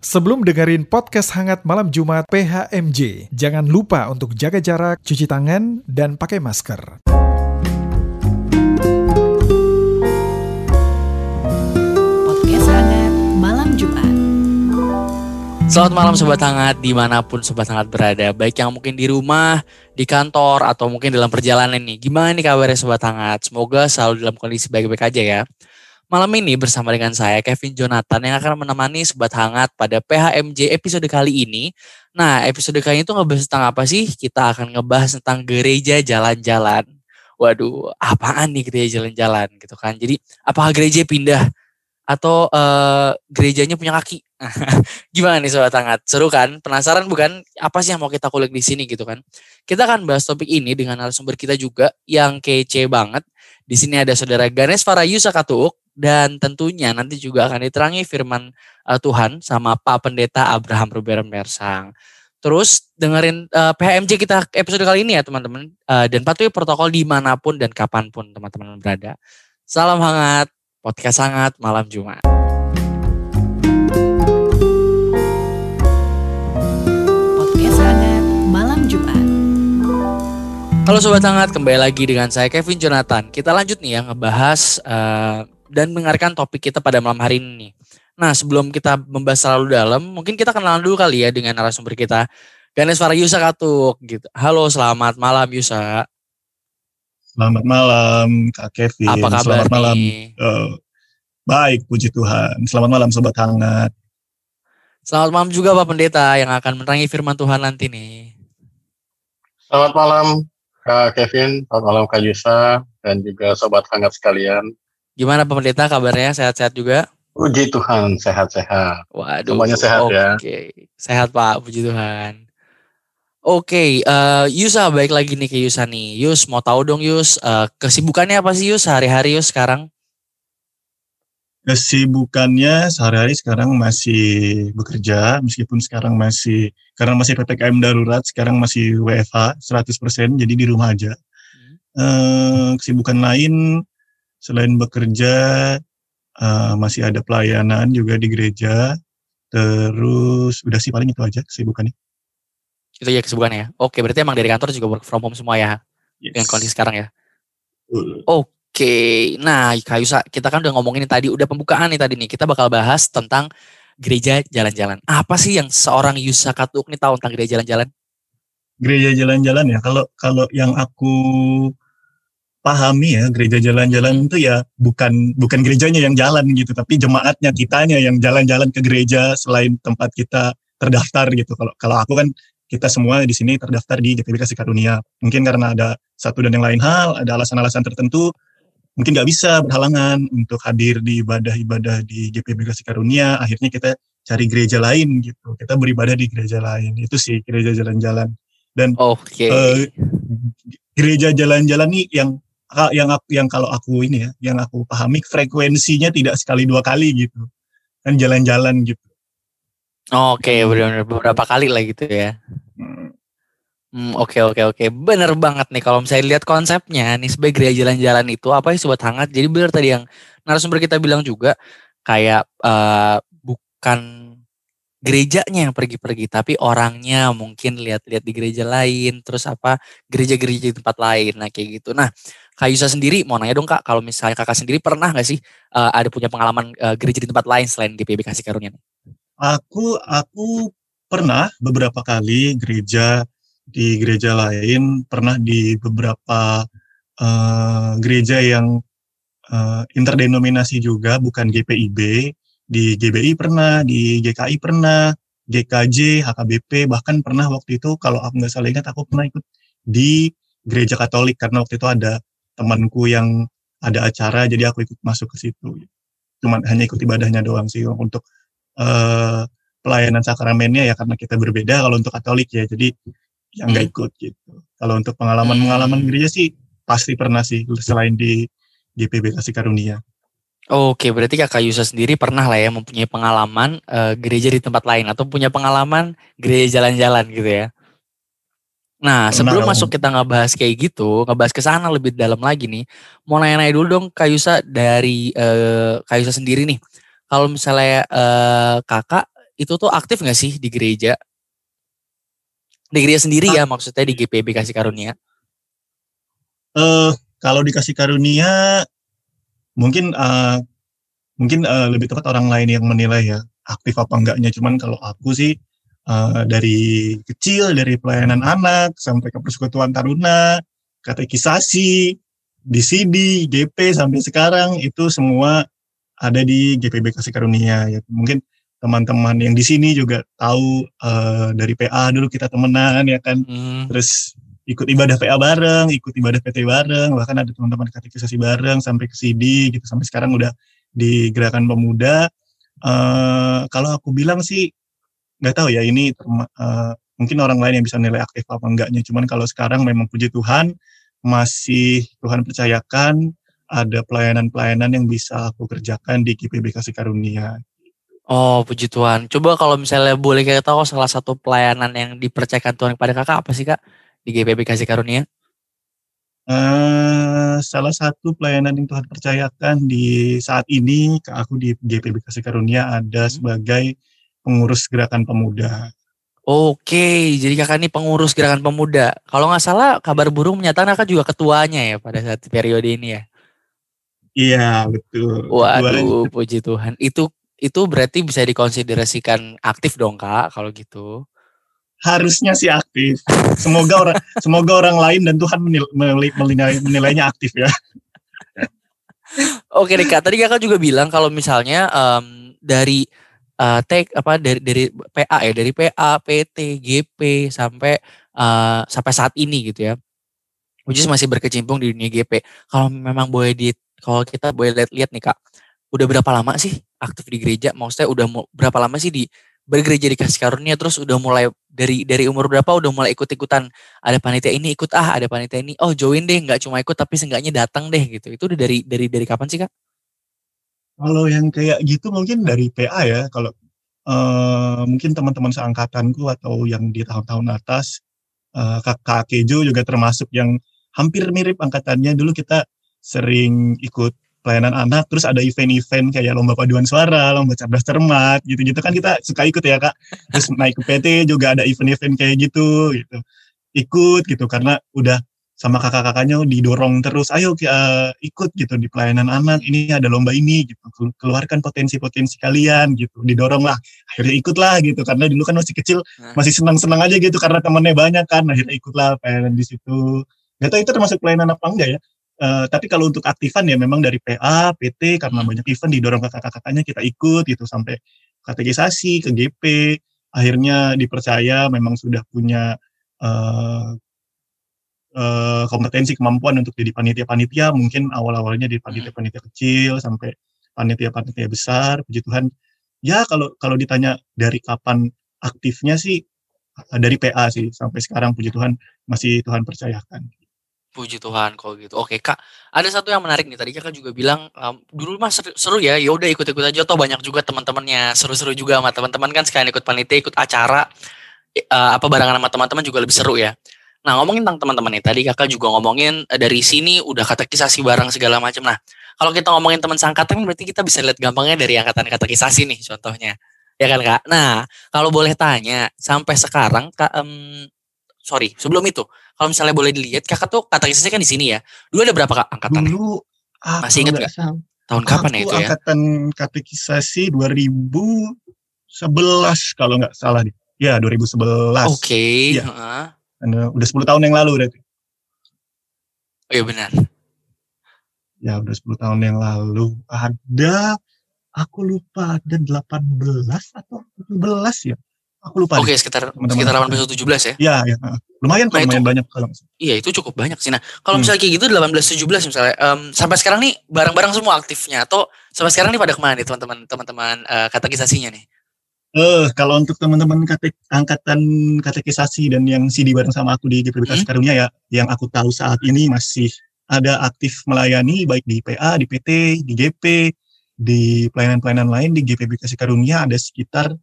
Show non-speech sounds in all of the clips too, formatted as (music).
Sebelum dengerin podcast hangat malam Jumat PHMJ, jangan lupa untuk jaga jarak, cuci tangan, dan pakai masker. Podcast hangat malam Jumat. Selamat malam Sobat Hangat di mana pun Sobat Hangat berada Baik yang mungkin di rumah, di kantor, atau mungkin dalam perjalanan nih Gimana nih kabarnya Sobat Hangat? Semoga selalu dalam kondisi baik-baik aja ya Malam ini bersama dengan saya Kevin Jonathan yang akan menemani Sobat Hangat pada PHMJ episode kali ini Nah episode kali ini tuh ngebahas tentang apa sih? Kita akan ngebahas tentang gereja jalan-jalan Waduh apaan nih gereja jalan-jalan gitu kan Jadi apakah gereja pindah? Atau uh, gerejanya punya kaki? (laughs) Gimana nih sobat hangat? Seru kan? Penasaran bukan? Apa sih yang mau kita kulik di sini gitu kan? Kita akan bahas topik ini dengan narasumber kita juga yang kece banget. Di sini ada saudara Ganes Farayusa Katuuk dan tentunya nanti juga akan diterangi firman uh, Tuhan sama Pak Pendeta Abraham Ruberan Mersang. Terus dengerin uh, PHMJ kita episode kali ini ya teman-teman. Uh, dan patuhi protokol di mana pun dan kapan pun teman-teman berada. Salam hangat, podcast hangat malam Jumat. Podcast hangat malam Jumat. Halo Sobat Hangat, kembali lagi dengan saya Kevin Jonathan. Kita lanjut nih ya ngebahas uh, dan mendengarkan topik kita pada malam hari ini. Nah sebelum kita membahas terlalu dalam, mungkin kita kenalan dulu kali ya dengan narasumber kita. Ganes Farah Yusa Katuk. Gitu. Halo, selamat malam Yusa. Selamat malam Kak Kevin. Apa kabar Selamat malam. nih? Eh, baik, puji Tuhan. Selamat malam Sobat Hangat. Selamat malam juga Pak Pendeta yang akan menerangi firman Tuhan nanti nih. Selamat malam Kak Kevin, selamat malam Kak Yusa, dan juga sobat hangat sekalian. Gimana Pak Pendeta kabarnya? Sehat-sehat juga? Puji Tuhan, sehat-sehat. Waduh. Semuanya sehat oke. ya. Sehat Pak, puji Tuhan. Oke, eh, Yusa baik lagi nih ke Yusa nih. Yus mau tahu dong Yus, eh, kesibukannya apa sih Yus sehari-hari Yus sekarang? Kesibukannya sehari-hari sekarang masih bekerja, meskipun sekarang masih, karena masih PPKM darurat, sekarang masih WFH 100%, jadi di rumah aja. Eh, kesibukan lain, selain bekerja, eh, masih ada pelayanan juga di gereja, terus udah sih paling itu aja kesibukannya. Itu ya kesibukannya ya. Oke, berarti emang dari kantor juga work from home semua ya dengan kondisi sekarang ya. Betul. Oke, nah Kak Yusa, kita kan udah ngomongin tadi, udah pembukaan nih tadi nih. Kita bakal bahas tentang gereja jalan-jalan. Apa sih yang seorang Yusa Katuk nih tahu tentang gereja jalan-jalan? gereja jalan-jalan ya kalau kalau yang aku pahami ya gereja jalan-jalan itu ya bukan bukan gerejanya yang jalan gitu tapi jemaatnya kitanya yang jalan-jalan ke gereja selain tempat kita terdaftar gitu. Kalau kalau aku kan kita semua di sini terdaftar di GPB Kasih Karunia mungkin karena ada satu dan yang lain hal ada alasan-alasan tertentu mungkin nggak bisa berhalangan untuk hadir di ibadah-ibadah di GPB Kasih Karunia akhirnya kita cari gereja lain gitu. Kita beribadah di gereja lain. Itu sih gereja jalan-jalan. Dan Oke. eh, gereja jalan-jalan nih yang yang aku- yang kalau aku ini ya, yang aku pahami frekuensinya tidak sekali dua kali gitu, kan jalan-jalan gitu. Oke, benar-benar beberapa kali lah gitu ya. Hmm, Hmm, oke oke oke, bener banget nih kalau misalnya lihat konsepnya nih sebagai gereja jalan-jalan itu apa sih sobat hangat. Jadi bener tadi yang narasumber kita bilang juga kayak eh, bukan gerejanya yang pergi-pergi tapi orangnya mungkin lihat-lihat di gereja lain terus apa gereja-gereja di tempat lain nah kayak gitu. Nah Kak Yusa sendiri mau nanya dong Kak kalau misalnya Kakak sendiri pernah nggak sih eh, ada punya pengalaman eh, gereja di tempat lain selain GPB Kasih Karunia? Aku aku pernah beberapa kali gereja di gereja lain, pernah di beberapa eh, gereja yang eh, interdenominasi juga, bukan GPIB, di GBI pernah, di GKI pernah, GKJ, HKBP, bahkan pernah waktu itu kalau aku nggak salah ingat aku pernah ikut di gereja Katolik karena waktu itu ada temanku yang ada acara jadi aku ikut masuk ke situ. Cuman hanya ikut ibadahnya doang sih untuk eh, pelayanan sakramennya ya karena kita berbeda kalau untuk Katolik ya jadi yang nggak ikut gitu. Kalau untuk pengalaman-pengalaman gereja sih pasti pernah sih selain di GPB Kasih Karunia. Oke, berarti Kakak Yusa sendiri pernah lah ya mempunyai pengalaman eh, gereja di tempat lain atau punya pengalaman gereja jalan-jalan gitu ya. Nah, sebelum dong. masuk kita ngebahas kayak gitu, ngebahas ke sana lebih dalam lagi nih, mau nanya-nanya dulu dong Kak Yusa dari eh, Kak Yusa sendiri nih. Kalau misalnya eh, kakak itu tuh aktif nggak sih di gereja? Di gereja sendiri ya maksudnya di GPB Kasih Karunia? Eh kalau dikasih karunia mungkin eh, mungkin eh, lebih tepat orang lain yang menilai ya aktif apa enggaknya. Cuman kalau aku sih eh, dari kecil dari pelayanan anak sampai ke persekutuan taruna, katekisasi, di CD, GP sampai sekarang itu semua ada di GPB Kasih Karunia ya. Mungkin teman-teman yang di sini juga tahu eh, dari PA dulu kita temenan ya kan. Hmm. Terus ikut ibadah PA bareng, ikut ibadah PT bareng, bahkan ada teman-teman katekisasi bareng sampai ke CD gitu sampai sekarang udah di gerakan pemuda. Eh kalau aku bilang sih nggak tahu ya ini terma- eh, mungkin orang lain yang bisa nilai aktif apa enggaknya. Cuman kalau sekarang memang puji Tuhan masih Tuhan percayakan ada pelayanan-pelayanan yang bisa aku kerjakan di GPB Kasih Karunia. Oh puji Tuhan. Coba kalau misalnya boleh kita tahu salah satu pelayanan yang dipercayakan Tuhan kepada kakak apa sih kak? Di GPB Kasih Karunia? Eh, salah satu pelayanan yang Tuhan percayakan di saat ini ke aku di GPB Kasih Karunia ada Hmm. sebagai pengurus gerakan pemuda. Oke, jadi kakak ini pengurus gerakan pemuda. Kalau nggak salah kabar burung menyatakan kakak juga ketuanya ya pada saat periode ini ya. Iya betul. Ketuanya. Waduh, puji Tuhan. Itu itu berarti bisa dikonsiderasikan aktif dong kak kalau gitu. Harusnya sih aktif. Semoga orang (laughs) semoga orang lain dan Tuhan menil- menilai- menilai- menilainya aktif ya. Oke deh kak, tadi kakak juga bilang kalau misalnya em, dari eh, take apa dari dari PA ya, dari PA, PT, GP sampai eh, sampai saat ini gitu ya. Which masih berkecimpung di dunia GP. Kalau memang boleh di kalau kita boleh lihat-lihat nih kak, udah berapa lama sih aktif di gereja? Maksudnya udah berapa lama sih di bergereja di kasih karunia terus udah mulai dari dari umur berapa udah mulai ikut-ikutan ada panitia ini ikut ah ada panitia ini oh join deh nggak cuma ikut tapi seenggaknya datang deh gitu itu udah dari dari dari kapan sih kak? Kalau yang kayak gitu mungkin dari PA ya. Kalau eh, mungkin teman-teman seangkatanku atau yang di tahun-tahun atas, eh, kakak Kejo juga termasuk yang hampir mirip angkatannya. Dulu kita sering ikut pelayanan anak, terus ada event-event kayak lomba paduan suara, lomba cerdas cermat, gitu-gitu kan kita suka ikut ya kak. Terus naik ke PT juga ada event-event kayak gitu, gitu. Ikut gitu karena udah sama kakak-kakaknya didorong terus, ayo eh, ikut gitu di pelayanan anak, ini ada lomba ini gitu, Kelu- keluarkan potensi-potensi kalian gitu, didorong lah, akhirnya ikutlah gitu, karena dulu kan masih kecil, Nah. masih senang-senang aja gitu, karena temennya banyak kan, akhirnya ikutlah pelayanan di situ. Gak tau itu termasuk pelayanan apa enggak ya, Eh, tapi kalau untuk aktifan ya memang dari PA, PT, karena Hmm. banyak event didorong kakak-kakaknya kita ikut gitu, sampai katekisasi, ke GP, akhirnya dipercaya memang sudah punya eh, eh, kompetensi kemampuan untuk jadi panitia-panitia. Mungkin awal-awalnya di panitia-panitia kecil sampai panitia-panitia besar. Puji Tuhan. Ya kalau kalau ditanya dari kapan aktifnya sih eh, dari PA sih sampai sekarang puji Tuhan masih Tuhan percayakan. Puji Tuhan kalau gitu. Oke kak, ada satu yang menarik nih. Tadi kakak juga bilang em, dulu mah seru, seru ya, ya udah ikut-ikut aja. Toh. Banyak juga teman-temannya. Seru-seru juga sama teman-teman kan sekalian ikut panitia, ikut acara. Eh, apa barengan sama teman-teman juga lebih seru ya. Nah ngomongin tentang teman-teman nih tadi kakak juga ngomongin eh, dari sini udah katekisasi bareng segala macam. Nah kalau kita ngomongin teman sangkatan berarti kita bisa lihat gampangnya dari angkatan katekisasi nih contohnya. Ya kan kak? Nah kalau boleh tanya sampai sekarang kak, em, sorry sebelum itu kalau misalnya boleh dilihat kakak tuh katekisasi kan di sini ya. Dulu ada berapa kak angkatannya? dulu ah, Masih ingat nggak Tahun kapan ya aku itu ya? angkatan katekisasi 2011 kalau nggak salah nih ya 2011 Oke. Iya. heeh. Dan, eh, udah 10 tahun yang lalu berarti Oh iya benar. ya udah 10 tahun yang lalu ada aku lupa ada 18 atau 17 ya aku lupa Oke deh. sekitar Teman-teman sekitar angkatan. 18 17 ya. ya ya lumayan Nah, itu- lumayan banyak kalau salah. Iya itu cukup banyak sih. Nah kalau Hmm. misalnya kayak gitu 18 17 misalnya em, sampai sekarang nih bareng-bareng semua aktifnya atau sampai sekarang nih pada ke mana nih teman-teman teman-teman eh, katekisasinya nih? Eh kalau untuk teman-teman katek, angkatan katekisasi dan yang CD bareng sama aku di Kasih Hmm. Karunia ya yang aku tahu saat ini masih ada aktif melayani baik di PA, di PT, di GP, di pelayanan-pelayanan lain di GPB Kasih Karunia ada sekitar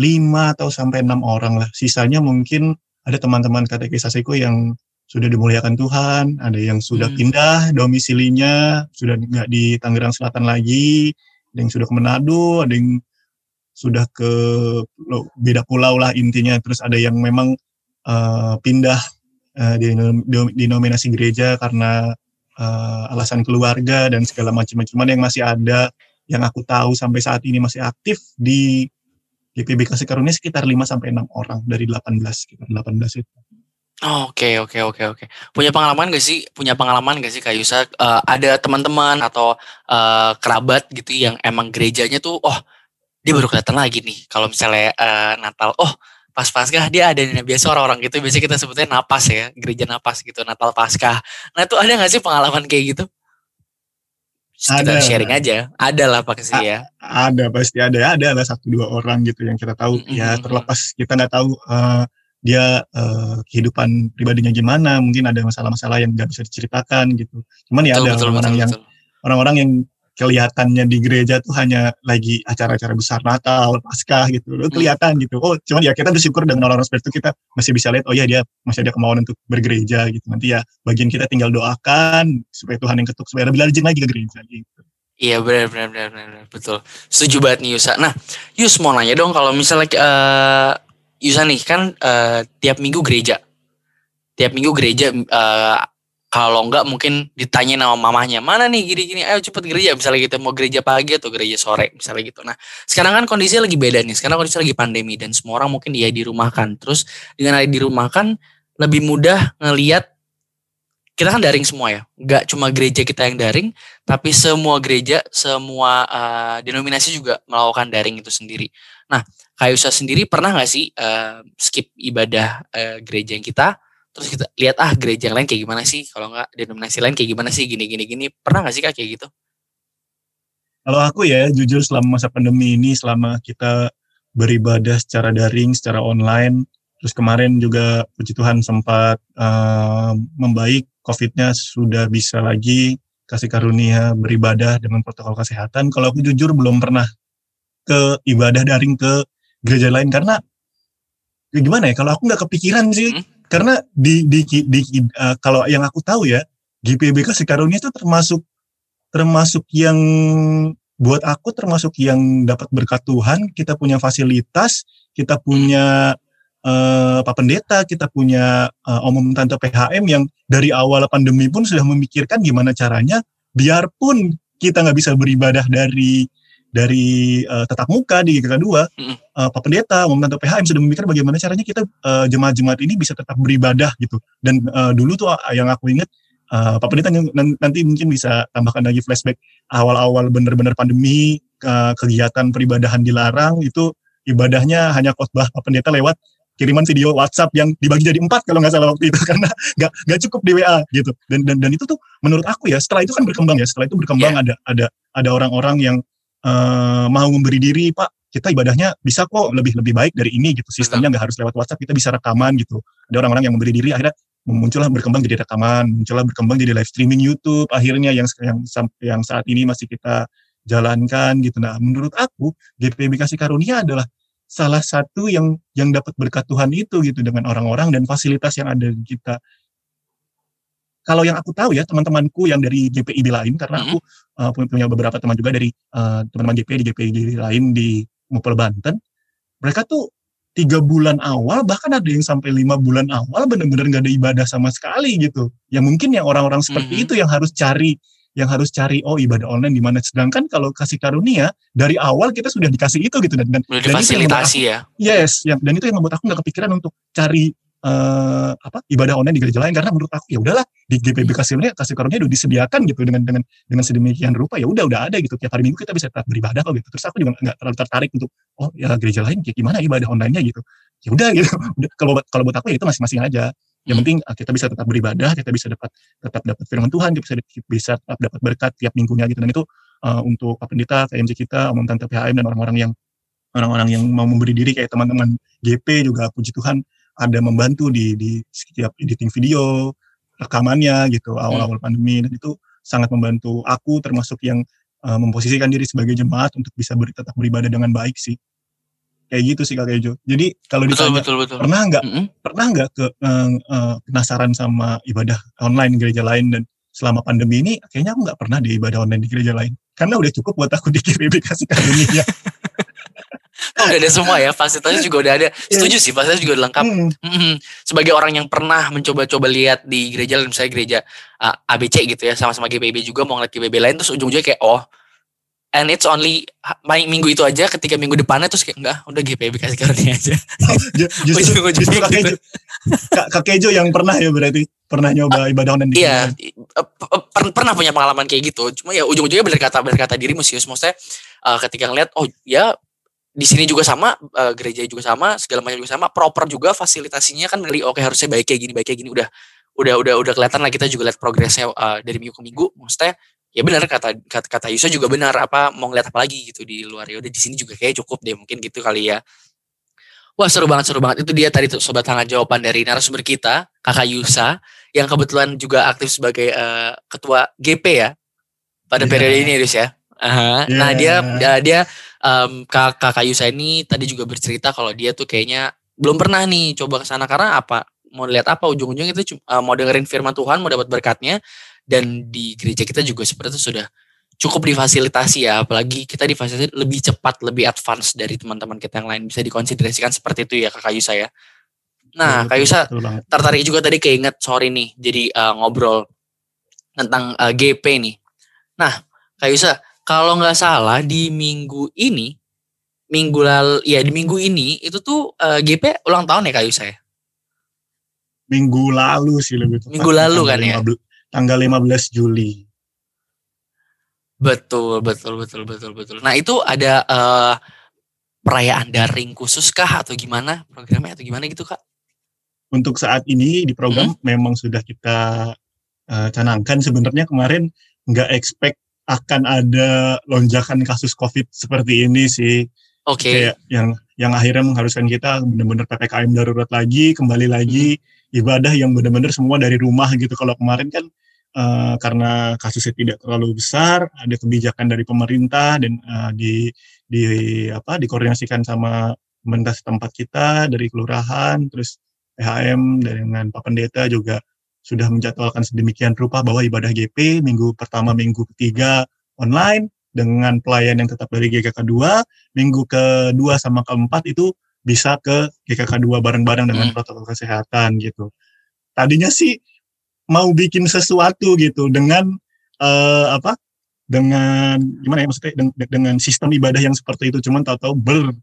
5 atau sampai enam orang lah. Sisanya mungkin ada teman-teman katekisasiku yang sudah dimuliakan Tuhan, ada yang sudah Hmm. pindah domisilinya, sudah nggak di Tangerang Selatan lagi, ada yang sudah ke Manado, ada yang sudah ke beda pulau lah intinya terus ada yang memang uh, pindah uh, di denominasi gereja karena uh, alasan keluarga dan segala macam cuman yang masih ada yang aku tahu sampai saat ini masih aktif di GPB Kasih Karunia sekitar 5 sampai 6 orang dari 18 sekitar 18 itu. Oke oke oke oke. Punya pengalaman gak sih? Punya pengalaman gak sih Kak Yusa? Uh, ada teman-teman atau uh, kerabat gitu yang emang gerejanya tuh, oh dia baru kelihatan lagi nih. Kalau misalnya uh, Natal, oh pas Paskah dia ada nih. Biasa orang-orang gitu, biasanya kita sebutnya napas ya, gereja napas gitu, Natal Paskah. Nah itu ada gak sih pengalaman kayak gitu? Kita ada, sharing aja. Ada lah pasti ya. Ada pasti ada. Ada lah satu dua orang gitu yang kita tahu. Mm -hmm. Ya terlepas kita nggak tahu. Uh, dia uh, kehidupan pribadinya gimana mungkin ada masalah-masalah yang nggak bisa diceritakan gitu cuman ya betul, ada orang-orang yang orang-orang yang kelihatannya di gereja tuh hanya lagi acara-acara besar Natal, Paskah gitu. Lo hmm. kelihatan gitu. Oh, cuman ya kita bersyukur dengan orang-orang seperti itu kita masih bisa lihat oh ya dia masih ada kemauan untuk bergereja gitu. Nanti ya bagian kita tinggal doakan supaya Tuhan yang ketuk supaya lebih rajin lagi ke gereja gitu. Iya benar benar benar benar betul. Setuju banget nih Yusa. Nah, Yus mau nanya dong kalau misalnya uh, Yusa nih kan uh, tiap minggu gereja. Tiap minggu gereja uh, kalau enggak mungkin ditanya sama mamahnya, mana nih gini-gini, ayo cepet gereja. Misalnya gitu, mau gereja pagi atau gereja sore, misalnya gitu. Nah, sekarang kan kondisinya lagi beda nih. Sekarang kondisi lagi pandemi dan semua orang mungkin dia dirumahkan. Terus dengan ada dirumahkan, lebih mudah ngeliat kita kan daring semua ya. Enggak cuma gereja kita yang daring, tapi semua gereja, semua uh, denominasi juga melakukan daring itu sendiri. Nah, Kayusa sendiri pernah nggak sih uh, skip ibadah uh, gereja yang kita, terus kita lihat ah gereja yang lain kayak gimana sih, kalau nggak denominasi lain kayak gimana sih, gini gini gini, pernah nggak sih kak kayak gitu? Kalau aku ya jujur selama masa pandemi ini, selama kita beribadah secara daring, secara online, terus kemarin juga puji Tuhan sempat uh, membaik, COVID-nya sudah bisa lagi kasih karunia beribadah dengan protokol kesehatan. Kalau aku jujur belum pernah ke ibadah daring ke gereja lain karena ya gimana ya kalau aku nggak kepikiran sih hmm. Karena di di, di uh, kalau yang aku tahu ya GPBK Sekarunia itu termasuk termasuk yang buat aku termasuk yang dapat berkat Tuhan. Kita punya fasilitas kita punya uh, Pak Pendeta kita punya uh, Om Tante PHM yang dari awal pandemi pun sudah memikirkan gimana caranya biarpun kita nggak bisa beribadah dari dari uh, tetap muka di GKK 2, mm. uh, Pak Pendeta, Tante PHM sudah memikir bagaimana caranya kita uh, jemaat-jemaat ini bisa tetap beribadah gitu. Dan uh, dulu tuh uh, yang aku ingat uh, Pak Pendeta nanti mungkin bisa tambahkan lagi flashback awal-awal benar-benar pandemi uh, kegiatan peribadahan dilarang itu ibadahnya hanya khotbah Pak Pendeta lewat kiriman video WhatsApp yang dibagi jadi empat kalau nggak salah waktu itu (laughs) karena nggak nggak cukup di WA gitu dan dan dan itu tuh menurut aku ya setelah itu kan berkembang ya setelah itu berkembang yeah. ada ada ada orang-orang yang uh, mau memberi diri Pak kita ibadahnya bisa kok lebih lebih baik dari ini gitu. Sistemnya nggak harus lewat WhatsApp kita bisa rekaman gitu. Ada orang-orang yang memberi diri akhirnya muncullah berkembang jadi rekaman muncullah berkembang jadi live streaming YouTube akhirnya yang yang yang saat ini masih kita jalankan gitu. Nah menurut aku GPB Kasih Karunia adalah salah satu yang yang dapat berkat Tuhan itu gitu dengan orang-orang dan fasilitas yang ada di kita kalau yang aku tahu ya teman-temanku yang dari GPIB lain karena aku uh, punya beberapa teman juga dari uh, teman-teman GP di GPIB lain di Mupel Banten mereka tuh tiga bulan awal bahkan ada yang sampai lima bulan awal benar-benar nggak ada ibadah sama sekali gitu. Ya mungkin yang orang-orang seperti mm-hmm. itu yang harus cari yang harus cari oh ibadah online di mana. Sedangkan kalau kasih karunia dari awal kita sudah dikasih itu gitu. Dan dan, dan itu yang aku, ya. Yes yang dan itu yang membuat aku nggak kepikiran untuk cari uh, apa ibadah online di gereja lain karena menurut aku ya udahlah di GPB kasihnya kasih karunia udah disediakan gitu dengan dengan dengan sedemikian rupa ya udah udah ada gitu. Tiap hari minggu kita bisa tetap beribadah kok gitu. Terus aku juga nggak terlalu tertarik untuk oh ya gereja lain kayak gimana ibadah onlinenya gitu. Ya udah (laughs) gitu. Kalau kalau buat aku ya itu masing-masing aja. Yang hmm. penting uh, kita bisa tetap beribadah kita bisa dapat tetap dapat firman Tuhan kita bisa bisa tetap dapat berkat tiap minggunya gitu. Dan itu uh, untuk Pak Pendeta KMJ kita Om Tante PHM dan orang-orang yang orang-orang yang mau memberi diri kayak teman-teman GP juga puji Tuhan ada membantu di di setiap editing video rekamannya gitu awal-awal hmm. pandemi dan itu sangat membantu aku termasuk yang uh, memposisikan diri sebagai jemaat untuk bisa ber, tetap beribadah dengan baik sih kayak gitu sih kak Kejo. Jadi kalau ditanya betul, betul, betul. pernah nggak mm -hmm. pernah nggak ke uh, uh, penasaran sama ibadah online gereja lain dan selama pandemi ini kayaknya aku nggak pernah di ibadah online di gereja lain karena udah cukup buat aku (laughs) dikirim kasih karunia. Oh, udah ada semua ya, fasilitasnya juga udah ada. Iya. Setuju sih, fasilitasnya juga udah lengkap. Hmm, Mhm. Sebagai orang yang pernah mencoba-coba lihat di gereja misalnya gereja uh, ABC gitu ya, sama-sama GPB juga mau ngeliat GPB lain, terus ujung-ujungnya kayak oh, and it's only main minggu itu aja. Ketika minggu depannya terus kayak enggak, udah GPB kasih karunia aja. (laughs) ju- justru, (laughs) Ujung-ujungnya justru Kak gitu. Kejo, Kak, Kejo yang pernah ya berarti pernah nyoba ibadah online di Iya, eh, p- per- pernah punya pengalaman kayak gitu. Cuma ya ujung-ujungnya bener kata bener kata dirimu sih. Maksudnya uh, ketika ngeliat oh ya di sini juga sama, uh, gereja juga sama, segala macam juga sama, proper juga fasilitasinya kan dari oke harusnya baik kayak gini, baik kayak gini udah udah udah udah kelihatan lah kita juga lihat progresnya uh, dari minggu ke minggu. Maksudnya ya benar kata kata, kata Yusa juga benar apa mau ngeliat apa lagi gitu di luar ya udah di sini juga kayak cukup deh mungkin gitu kali ya. Wah seru banget seru banget itu dia tadi tuh sobat hangat jawaban dari narasumber kita kakak Yusa yang kebetulan juga aktif sebagai eh, ketua GP ya pada Iya. periode ini Yus ya. Aha. Nah Iya. dia dia, dia em, kak kakak Yusa ini tadi juga bercerita kalau dia tuh kayaknya belum pernah nih coba ke sana karena apa mau lihat apa ujung-ujungnya itu cuma- eh, mau dengerin firman Tuhan mau dapat berkatnya dan di gereja kita juga seperti itu sudah cukup difasilitasi ya apalagi kita difasilitasi lebih cepat lebih advance dari teman-teman kita yang lain bisa dikonsiderasikan seperti itu ya kakak Yusa ya. Nah Betul, kak Yusa tertarik juga tadi keinget sorry nih jadi eh, ngobrol tentang eh, GP nih. Nah, Kak Yusa, kalau nggak salah di minggu ini, minggu lalu, ya di minggu ini itu tuh eh, GP ulang tahun ya Kak Yusa ya? Minggu lalu sih lebih tepat. Minggu lalu Tanggal kan ya? 15 Tanggal 15 Juli. Betul, betul, betul, betul, betul. Nah itu ada eh, perayaan daring khusus kah atau gimana programnya atau gimana gitu Kak? Untuk saat ini di program Hmm. memang sudah kita eh, canangkan sebenarnya kemarin nggak expect akan ada lonjakan kasus COVID seperti ini sih. Oke, kayak yang yang akhirnya mengharuskan kita benar-benar ppkm darurat lagi kembali lagi ibadah yang benar-benar semua dari rumah gitu. Kalau kemarin kan eh, karena kasusnya tidak terlalu besar ada kebijakan dari pemerintah dan eh, di di apa dikoordinasikan sama pemerintah setempat kita dari kelurahan terus PHM dengan Pak Pendeta juga sudah menjadwalkan sedemikian rupa bahwa ibadah GP minggu pertama minggu ketiga online dengan pelayan yang tetap dari GKK 2 minggu kedua sama keempat itu bisa ke GKK 2 bareng-bareng dengan Hmm. protokol kesehatan gitu. Tadinya sih mau bikin sesuatu gitu dengan eh, apa? Dengan gimana ya maksudnya deng- dengan sistem ibadah yang seperti itu cuman tahu-tahu ber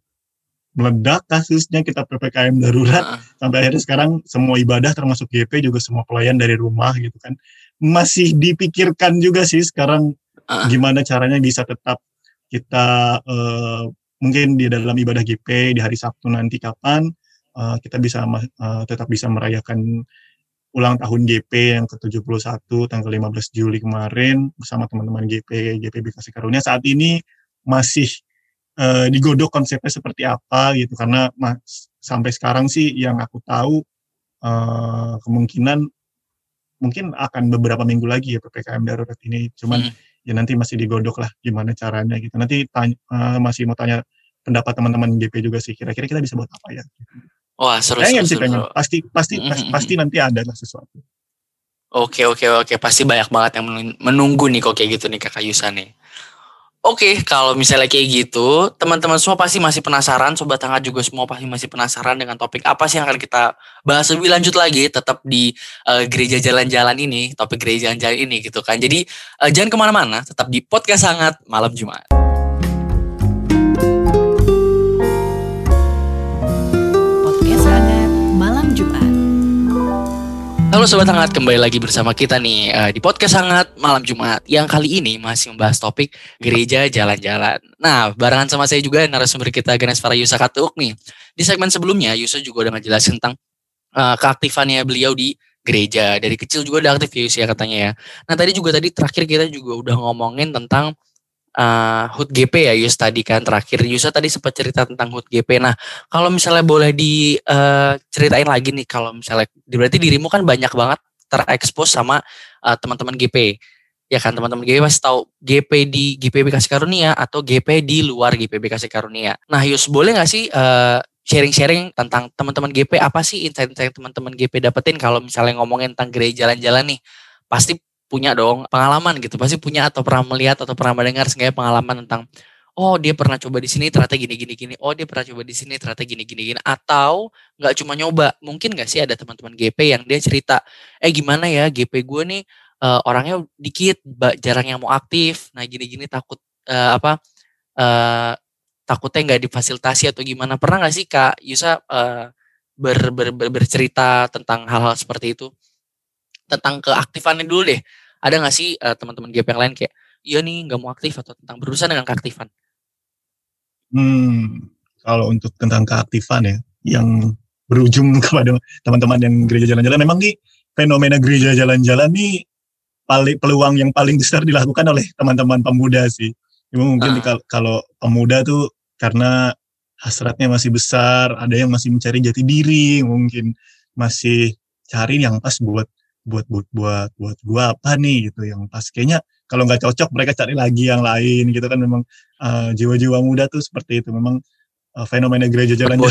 meledak kasusnya kita PPKM darurat Heeh. sampai akhirnya sekarang semua ibadah termasuk GP juga semua pelayan dari rumah gitu kan. Masih dipikirkan juga sih sekarang Heeh. gimana caranya bisa tetap kita eh, mungkin di dalam ibadah GP di hari Sabtu nanti kapan eh, kita bisa eh, tetap bisa merayakan ulang tahun GP yang ke-71 tanggal 15 Juli kemarin bersama teman-teman GP GPB Kasih Karunia saat ini masih eh, digodok konsepnya seperti apa gitu. Karena mas, sampai sekarang sih yang aku tahu eh, kemungkinan mungkin akan beberapa minggu lagi ya PPKM darurat ini. Cuman Hmm. ya nanti masih digodok lah gimana caranya gitu. Nanti tanya, eh, masih mau tanya pendapat teman-teman GP juga sih. Kira-kira kita bisa buat apa ya? Wah seru, seru, pengen sih seru, pengen. seru. pasti pasti Mm, pas- mm, pasti nanti ada lah sesuatu. Oke oke oke. Pasti banyak banget yang menun- menunggu nih kok kayak gitu nih kakak Yusa nih. Oke kalau misalnya kayak gitu teman-teman semua pasti masih penasaran sobat hangat juga semua pasti masih penasaran dengan topik apa sih yang akan kita bahas lebih lanjut lagi tetap di eh, gereja jalan-jalan ini topik gereja jalan-jalan ini gitu kan jadi eh, jangan ke mana-mana tetap di podcast hangat malam Jumat. Halo Sobat Hangat, kembali lagi bersama kita nih eh, di podcast Hangat Malam Jumat yang kali ini masih membahas topik gereja jalan-jalan. Nah, barengan sama saya juga narasumber kita Ganes Farah Yusa Katuk nih. Di segmen sebelumnya Yusa juga udah ngejelasin tentang eh, keaktifannya beliau di gereja. Dari kecil juga udah aktif ya Yus ya katanya ya. Nah, tadi juga tadi terakhir kita juga udah ngomongin tentang eh, HUT GP ya Yus tadi kan terakhir. Yusa tadi sempat cerita tentang HUT GP. Nah, kalau misalnya boleh diceritain lagi nih kalau misalnya berarti dirimu kan banyak banget terekspos sama uh, teman-teman GP ya kan teman-teman GP pasti tahu GP di GPB Kasih Karunia atau GP di luar GPB Kasih Karunia nah Yus boleh nggak sih uh, sharing-sharing tentang teman-teman GP apa sih insight-insight teman-teman GP dapetin kalau misalnya ngomongin tentang gereja jalan-jalan nih pasti punya dong pengalaman gitu. Pasti punya atau pernah melihat atau pernah mendengar seenggaknya pengalaman tentang oh dia pernah coba di sini ternyata gini gini gini. Oh dia pernah coba di sini ternyata gini gini gini. Atau nggak cuma nyoba mungkin nggak sih ada teman-teman GP yang dia cerita eh gimana ya GP gue nih uh, orangnya dikit jarang yang mau aktif. Nah gini gini takut uh, apa uh, takutnya nggak difasilitasi atau gimana. Pernah nggak sih kak Yusa uh, ber, ber, ber, bercerita tentang hal-hal seperti itu tentang keaktifannya dulu deh ada nggak sih uh, teman-teman GP yang lain kayak iya nih nggak mau aktif atau tentang berurusan dengan keaktifan? Hmm, kalau untuk tentang keaktifan ya, yang berujung (laughs) kepada teman-teman yang gereja jalan-jalan, memang nih fenomena gereja jalan-jalan nih paling peluang yang paling besar dilakukan oleh teman-teman pemuda sih. Memang mungkin uh. kalau pemuda tuh karena hasratnya masih besar, ada yang masih mencari jati diri, mungkin masih cari yang pas buat buat buat buat buat gua apa nih gitu. Yang pas kayaknya kalau nggak cocok mereka cari lagi yang lain gitu kan. Memang uh, jiwa-jiwa muda tuh seperti itu. Memang uh, fenomena gereja jalan-jalan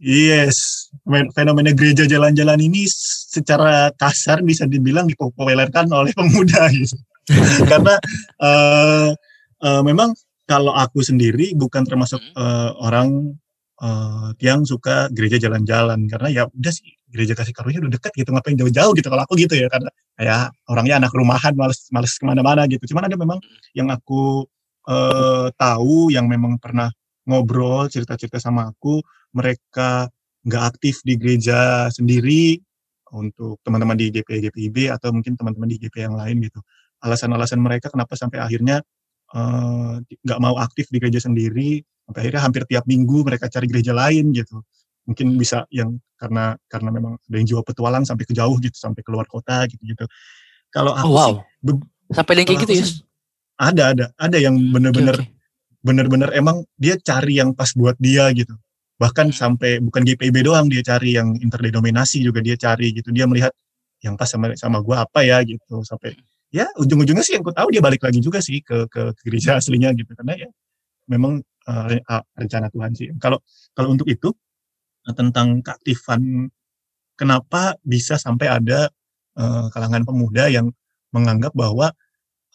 yes fenomena gereja jalan-jalan ini secara kasar bisa dibilang dipopulerkan oleh pemuda (laughs) gitu. Karena uh, uh, memang kalau aku sendiri bukan termasuk uh, orang uh, yang suka gereja jalan-jalan. Karena ya udah sih gereja kasih karunia udah dekat gitu ngapain jauh-jauh gitu kalau aku gitu ya karena ya orangnya anak rumahan males males ke mana-mana gitu. Cuman ada memang yang aku uh, tahu yang memang pernah ngobrol cerita-cerita sama aku mereka nggak aktif di gereja sendiri untuk teman-teman di GP GPIB atau mungkin teman-teman di GP yang lain gitu. Alasan-alasan mereka kenapa sampai akhirnya nggak uh, mau aktif di gereja sendiri sampai akhirnya hampir tiap minggu mereka cari gereja lain gitu mungkin bisa yang karena karena memang ada yang jiwa petualang sampai ke jauh gitu sampai keluar kota gitu gitu kalau aku oh, wow. sih, sampai yang kayak gitu ya? ada ada ada yang bener-bener okay, okay. bener-bener emang dia cari yang pas buat dia gitu. Bahkan hmm. sampai bukan GPIB doang dia cari yang interdenominasi juga dia cari gitu. Dia melihat yang pas sama sama gua apa ya gitu sampai ya ujung-ujungnya sih yang ku tahu dia balik lagi juga sih ke ke, ke gereja aslinya gitu. Karena ya memang uh, rencana Tuhan sih. Kalau kalau untuk itu tentang keaktifan kenapa bisa sampai ada uh, kalangan pemuda yang menganggap bahwa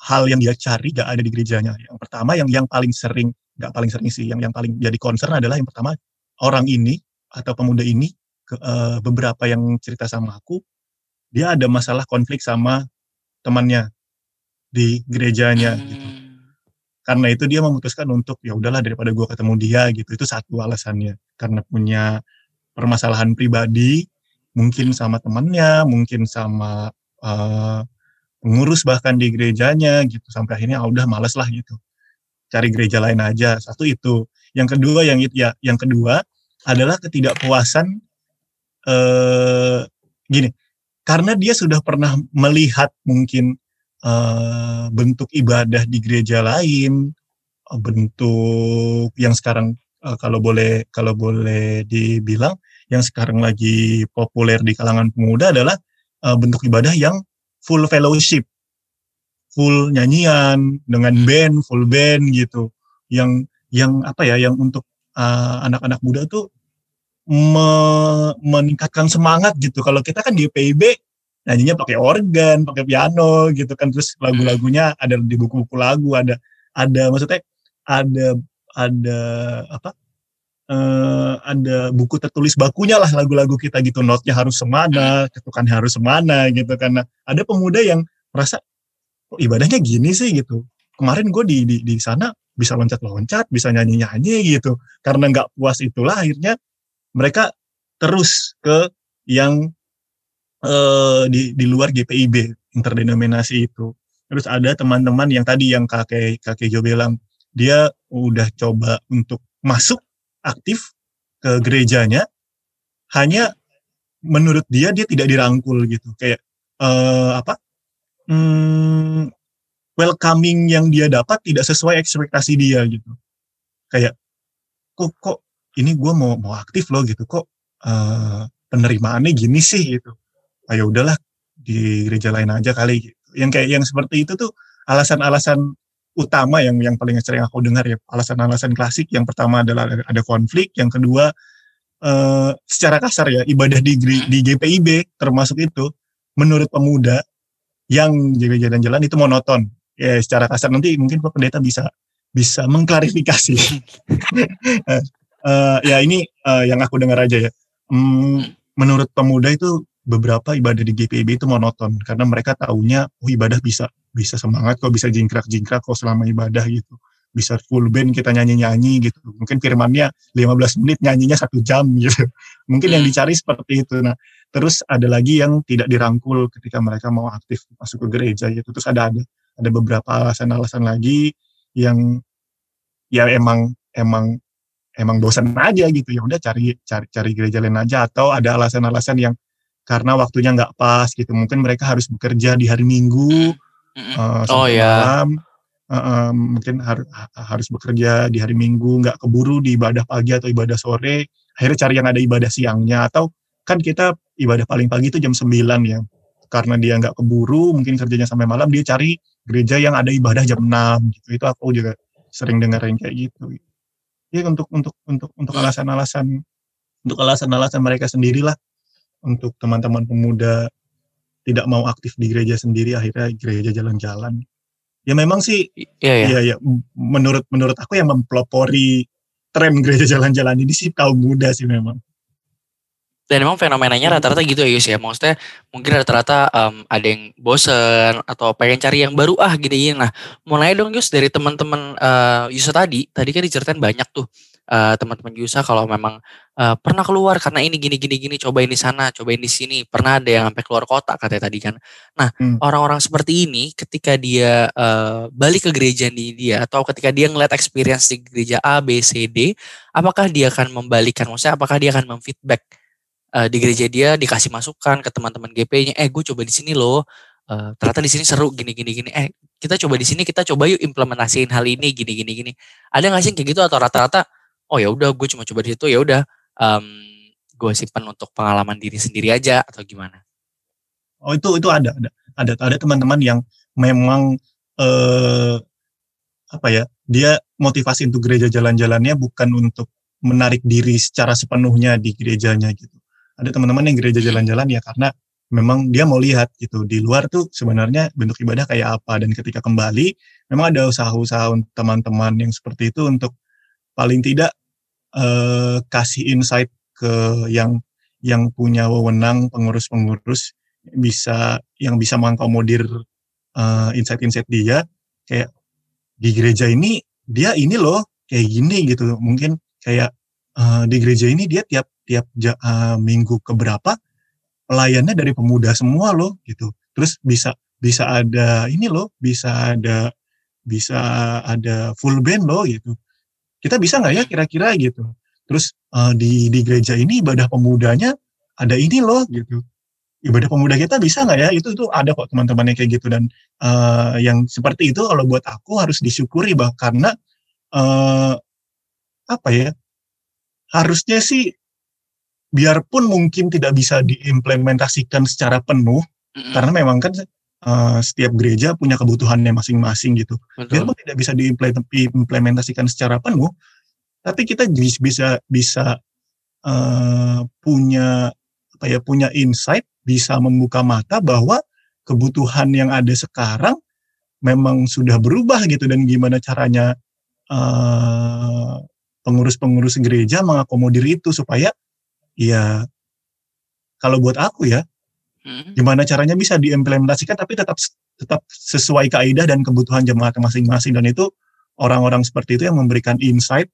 hal yang dia cari gak ada di gerejanya. Yang pertama yang yang paling sering gak paling sering sih yang yang paling jadi concern adalah yang pertama orang ini atau pemuda ini ke, uh, beberapa yang cerita sama aku dia ada masalah konflik sama temannya di gerejanya gitu. Hmm. Karena itu dia memutuskan untuk ya udahlah daripada gue ketemu dia gitu. Itu satu alasannya karena punya permasalahan pribadi, mungkin sama temannya, mungkin sama uh, pengurus bahkan di gerejanya gitu sampai akhirnya oh, udah males lah gitu. Cari gereja lain aja satu itu. Yang kedua yang ya yang kedua adalah ketidakpuasan eh, gini karena dia sudah pernah melihat mungkin eh, bentuk ibadah di gereja lain bentuk yang sekarang uh, kalau boleh kalau boleh dibilang yang sekarang lagi populer di kalangan pemuda adalah uh, bentuk ibadah yang full fellowship, full nyanyian dengan band, full band gitu. Yang yang apa ya, yang untuk anak anak-anak muda tuh me meningkatkan semangat gitu. Kalau kita kan di PIB nyanyinya pakai organ, pakai piano gitu kan terus lagu-lagunya ada di buku-buku lagu, ada ada maksudnya ada ada apa uh, ada buku tertulis bakunya lah lagu-lagu kita gitu. Notnya harus semana ketukan harus semana gitu karena ada pemuda yang merasa oh, ibadahnya gini sih? gitu. Kemarin gue di, di di sana bisa loncat-loncat bisa nyanyi-nyanyi gitu. Karena nggak puas itulah akhirnya mereka terus ke yang uh, di di luar GPIB interdenominasi itu. Terus ada teman-teman yang tadi yang kakek kakek Jo bilang dia udah coba untuk masuk aktif ke gerejanya hanya menurut dia dia tidak dirangkul gitu. Kayak uh, apa? Hmm, welcoming yang dia dapat tidak sesuai ekspektasi dia gitu. Kayak kok kok ini gue mau mau aktif loh gitu. Kok uh, penerimaannya gini sih? gitu. Ayo ah, udahlah di gereja lain aja kali gitu. yang kayak yang seperti itu tuh alasan-alasan utama yang yang paling sering aku dengar ya alasan-alasan klasik yang pertama adalah ada konflik yang kedua uh, secara kasar ya ibadah di di GPIB termasuk itu menurut pemuda yang jaga jalan-jalan itu monoton ya secara kasar nanti mungkin Pak Pendeta bisa bisa mengklarifikasi. uh, (laughs) ya ini uh, yang aku dengar aja ya. Hmm, menurut pemuda itu beberapa ibadah di GPIB itu monoton karena mereka taunya oh ibadah bisa bisa semangat kok bisa jingkrak-jingkrak kok selama ibadah gitu. Bisa full band kita nyanyi-nyanyi gitu. Mungkin firmannya 15 menit nyanyinya satu jam (laughs) gitu. Mungkin yang hmm. dicari seperti itu. Nah terus ada lagi yang tidak dirangkul ketika mereka mau aktif masuk ke gereja gitu. Terus ada ada ada beberapa alasan-alasan lagi yang ya emang emang emang bosan aja gitu. Ya udah cari cari cari gereja lain aja atau ada alasan-alasan yang karena waktunya nggak pas gitu. Mungkin mereka harus bekerja di hari Minggu mm-hmm. uh, oh ya malam. Uh, uh, mungkin har harus bekerja di hari Minggu nggak keburu di ibadah pagi atau ibadah sore. Akhirnya cari yang ada ibadah siangnya. Atau kan kita ibadah paling pagi itu jam 9 ya. Karena dia nggak keburu mungkin kerjanya sampai malam dia cari gereja yang ada ibadah jam 6 gitu. Itu aku juga sering dengar yang kayak gitu. Ya untuk untuk untuk untuk alasan-alasan untuk alasan-alasan mereka sendirilah untuk teman-teman pemuda tidak mau aktif di gereja sendiri akhirnya gereja jalan-jalan. Ya memang sih ya, ya. ya, ya menurut menurut aku yang mempelopori tren gereja jalan-jalan ini sih kaum muda sih memang. Dan emang fenomenanya rata-rata gitu ya Yus ya. Maksudnya mungkin rata-rata um, ada yang bosen atau pengen cari yang baru ah gini-gini nah mulai dong Yus dari teman-teman uh, Yusa tadi. Tadi kan diceritain banyak tuh uh, teman-teman Yusa kalau memang uh, pernah keluar karena ini gini gini gini cobain di sana cobain di sini. Pernah ada yang sampai keluar kota katanya tadi kan. Nah hmm. orang-orang seperti ini ketika dia uh, balik ke gereja di dia atau ketika dia ngeliat experience di gereja A B C D apakah dia akan membalikan? Maksudnya apakah dia akan memfeedback uh, di gereja dia dikasih masukan ke teman-teman GP-nya, eh gue coba di sini loh, uh, ternyata di sini seru gini gini gini, eh kita coba di sini kita coba yuk implementasiin hal ini gini gini gini. Ada nggak sih kayak gitu atau rata-rata, oh ya udah gue cuma coba di situ ya udah, um, gue simpan untuk pengalaman diri sendiri aja atau gimana? Oh itu itu ada ada ada ada teman-teman yang memang eh, apa ya dia motivasi untuk gereja jalan-jalannya bukan untuk menarik diri secara sepenuhnya di gerejanya gitu. Ada teman-teman yang gereja jalan-jalan ya karena memang dia mau lihat gitu di luar tuh sebenarnya bentuk ibadah kayak apa. Dan ketika kembali memang ada usaha-usaha teman-teman yang seperti itu untuk paling tidak eh, kasih insight ke yang yang punya wewenang pengurus-pengurus bisa yang bisa mengakomodir uh, insight-insight dia kayak di gereja ini dia ini loh kayak gini gitu mungkin kayak uh, di gereja ini dia tiap tiap uh, minggu keberapa pelayannya dari pemuda semua loh gitu. Terus bisa bisa ada ini loh, bisa ada bisa ada full band loh gitu. Kita bisa nggak ya kira-kira gitu. Terus uh, di di gereja ini ibadah pemudanya ada ini loh gitu. Ibadah pemuda kita bisa nggak ya? Itu itu ada kok teman-teman yang kayak gitu dan uh, yang seperti itu kalau buat aku harus disyukuri bah karena uh, apa ya? Harusnya sih biarpun mungkin tidak bisa diimplementasikan secara penuh mm-hmm. karena memang kan uh, setiap gereja punya kebutuhannya masing-masing gitu. Betul. Biarpun tidak bisa diimplementasikan secara penuh, tapi kita bisa bisa uh, punya apa ya punya insight, bisa membuka mata bahwa kebutuhan yang ada sekarang memang sudah berubah gitu dan gimana caranya uh, pengurus-pengurus gereja mengakomodir itu supaya ya kalau buat aku ya hmm. gimana caranya bisa diimplementasikan tapi tetap tetap sesuai kaidah dan kebutuhan jemaat masing-masing. Dan itu orang-orang seperti itu yang memberikan insight.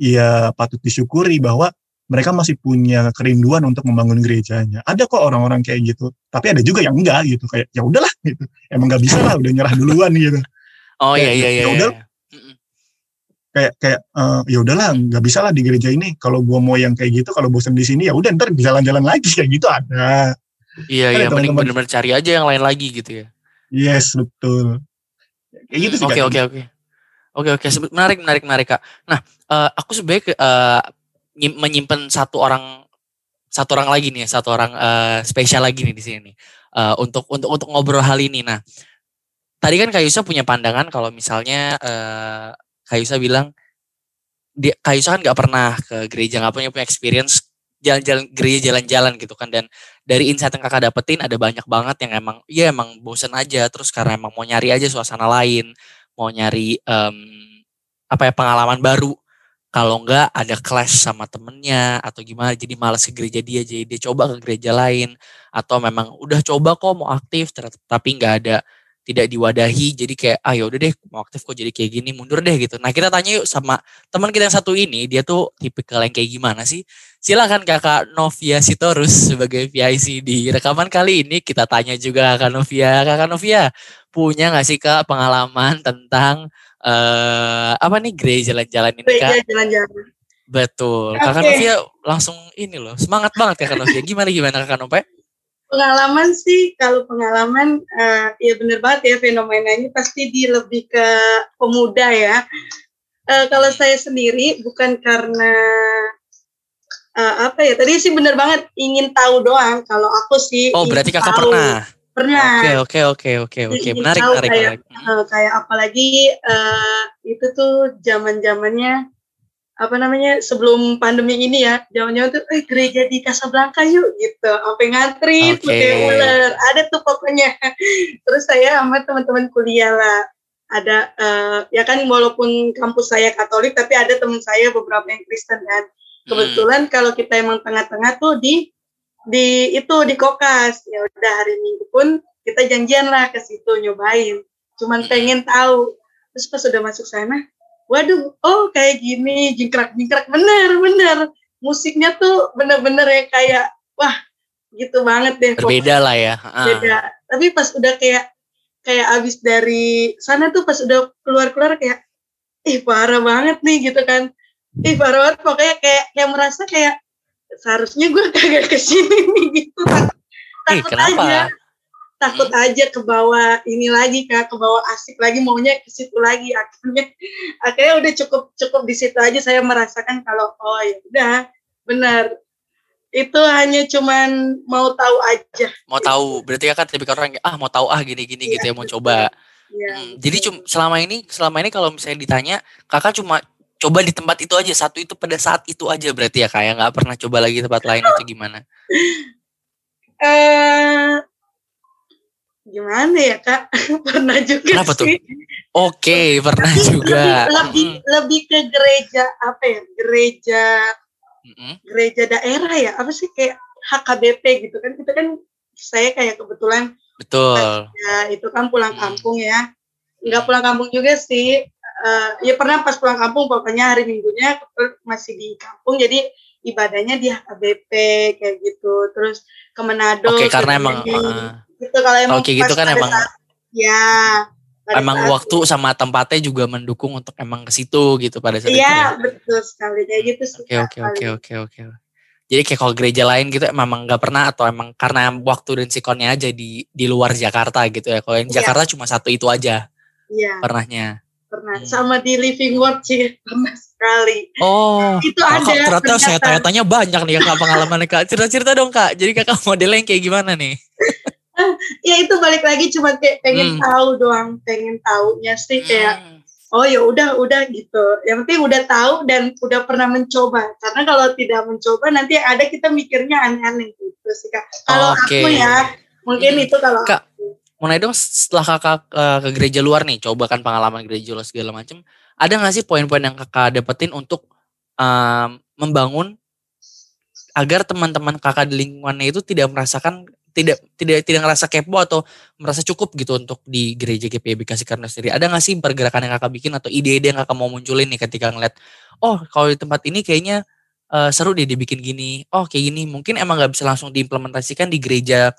Ya patut disyukuri bahwa mereka masih punya kerinduan untuk membangun gerejanya. Ada kok orang-orang kayak gitu, tapi ada juga yang enggak gitu, kayak ya udahlah gitu, emang nggak bisa lah, udah nyerah duluan gitu. Oh iya iya iya. Ya udah, iya. Kayak kayak uh, ya udahlah nggak bisa lah di gereja ini. Kalau gua mau yang kayak gitu kalau bosan di sini ya udah ntar jalan-jalan lagi. Kayak gitu ada iya kan iya mending benar-benar cari aja yang lain lagi gitu ya. Yes betul. Kayak gitu sih oke oke oke. Oke oke. Menarik menarik menarik kak. Nah uh, aku sebagai uh, menyimpan satu orang satu orang lagi nih satu orang uh, spesial lagi nih di sini uh, untuk untuk untuk ngobrol hal ini. Nah tadi kan Kak Yusa punya pandangan kalau misalnya uh, Kayusa bilang dia Kayusa kan nggak pernah ke gereja nggak punya punya experience jalan-jalan gereja jalan-jalan gitu kan. Dan dari insight yang kakak dapetin ada banyak banget yang emang ya emang bosen aja. Terus karena emang mau nyari aja suasana lain mau nyari um, apa ya pengalaman baru. Kalau enggak ada clash sama temennya atau gimana jadi malas ke gereja dia jadi dia coba ke gereja lain. Atau memang udah coba kok mau aktif. Tapi nggak ada tidak diwadahi jadi kayak ah ya udah deh mau aktif kok jadi kayak gini mundur deh gitu. Nah kita tanya yuk sama teman kita yang satu ini dia tuh tipikal yang kayak gimana sih? Silakan kakak Novia Sitorus sebagai VIC di rekaman kali ini kita tanya juga kakak Novia. Kakak Novia punya nggak sih kak pengalaman tentang uh, apa nih gereja jalan-jalan ini kak? jalan-jalan. Betul. Kakak Novia langsung ini loh semangat banget kakak Novia. Gimana gimana kakak Novia pengalaman sih kalau pengalaman uh, ya bener banget ya fenomenanya pasti di lebih ke pemuda ya. Uh, kalau saya sendiri bukan karena uh, apa ya tadi sih bener banget ingin tahu doang. Kalau aku sih oh berarti kakak tahu. pernah pernah. Oke oke oke oke oke menarik menarik. Kayak, Uh, kayak apalagi uh, itu tuh zaman zamannya apa namanya sebelum pandemi ini ya jangan-jangan tuh eh gereja di Casablanca yuk gitu. Sampai ngantri okay. pakai ular. Ada tuh pokoknya. (laughs) Terus saya sama teman-teman kuliah lah. Ada uh, ya kan walaupun kampus saya Katolik tapi ada teman saya beberapa yang Kristen kan. Kebetulan hmm. kalau kita emang tengah-tengah tuh di di itu di kokas. Ya udah hari minggu pun kita janjian lah ke situ nyobain. Cuman pengen tahu. Terus pas sudah masuk sana waduh oh kayak gini jingkrak jingkrak bener bener. Musiknya tuh bener-bener ya kayak wah gitu banget deh. Berbeda lah ya beda. Tapi pas udah kayak kayak abis dari sana tuh pas udah keluar keluar kayak ih parah banget nih gitu kan. Ih parah banget. Pokoknya kayak kayak merasa kayak seharusnya gue (laughs) kagak ke sini nih gitu. Takut kenapa? aja takut hmm. aja ke bawah ini lagi kak ke bawah asik lagi maunya ke situ lagi akhirnya (laughs) akhirnya udah cukup cukup di situ aja saya merasakan kalau oh ya udah benar. Itu hanya cuman mau tahu aja. Mau tahu berarti kakak lebih orang ah mau tahu ah gini gini ya, gitu ya mau coba. Ya, hmm, jadi cuma selama ini selama ini kalau misalnya ditanya kakak cuma coba di tempat itu aja satu itu pada saat itu aja berarti ya kayak nggak pernah coba lagi tempat lain atau gimana? (laughs) Eh gimana ya kak? (laughs) Pernah juga Kenapa sih. tuh oke pernah lebih, juga. lebih lebih, mm. lebih ke gereja apa ya gereja mm -hmm. gereja daerah ya apa sih kayak HKBP gitu kan. Kita kan saya kayak kebetulan betul. ya itu kan pulang kampung ya. Nggak pulang kampung juga sih. Uh, ya pernah pas pulang kampung pokoknya hari minggunya masih di kampung jadi ibadahnya di HKBP kayak gitu. Terus ke Manado oke okay, karena emang uh, gitu kalau emang oke gitu kan emang saat, ya emang saat waktu itu. sama tempatnya juga mendukung untuk emang ke situ gitu pada saat iya, itu ya? betul sekali. Kayak gitu oke oke oke oke oke. Jadi kayak kalau gereja lain gitu emang nggak pernah atau emang karena waktu dan sikonnya aja di di luar Jakarta gitu ya? Kalau yang ya. Jakarta cuma satu itu aja Iya. pernahnya. Pernah. Hmm. sama di Living World sih pernah sekali. Oh itu ada ternyata saya tanya-tanya banyak nih kak pengalaman kak. Cerita-cerita dong kak. Jadi kakak modelnya yang kayak gimana nih (laughs) ya itu balik lagi cuma kayak pengen hmm. tahu doang pengen tahunya sih kayak hmm. oh ya udah udah gitu yang penting udah tahu dan udah pernah mencoba karena kalau tidak mencoba nanti ada kita mikirnya aneh-aneh gitu sih kak kalau okay. aku ya mungkin hmm. itu kalau kak nanya dong setelah kakak uh, ke gereja luar nih coba kan pengalaman gereja luar segala macam ada nggak sih poin-poin yang kakak dapetin untuk um, membangun agar teman-teman kakak di lingkungannya itu tidak merasakan tidak tidak tidak ngerasa kepo atau merasa cukup gitu untuk di gereja GPIB kasih karena sendiri. Ada nggak sih pergerakan yang kakak bikin atau ide-ide yang kakak mau munculin nih ketika ngeliat, oh kalau di tempat ini kayaknya uh, seru deh dibikin gini, oh kayak gini. Mungkin emang nggak bisa langsung diimplementasikan di gereja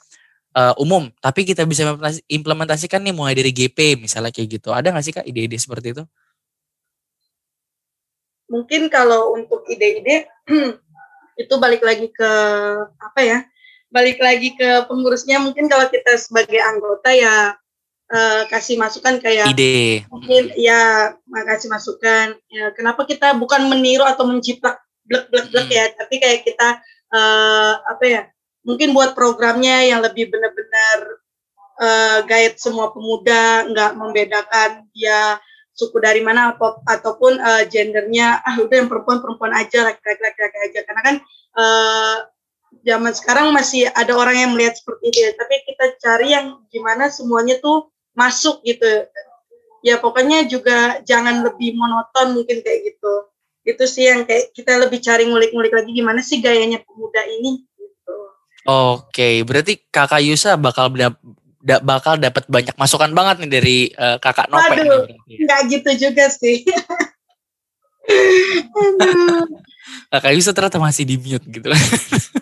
uh, umum, tapi kita bisa implementasikan nih mulai dari GP misalnya kayak gitu. Ada nggak sih kak ide-ide seperti itu? Mungkin kalau untuk ide-ide (clears throat) itu balik lagi ke apa ya? Balik lagi ke pengurusnya mungkin kalau kita sebagai anggota ya uh, kasih masukan kayak ide. mungkin ya makasih masukan. Ya kenapa kita bukan meniru atau menjiplak blek blek blek hmm. ya. Tapi kayak kita uh, apa ya mungkin buat programnya yang lebih benar-benar uh, guide semua pemuda nggak membedakan dia suku dari mana atau, ataupun uh, gendernya ah udah yang perempuan perempuan aja laki-laki laki-laki aja. Karena kan uh, zaman sekarang masih ada orang yang melihat seperti itu ya. tapi kita cari yang gimana semuanya tuh masuk gitu ya pokoknya juga jangan lebih monoton mungkin kayak gitu itu sih yang kayak kita lebih cari ngulik-ngulik lagi gimana sih gayanya pemuda ini gitu Oke, berarti kakak Yusa bakal da- da- bakal dapat banyak masukan banget nih dari eh, kakak Nope. Waduh. nggak gitu juga sih (laughs) Aduh. Kakak Yusa ternyata masih di mute gitu. (laughs)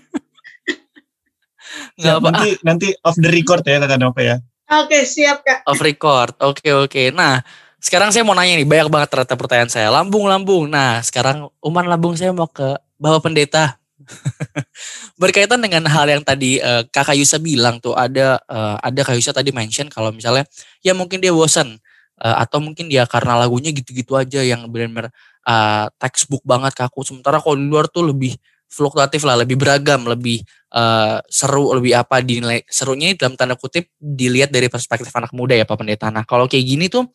Nggak apa nanti nanti off the record ya kakak Nope ya. oke siap kak off record. Oke oke. Nah sekarang saya mau nanya nih banyak banget ternyata pertanyaan saya. Lambung lambung. Nah sekarang uman lambung saya mau ke bapak pendeta. (laughs) Berkaitan dengan hal yang tadi eh, kakak Yusa bilang tuh ada eh, ada kak Yusa tadi mention kalau misalnya ya mungkin dia bosan eh, atau mungkin dia karena lagunya gitu-gitu aja yang benar-benar eh, textbook banget ke aku. Sementara kalau di luar tuh lebih fluktuatif lah, lebih beragam, lebih eh, seru, lebih apa dinilai serunya dalam tanda kutip dilihat dari perspektif anak muda ya Pak Pendeta. Nah kalau kayak gini tuh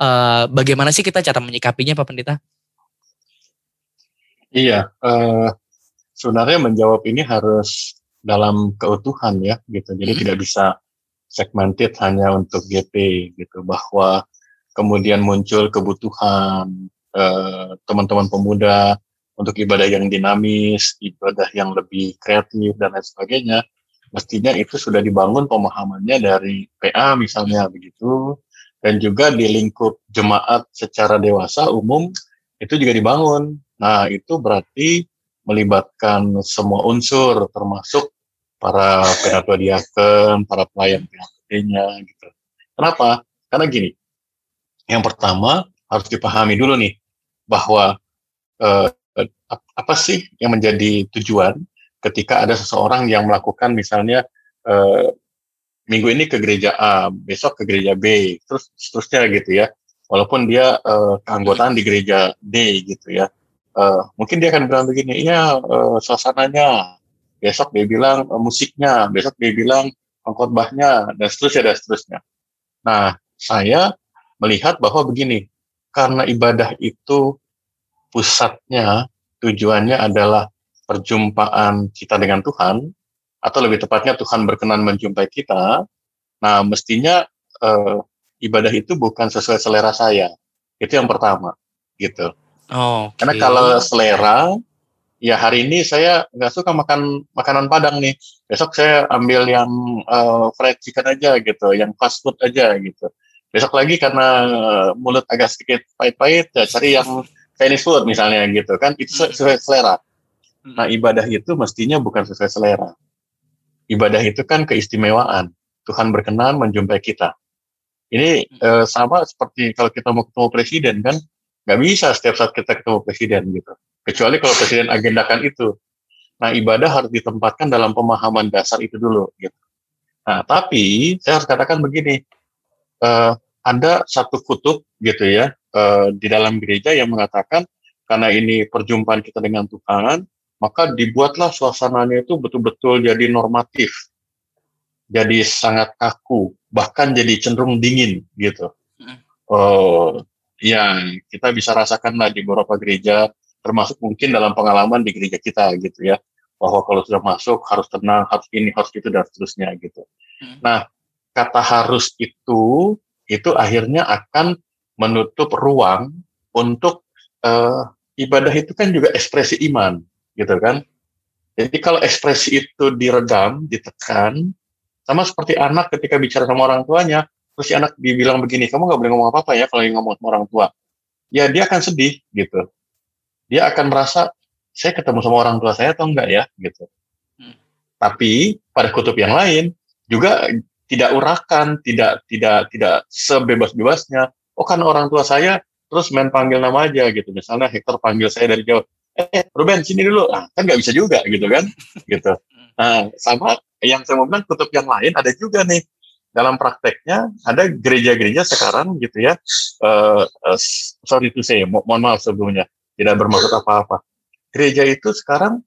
eh, bagaimana sih kita cara menyikapinya Pak Pendeta? Iya, eh, sebenarnya menjawab ini harus dalam keutuhan ya, gitu. Jadi Hmm. tidak bisa segmented hanya untuk GP gitu, bahwa kemudian muncul kebutuhan eh, teman-teman pemuda untuk ibadah yang dinamis, ibadah yang lebih kreatif dan lain sebagainya. Mestinya itu sudah dibangun pemahamannya dari PA misalnya begitu, dan juga di lingkup jemaat secara dewasa umum itu juga dibangun. Nah, itu berarti melibatkan semua unsur, termasuk para penatua diaken, para pelayan PHP-nya, gitu. Kenapa? Karena gini, yang pertama harus dipahami dulu nih, bahwa eh, apa sih yang menjadi tujuan ketika ada seseorang yang melakukan misalnya eh, minggu ini ke gereja A, besok ke gereja B, terus seterusnya gitu ya. Walaupun dia eh, keanggotaan di gereja D gitu ya. Eh, mungkin dia akan bilang begini, iya eh, suasananya, besok dia bilang eh, musiknya, besok dia bilang pengkhotbahnya, dan seterusnya dan seterusnya. Nah, saya melihat bahwa begini, karena ibadah itu pusatnya, tujuannya adalah perjumpaan kita dengan Tuhan, atau lebih tepatnya Tuhan berkenan menjumpai kita. Nah, mestinya eh, ibadah itu bukan sesuai selera saya. Itu yang pertama, gitu. Oh, Karena kalau selera, ya hari ini saya nggak suka makan makanan Padang nih. Besok saya ambil yang eh, fried chicken aja gitu, yang fast food aja gitu. Besok lagi karena eh, mulut agak sedikit pahit-pahit, ya cari yang Chinese food misalnya gitu kan. Itu Hmm. sesuai selera. Hmm. Nah ibadah itu mestinya bukan sesuai selera. Ibadah itu kan keistimewaan. Tuhan berkenan menjumpai kita. Ini eh, sama seperti kalau kita mau ketemu presiden kan, nggak bisa setiap saat kita ketemu presiden gitu. Kecuali kalau presiden agendakan itu. Nah ibadah harus ditempatkan dalam pemahaman dasar itu dulu gitu. Nah tapi saya harus katakan begini, eh, ada satu kutub gitu ya eh, di dalam gereja yang mengatakan karena ini perjumpaan kita dengan Tuhan, maka dibuatlah suasananya itu betul-betul jadi normatif, jadi sangat kaku, bahkan jadi cenderung dingin gitu. Mm. Oh, ya kita bisa rasakan lah di beberapa gereja, termasuk mungkin dalam pengalaman di gereja kita gitu ya, bahwa kalau sudah masuk harus tenang, harus ini, harus itu dan seterusnya gitu. Mm. Nah, kata harus itu itu akhirnya akan menutup ruang untuk eh, ibadah itu kan juga ekspresi iman, gitu kan? Jadi kalau ekspresi itu diredam, ditekan, sama seperti anak ketika bicara sama orang tuanya, terus si anak dibilang begini, kamu nggak boleh ngomong apa-apa ya kalau ngomong sama orang tua. Ya dia akan sedih, gitu. Dia akan merasa, saya ketemu sama orang tua saya atau enggak ya, gitu. Hmm. Tapi pada kutub yang lain juga tidak urakan, tidak tidak tidak sebebas-bebasnya. Oh kan orang tua saya terus main panggil nama aja gitu. Misalnya Hector panggil saya dari jauh, eh Ruben sini dulu, ah, kan nggak bisa juga gitu kan, gitu. Nah sama yang saya mau bilang kutub yang lain ada juga nih dalam prakteknya ada gereja-gereja sekarang gitu ya. eh eh, sorry to say, mo mohon maaf sebelumnya tidak bermaksud apa-apa. Gereja itu sekarang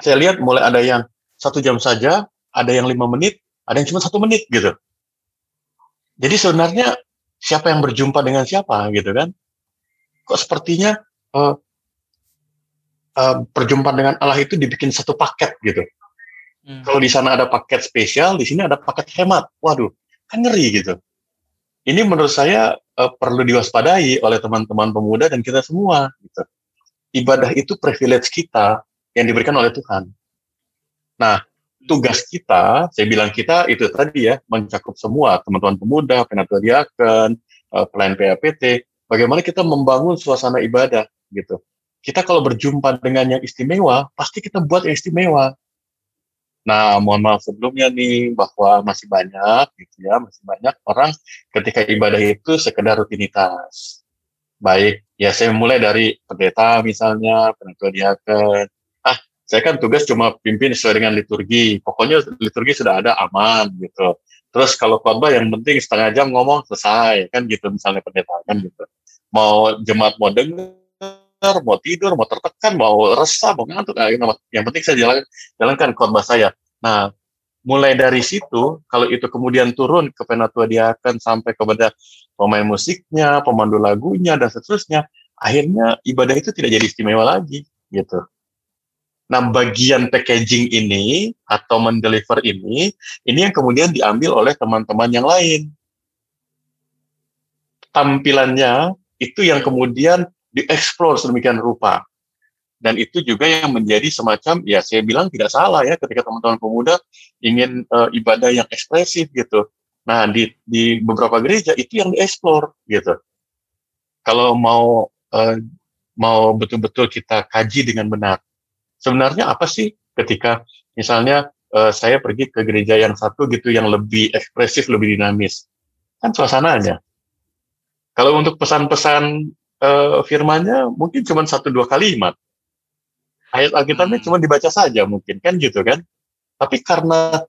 saya lihat mulai ada yang satu jam saja, ada yang lima menit, ada yang cuma satu menit gitu. Jadi sebenarnya siapa yang berjumpa dengan siapa gitu kan? Kok sepertinya eh, eh, perjumpaan dengan Allah itu dibikin satu paket gitu. Hmm. Kalau di sana ada paket spesial, di sini ada paket hemat. Waduh, kan ngeri gitu. ini menurut saya uh, perlu diwaspadai oleh teman-teman pemuda dan kita semua. Gitu. Ibadah itu privilege kita yang diberikan oleh Tuhan. Nah, tugas kita, saya bilang kita itu tadi ya, mencakup semua teman-teman pemuda, penatua diaken, uh, pelayan PAPT, bagaimana kita membangun suasana ibadah gitu. Kita kalau berjumpa dengan yang istimewa, pasti kita buat yang istimewa. Nah, mohon maaf sebelumnya nih bahwa masih banyak gitu ya, masih banyak orang ketika ibadah itu sekedar rutinitas. Baik, ya saya mulai dari pendeta misalnya, penatua diaken. Ah, saya kan tugas cuma pimpin sesuai dengan liturgi. Pokoknya liturgi sudah ada aman gitu. Terus kalau khotbah yang penting setengah jam ngomong selesai kan gitu misalnya pendeta kan gitu. Mau jemaat mau dengar mau tidur, mau tertekan, mau resah, mau ngantuk. Nah, yang penting saya jalan, jalankan khotbah saya. Nah, mulai dari situ, kalau itu kemudian turun ke penatua diakan sampai kepada pemain musiknya, pemandu lagunya, dan seterusnya, akhirnya ibadah itu tidak jadi istimewa lagi, gitu. Nah, bagian packaging ini atau mendeliver ini, ini yang kemudian diambil oleh teman-teman yang lain. Tampilannya itu yang kemudian dieksplor sedemikian rupa. Dan itu juga yang menjadi semacam, ya saya bilang tidak salah ya ketika teman-teman pemuda ingin uh, ibadah yang ekspresif gitu. Nah di, di beberapa gereja itu yang dieksplor gitu. Kalau mau uh, mau betul-betul kita kaji dengan benar, sebenarnya apa sih ketika misalnya uh, saya pergi ke gereja yang satu gitu yang lebih ekspresif, lebih dinamis, kan suasananya. Kalau untuk pesan-pesan uh, firmannya mungkin cuma satu dua kalimat. Ayat Alkitabnya hmm. cuma dibaca saja mungkin kan gitu kan. Tapi karena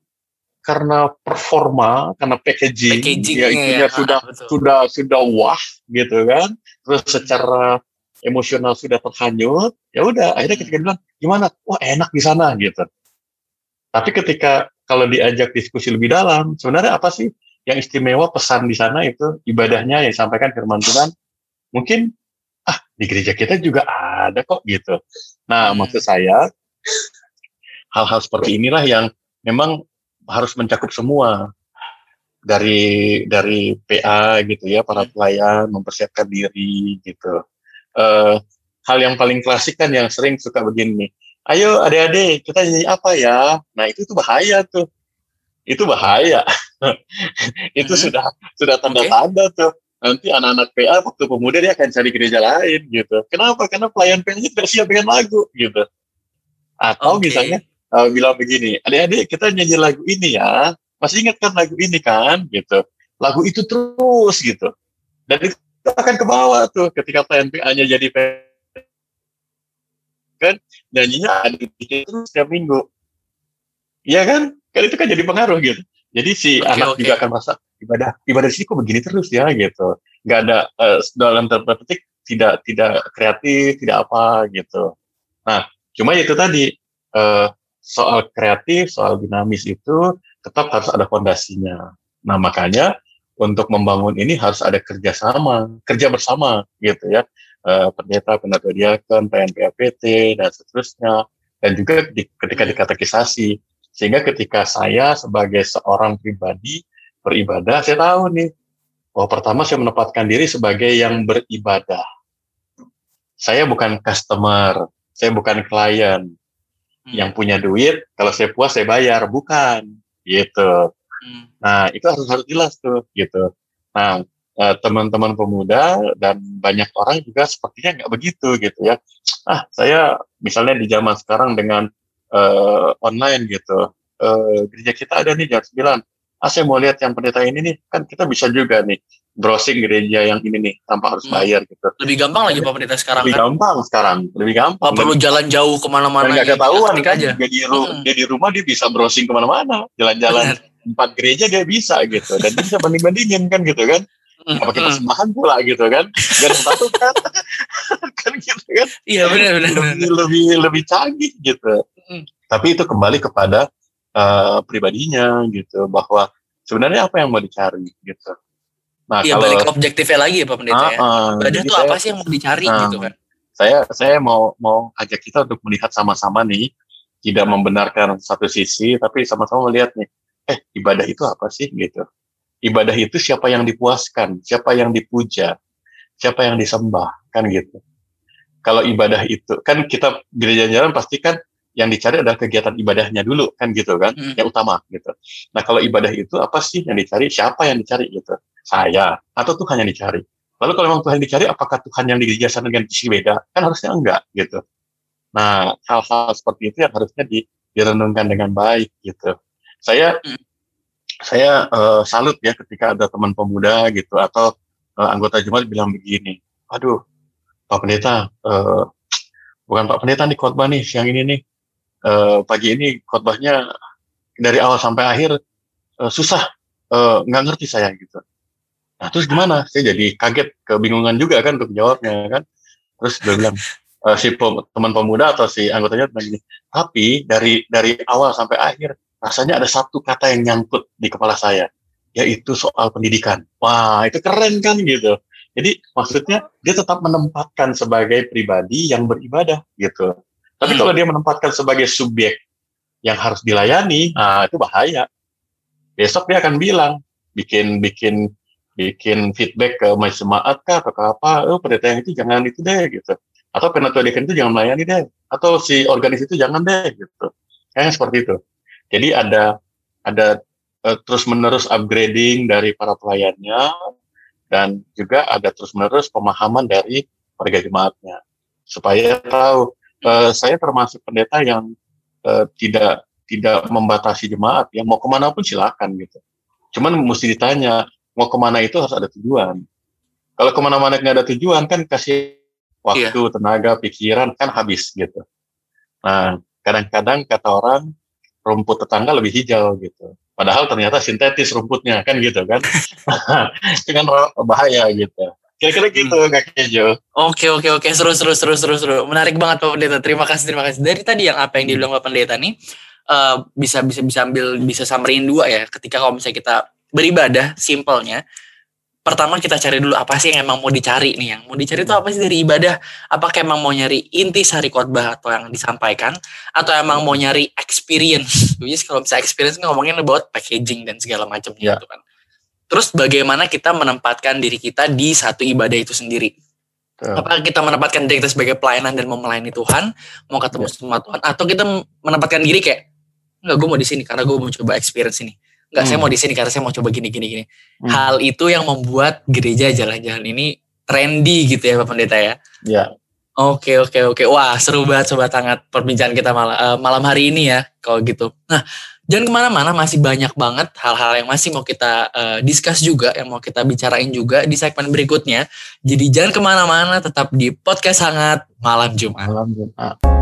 karena performa, karena packaging, packaging ya itunya ya, sudah betul. sudah sudah wah gitu kan. Terus hmm. secara emosional sudah terhanyut, ya udah akhirnya ketika hmm. bilang gimana? Wah, enak di sana gitu. Tapi ketika kalau diajak diskusi lebih dalam, sebenarnya apa sih yang istimewa pesan di sana itu ibadahnya yang disampaikan firman Tuhan mungkin ah di gereja kita juga ada kok gitu. Nah, hmm. maksud saya hal-hal seperti inilah yang memang harus mencakup semua dari dari PA gitu ya para hmm. pelayan mempersiapkan diri gitu. Uh, hal yang paling klasik kan yang sering suka begini. Ayo adik-adik kita jadi apa ya? Nah itu tuh bahaya tuh. Itu bahaya. (laughs) itu hmm. sudah sudah tanda-tanda okay. tuh nanti anak-anak PA waktu pemuda dia akan cari gereja lain gitu. Kenapa? Karena pelayan PA tidak siap dengan lagu gitu. Atau okay. misalnya uh, bilang begini, adik-adik kita nyanyi lagu ini ya, masih ingat kan lagu ini kan gitu. Lagu itu terus gitu. Dan itu akan ke bawah tuh ketika pelayan PA-nya jadi kan nyanyinya ada terus setiap minggu. Iya kan? Kan itu kan jadi pengaruh gitu. Jadi si okay, anak okay. juga akan merasa ibadah ibadah sini kok begini terus ya gitu. Nggak ada uh, dalam tanda petik tidak tidak kreatif, tidak apa gitu. Nah, cuma itu tadi uh, soal kreatif, soal dinamis itu tetap harus ada fondasinya. Nah, makanya untuk membangun ini harus ada kerjasama, kerja bersama gitu ya. Uh, pendeta, pendeta diaken, PNPAPT, dan seterusnya. Dan juga di, ketika dikatekisasi, sehingga ketika saya sebagai seorang pribadi beribadah, saya tahu nih, oh pertama saya menempatkan diri sebagai yang beribadah. Saya bukan customer, saya bukan klien hmm. yang punya duit. Kalau saya puas saya bayar, bukan gitu. Hmm. Nah itu harus harus jelas tuh gitu. Nah eh, teman-teman pemuda dan banyak orang juga sepertinya nggak begitu gitu ya. Ah saya misalnya di zaman sekarang dengan uh, online gitu. Uh, gereja kita ada nih jam 9. Ah saya mau lihat yang pendeta ini nih, kan kita bisa juga nih browsing gereja yang ini nih tanpa harus hmm. bayar gitu. Lebih gampang lagi Pak Pendeta sekarang Lebih kan? gampang sekarang, lebih gampang. Gak perlu jalan jauh ke mana-mana. Gak ketahuan kan, aja. Dia di, ru hmm. dia di rumah dia bisa browsing ke mana-mana. Jalan-jalan empat gereja dia bisa gitu. Dan dia bisa banding-bandingin kan gitu kan. Apa kita sembahan pula gitu kan. Gak satu kan. (laughs) kan gitu kan. Iya benar-benar. Lebih, lebih, lebih canggih gitu. Tapi itu kembali kepada uh, pribadinya gitu bahwa sebenarnya apa yang mau dicari gitu. Nah, iya kalau, balik ke objektifnya lagi ya Pak Pendeta uh, ya. Uh, Ibadah itu apa sih yang mau dicari uh, gitu kan. Saya saya mau mau ajak kita untuk melihat sama-sama nih tidak membenarkan satu sisi tapi sama-sama melihat nih eh ibadah itu apa sih gitu. ibadah itu siapa yang dipuaskan, siapa yang dipuja, siapa yang disembah, kan gitu. Kalau ibadah itu kan kita gereja jalan pasti kan yang dicari adalah kegiatan ibadahnya dulu kan gitu kan, hmm. yang utama gitu. Nah kalau ibadah itu apa sih yang dicari? Siapa yang dicari gitu? Saya atau Tuhan yang dicari? Lalu kalau memang Tuhan yang dicari, apakah Tuhan yang di gereja sana dengan visi beda? Kan harusnya enggak gitu. Nah hal-hal seperti itu yang harusnya di, direnungkan dengan baik gitu. Saya hmm saya uh, salut ya ketika ada teman pemuda gitu atau uh, anggota jemaat bilang begini, aduh Pak Pendeta, uh, bukan Pak Pendeta nih khotbah nih siang ini nih, uh, pagi ini khotbahnya dari awal sampai akhir uh, susah, nggak uh, ngerti saya gitu. Nah terus gimana? Saya jadi kaget, kebingungan juga kan untuk jawabnya kan. Terus dia bilang, uh, si teman pemuda atau si anggotanya bilang gini, tapi dari dari awal sampai akhir rasanya ada satu kata yang nyangkut di kepala saya, yaitu soal pendidikan. Wah, itu keren kan gitu. Jadi maksudnya dia tetap menempatkan sebagai pribadi yang beribadah gitu. Tapi hmm. kalau dia menempatkan sebagai subjek yang harus dilayani, nah itu bahaya. Besok dia akan bilang, bikin bikin bikin feedback ke jemaat kah atau ke apa, oh pendeta yang itu jangan itu deh gitu. Atau penatua itu jangan melayani deh. Atau si organis itu jangan deh gitu. Kayaknya seperti itu. Jadi ada ada uh, terus-menerus upgrading dari para pelayannya dan juga ada terus-menerus pemahaman dari warga jemaatnya supaya tahu uh, saya termasuk pendeta yang uh, tidak tidak membatasi jemaat yang mau ke mana pun silakan gitu. Cuman mesti ditanya mau ke mana itu harus ada tujuan. Kalau ke mana-mana nggak ada tujuan kan kasih waktu, iya. tenaga, pikiran kan habis gitu. Nah kadang-kadang kata orang rumput tetangga lebih hijau gitu. Padahal ternyata sintetis rumputnya kan gitu kan. (laughs) kan bahaya gitu. Kira-kira gitu hmm. Kak Kejo. Oke oke oke seru seru seru seru seru. Menarik banget Pak Pendeta. Terima kasih terima kasih. Dari tadi yang apa yang hmm. dibilang Pak Pendeta nih uh, bisa bisa bisa ambil bisa samarin dua ya. Ketika kalau misalnya kita beribadah simpelnya pertama kita cari dulu apa sih yang emang mau dicari nih yang mau dicari itu apa sih dari ibadah? Apakah emang mau nyari inti sari khotbah atau yang disampaikan? Atau emang mau nyari experience? (laughs) Jadi kalau bisa experience ngomongin about packaging dan segala macam yeah. gitu kan. Terus bagaimana kita menempatkan diri kita di satu ibadah itu sendiri? Yeah. apakah kita menempatkan diri kita sebagai pelayanan dan mau melayani Tuhan? Mau ketemu yeah. sama Tuhan? Atau kita menempatkan diri kayak enggak gue mau di sini karena gue mau coba experience ini Enggak, hmm. saya mau di sini karena saya mau coba gini gini gini. Hmm. Hal itu yang membuat gereja jalan-jalan ini trendy gitu ya Pak Pendeta ya. Iya. Oke oke oke. Wah seru banget sobat hangat perbincangan kita malam uh, malam hari ini ya kalau gitu. Nah jangan ke mana-mana masih banyak banget hal-hal yang masih mau kita uh, discuss juga yang mau kita bicarain juga di segmen berikutnya. Jadi jangan ke mana-mana tetap di podcast hangat malam Jumat. Malam Jumat.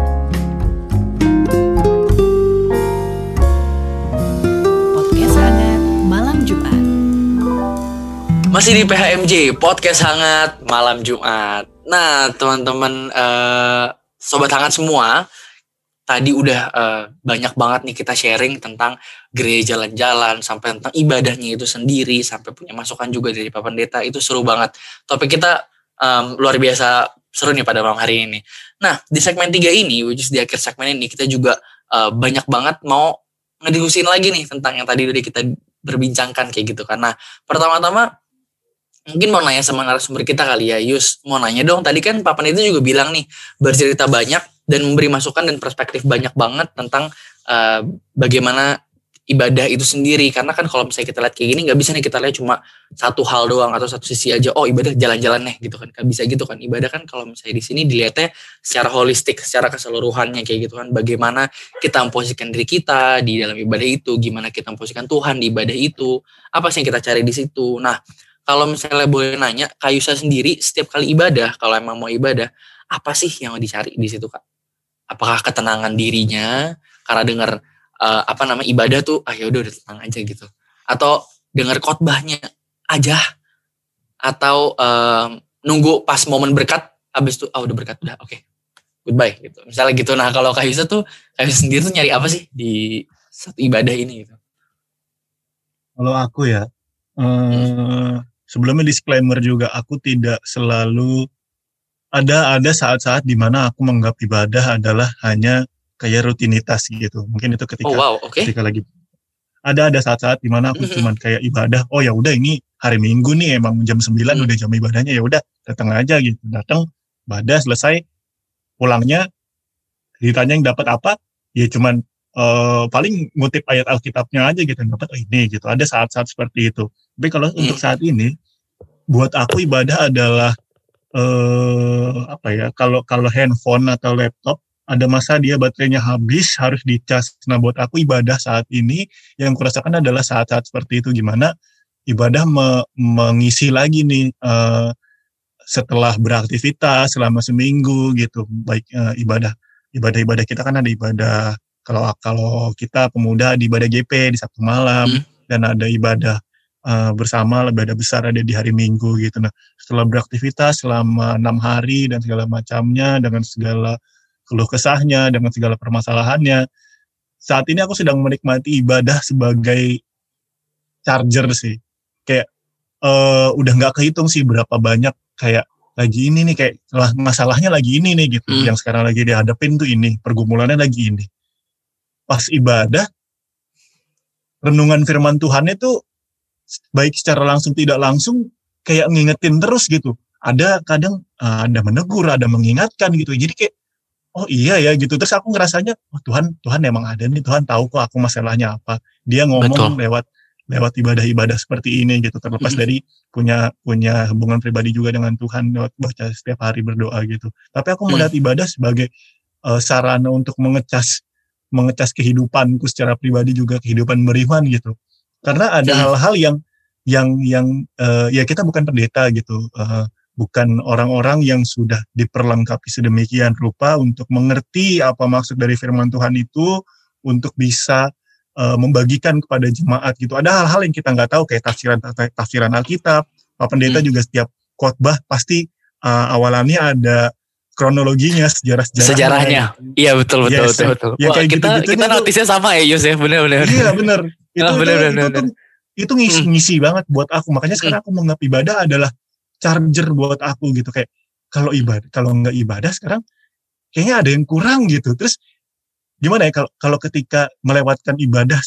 Masih di PHMJ, podcast hangat malam Jumat. Nah, teman-teman uh, sobat hangat semua, tadi udah uh, banyak banget nih kita sharing tentang gereja jalan-jalan sampai tentang ibadahnya itu sendiri sampai punya masukan juga dari Pak Pendeta itu seru banget. Topik kita um, luar biasa seru nih pada malam hari ini. Nah, di segmen 3 ini, which is di akhir segmen ini kita juga uh, banyak banget mau ngediskusin lagi nih tentang yang tadi udah kita berbincangkan kayak gitu karena pertama-tama mungkin mau nanya sama narasumber kita kali ya Yus. Mau nanya dong tadi kan papan itu juga bilang nih bercerita banyak dan memberi masukan dan perspektif banyak banget tentang uh, bagaimana ibadah itu sendiri. Karena kan kalau misalnya kita lihat kayak gini nggak bisa nih kita lihat cuma satu hal doang atau satu sisi aja oh ibadah jalan-jalan nih gitu kan. Nggak bisa gitu kan. Ibadah kan kalau misalnya di sini dilihatnya secara holistik secara keseluruhannya kayak gitu kan. Bagaimana kita memposisikan diri kita di dalam ibadah itu gimana kita memposisikan Tuhan di ibadah itu apa sih yang kita cari di situ. Nah kalau misalnya boleh nanya, Kayusa sendiri setiap kali ibadah, kalau emang mau ibadah, apa sih yang dicari di situ kak? Apakah ketenangan dirinya karena dengar uh, apa nama ibadah tuh, ah ya udah tenang aja gitu, atau dengar khotbahnya aja, atau um, nunggu pas momen berkat, abis itu ah udah berkat udah oke, okay. goodbye gitu. Misalnya gitu. Nah kalau Kayusa tuh Kayusa sendiri tuh nyari apa sih di satu ibadah ini gitu? Kalau aku ya, hmm sebelumnya disclaimer juga aku tidak selalu ada ada saat-saat di mana aku menganggap ibadah adalah hanya kayak rutinitas gitu. Mungkin itu ketika oh, wow, okay. ketika lagi ada ada saat-saat di mana aku cuman kayak ibadah oh ya udah ini hari minggu nih emang jam 9 Hmm. udah jam ibadahnya ya udah datang aja gitu datang ibadah selesai pulangnya ditanya yang dapat apa ya cuman eh, paling ngutip ayat Alkitabnya aja gitu dapat oh ini gitu ada saat-saat seperti itu tapi kalau Hmm. untuk saat ini buat aku ibadah adalah eh apa ya kalau kalau handphone atau laptop ada masa dia baterainya habis harus dicas. Nah buat aku ibadah saat ini yang kurasakan adalah saat-saat seperti itu gimana ibadah me- mengisi lagi nih eh, setelah beraktivitas selama seminggu gitu baik eh, ibadah ibadah-ibadah kita kan ada ibadah kalau kalau kita pemuda di ibadah GP di Sabtu malam Hmm. dan ada ibadah eh, bersama ibadah besar ada di hari Minggu gitu. Nah setelah beraktivitas selama enam hari dan segala macamnya dengan segala keluh kesahnya dengan segala permasalahannya saat ini aku sedang menikmati ibadah sebagai charger sih. Kayak eh udah nggak kehitung sih berapa banyak kayak lagi ini nih kayak lah masalahnya lagi ini nih gitu. Hmm. yang sekarang lagi dihadapin tuh ini pergumulannya lagi ini. Pas ibadah renungan firman Tuhan itu baik secara langsung tidak langsung kayak ngingetin terus gitu. Ada kadang eh, ada menegur ada mengingatkan gitu. Jadi kayak oh iya ya gitu. Terus aku ngerasanya oh Tuhan Tuhan emang ada nih. Tuhan tahu kok aku masalahnya apa. Dia ngomong Betul. lewat lewat ibadah-ibadah seperti ini gitu. Terlepas Mm-mm. dari punya punya hubungan pribadi juga dengan Tuhan lewat baca setiap hari berdoa gitu. Tapi aku Mm. melihat ibadah sebagai eh, sarana untuk mengecas mengecas kehidupanku secara pribadi juga kehidupan beriman gitu karena ada Mm. hal-hal yang yang yang eh, ya kita bukan pendeta gitu eh, bukan orang-orang yang sudah diperlengkapi sedemikian rupa untuk mengerti apa maksud dari firman Tuhan itu untuk bisa eh, membagikan kepada jemaat gitu. Ada hal-hal yang kita nggak tahu kayak tafsiran tafsiran Alkitab. Pak pendeta Hmm. juga setiap khotbah pasti eh, awalannya ada kronologinya, sejarah-sejarahnya. Sejarahnya. Iya betul betul Yes, betul betul. ya Wah, kayak kita gitu-gitunya kita tuh- notisnya sama ya Yus ya benar benar. Iya bener. Itu, Ah, itu, bener, itu, bener, tuh- itu ngisi, Hmm. ngisi banget buat aku. Makanya sekarang aku menganggap ibadah adalah charger buat aku gitu. Kayak kalau ibadah, kalau nggak ibadah sekarang kayaknya ada yang kurang gitu. Terus gimana ya kalau kalau ketika melewatkan ibadah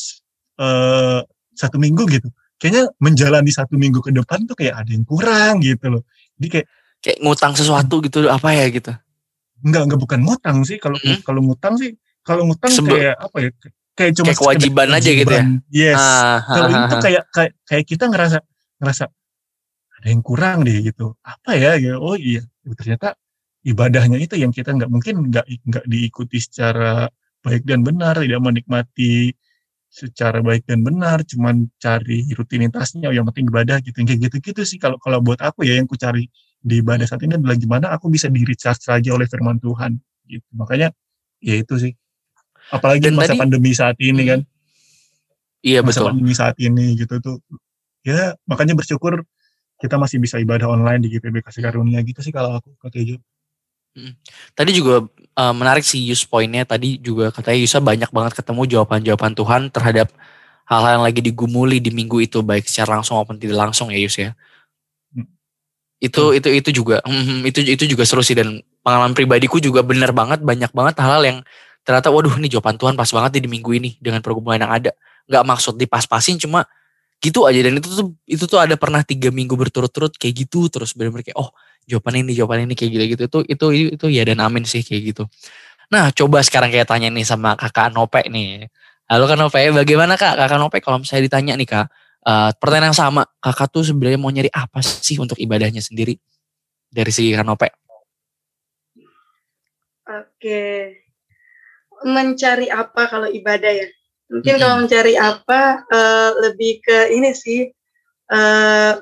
eh, satu minggu gitu, kayaknya menjalani satu minggu ke depan tuh kayak ada yang kurang gitu loh. Jadi kayak Kayak ngutang sesuatu gitu apa ya gitu. nggak nggak bukan ngutang sih. Kalau Hmm. kalau ngutang sih, kalau ngutang Sebe- kayak apa ya? Kayak cuma Kayak kewajiban sekedar aja gitu ya? kewajiban. Yes. Ah, kalau ah, itu ah, kayak kayak kayak kita ngerasa ngerasa ada yang kurang deh gitu. Apa ya? Ya oh iya. Ternyata ibadahnya itu yang kita nggak mungkin nggak nggak diikuti secara baik dan benar tidak menikmati secara baik dan benar cuman cari rutinitasnya oh, yang penting ibadah gitu. Kayak gitu gitu sih kalau kalau buat aku ya yang ku cari di ibadah saat ini adalah gimana aku bisa di recharge lagi oleh firman Tuhan gitu. Makanya ya itu sih apalagi Dan masa tadi- pandemi saat ini kan Iya masa betul. pandemi saat ini gitu tuh ya makanya bersyukur kita masih bisa ibadah online di GPB Kasih Karunia gitu sih kalau aku Kak Tejo. Tadi juga eh, menarik sih Yus poinnya tadi juga katanya Yusa banyak banget ketemu jawaban-jawaban Tuhan terhadap hal-hal yang lagi digumuli di minggu itu baik secara langsung maupun tidak langsung ya Yus ya. Hmm. Itu itu itu juga hmm, itu itu juga seru sih dan pengalaman pribadiku juga benar banget banyak banget hal-hal yang ternyata waduh ini jawaban Tuhan pas banget nih di minggu ini dengan pergumulan yang ada. Nggak maksud dipas-pasin cuma gitu aja. Dan itu tuh itu tuh ada pernah tiga minggu berturut-turut kayak gitu terus benar-benar kayak oh jawaban ini jawaban ini kayak gitu gitu itu itu itu ya dan amin sih kayak gitu. Nah coba sekarang kayak tanya nih sama kakak Nope nih. Halo kak Nope. Bagaimana kak? Kakak Nope kalau misalnya ditanya nih kak eh, pertanyaan yang sama. Kakak tuh sebenarnya mau nyari apa sih untuk ibadahnya sendiri? Dari segi kak Nope. Oke. Mencari apa kalau ibadah ya? Mungkin Mm-mm. kalau mencari apa eh, lebih ke ini sih. eh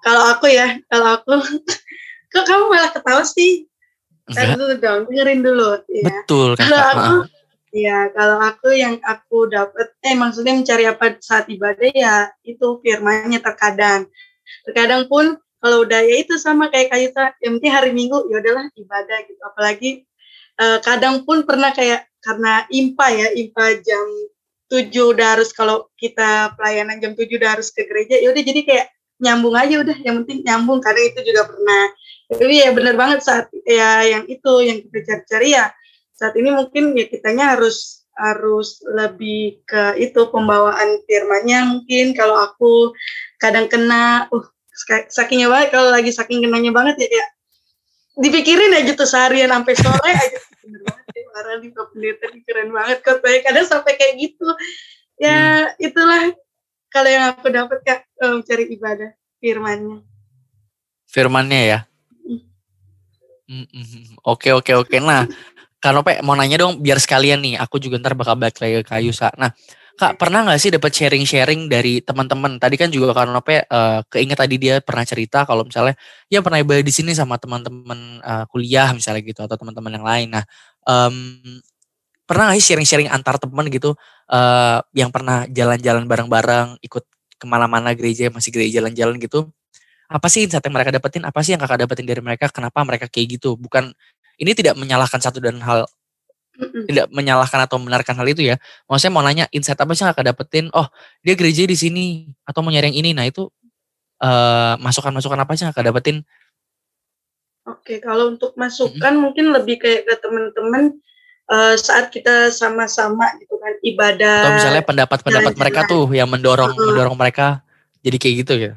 kalau aku ya, kalau aku (laughs) kok kamu malah ketawa sih? Enggak dulu dong, dengerin dulu. Ya. betul Kalau aku, ya kalau aku yang aku dapat, eh maksudnya mencari apa saat ibadah ya itu firmannya terkadang. Terkadang pun kalau udah ya itu sama kayak Kayuta, yang penting hari Minggu ya udahlah ibadah gitu. Apalagi eh, kadang pun pernah kayak karena impa ya, impa jam 7 udah harus kalau kita pelayanan jam 7 udah harus ke gereja, ya udah jadi kayak nyambung aja udah, yang penting nyambung karena itu juga pernah. Jadi ya benar banget saat ya yang itu yang kita cari-cari ya saat ini mungkin ya kitanya harus harus lebih ke itu pembawaan firmannya mungkin kalau aku kadang kena uh sakingnya banget kalau lagi saking kenanya banget ya kayak dipikirin aja tuh seharian sampai sore aja bener banget ya para di pendeta keren banget kok kadang sampai kayak gitu. Ya hmm. itulah kalau yang aku dapat kak um, cari ibadah firmannya. Firmannya ya? Hmm, hmm, hmm. oke oke oke. Nah Kanope mau nanya dong biar sekalian nih aku juga ntar bakal balik lagi ke kayu sa nah Kak, pernah nggak sih dapat sharing-sharing dari teman-teman? Tadi kan juga Kanope uh, keinget tadi dia pernah cerita kalau misalnya ya pernah ibadah di sini sama teman-teman uh, kuliah misalnya gitu atau teman-teman yang lain. Nah, um, pernah nggak sih sharing-sharing antar teman gitu uh, yang pernah jalan-jalan bareng-bareng, ikut ke mana-mana gereja, masih gereja jalan-jalan gitu? Apa sih insight yang mereka dapetin? Apa sih yang kakak dapetin dari mereka? Kenapa mereka kayak gitu? Bukan ini tidak menyalahkan satu dan hal tidak menyalahkan atau membenarkan hal itu ya. Maksudnya mau nanya insight apa sih yang kakak dapetin? Oh dia gereja di sini atau mau nyari yang ini. Nah itu uh, masukan-masukan apa sih yang kakak dapetin? Oke kalau untuk masukan mm-hmm. mungkin lebih kayak ke teman-teman uh, saat kita sama-sama gitu kan ibadah. Atau misalnya pendapat-pendapat mereka tuh yang mendorong uh, mendorong mereka jadi kayak gitu ya.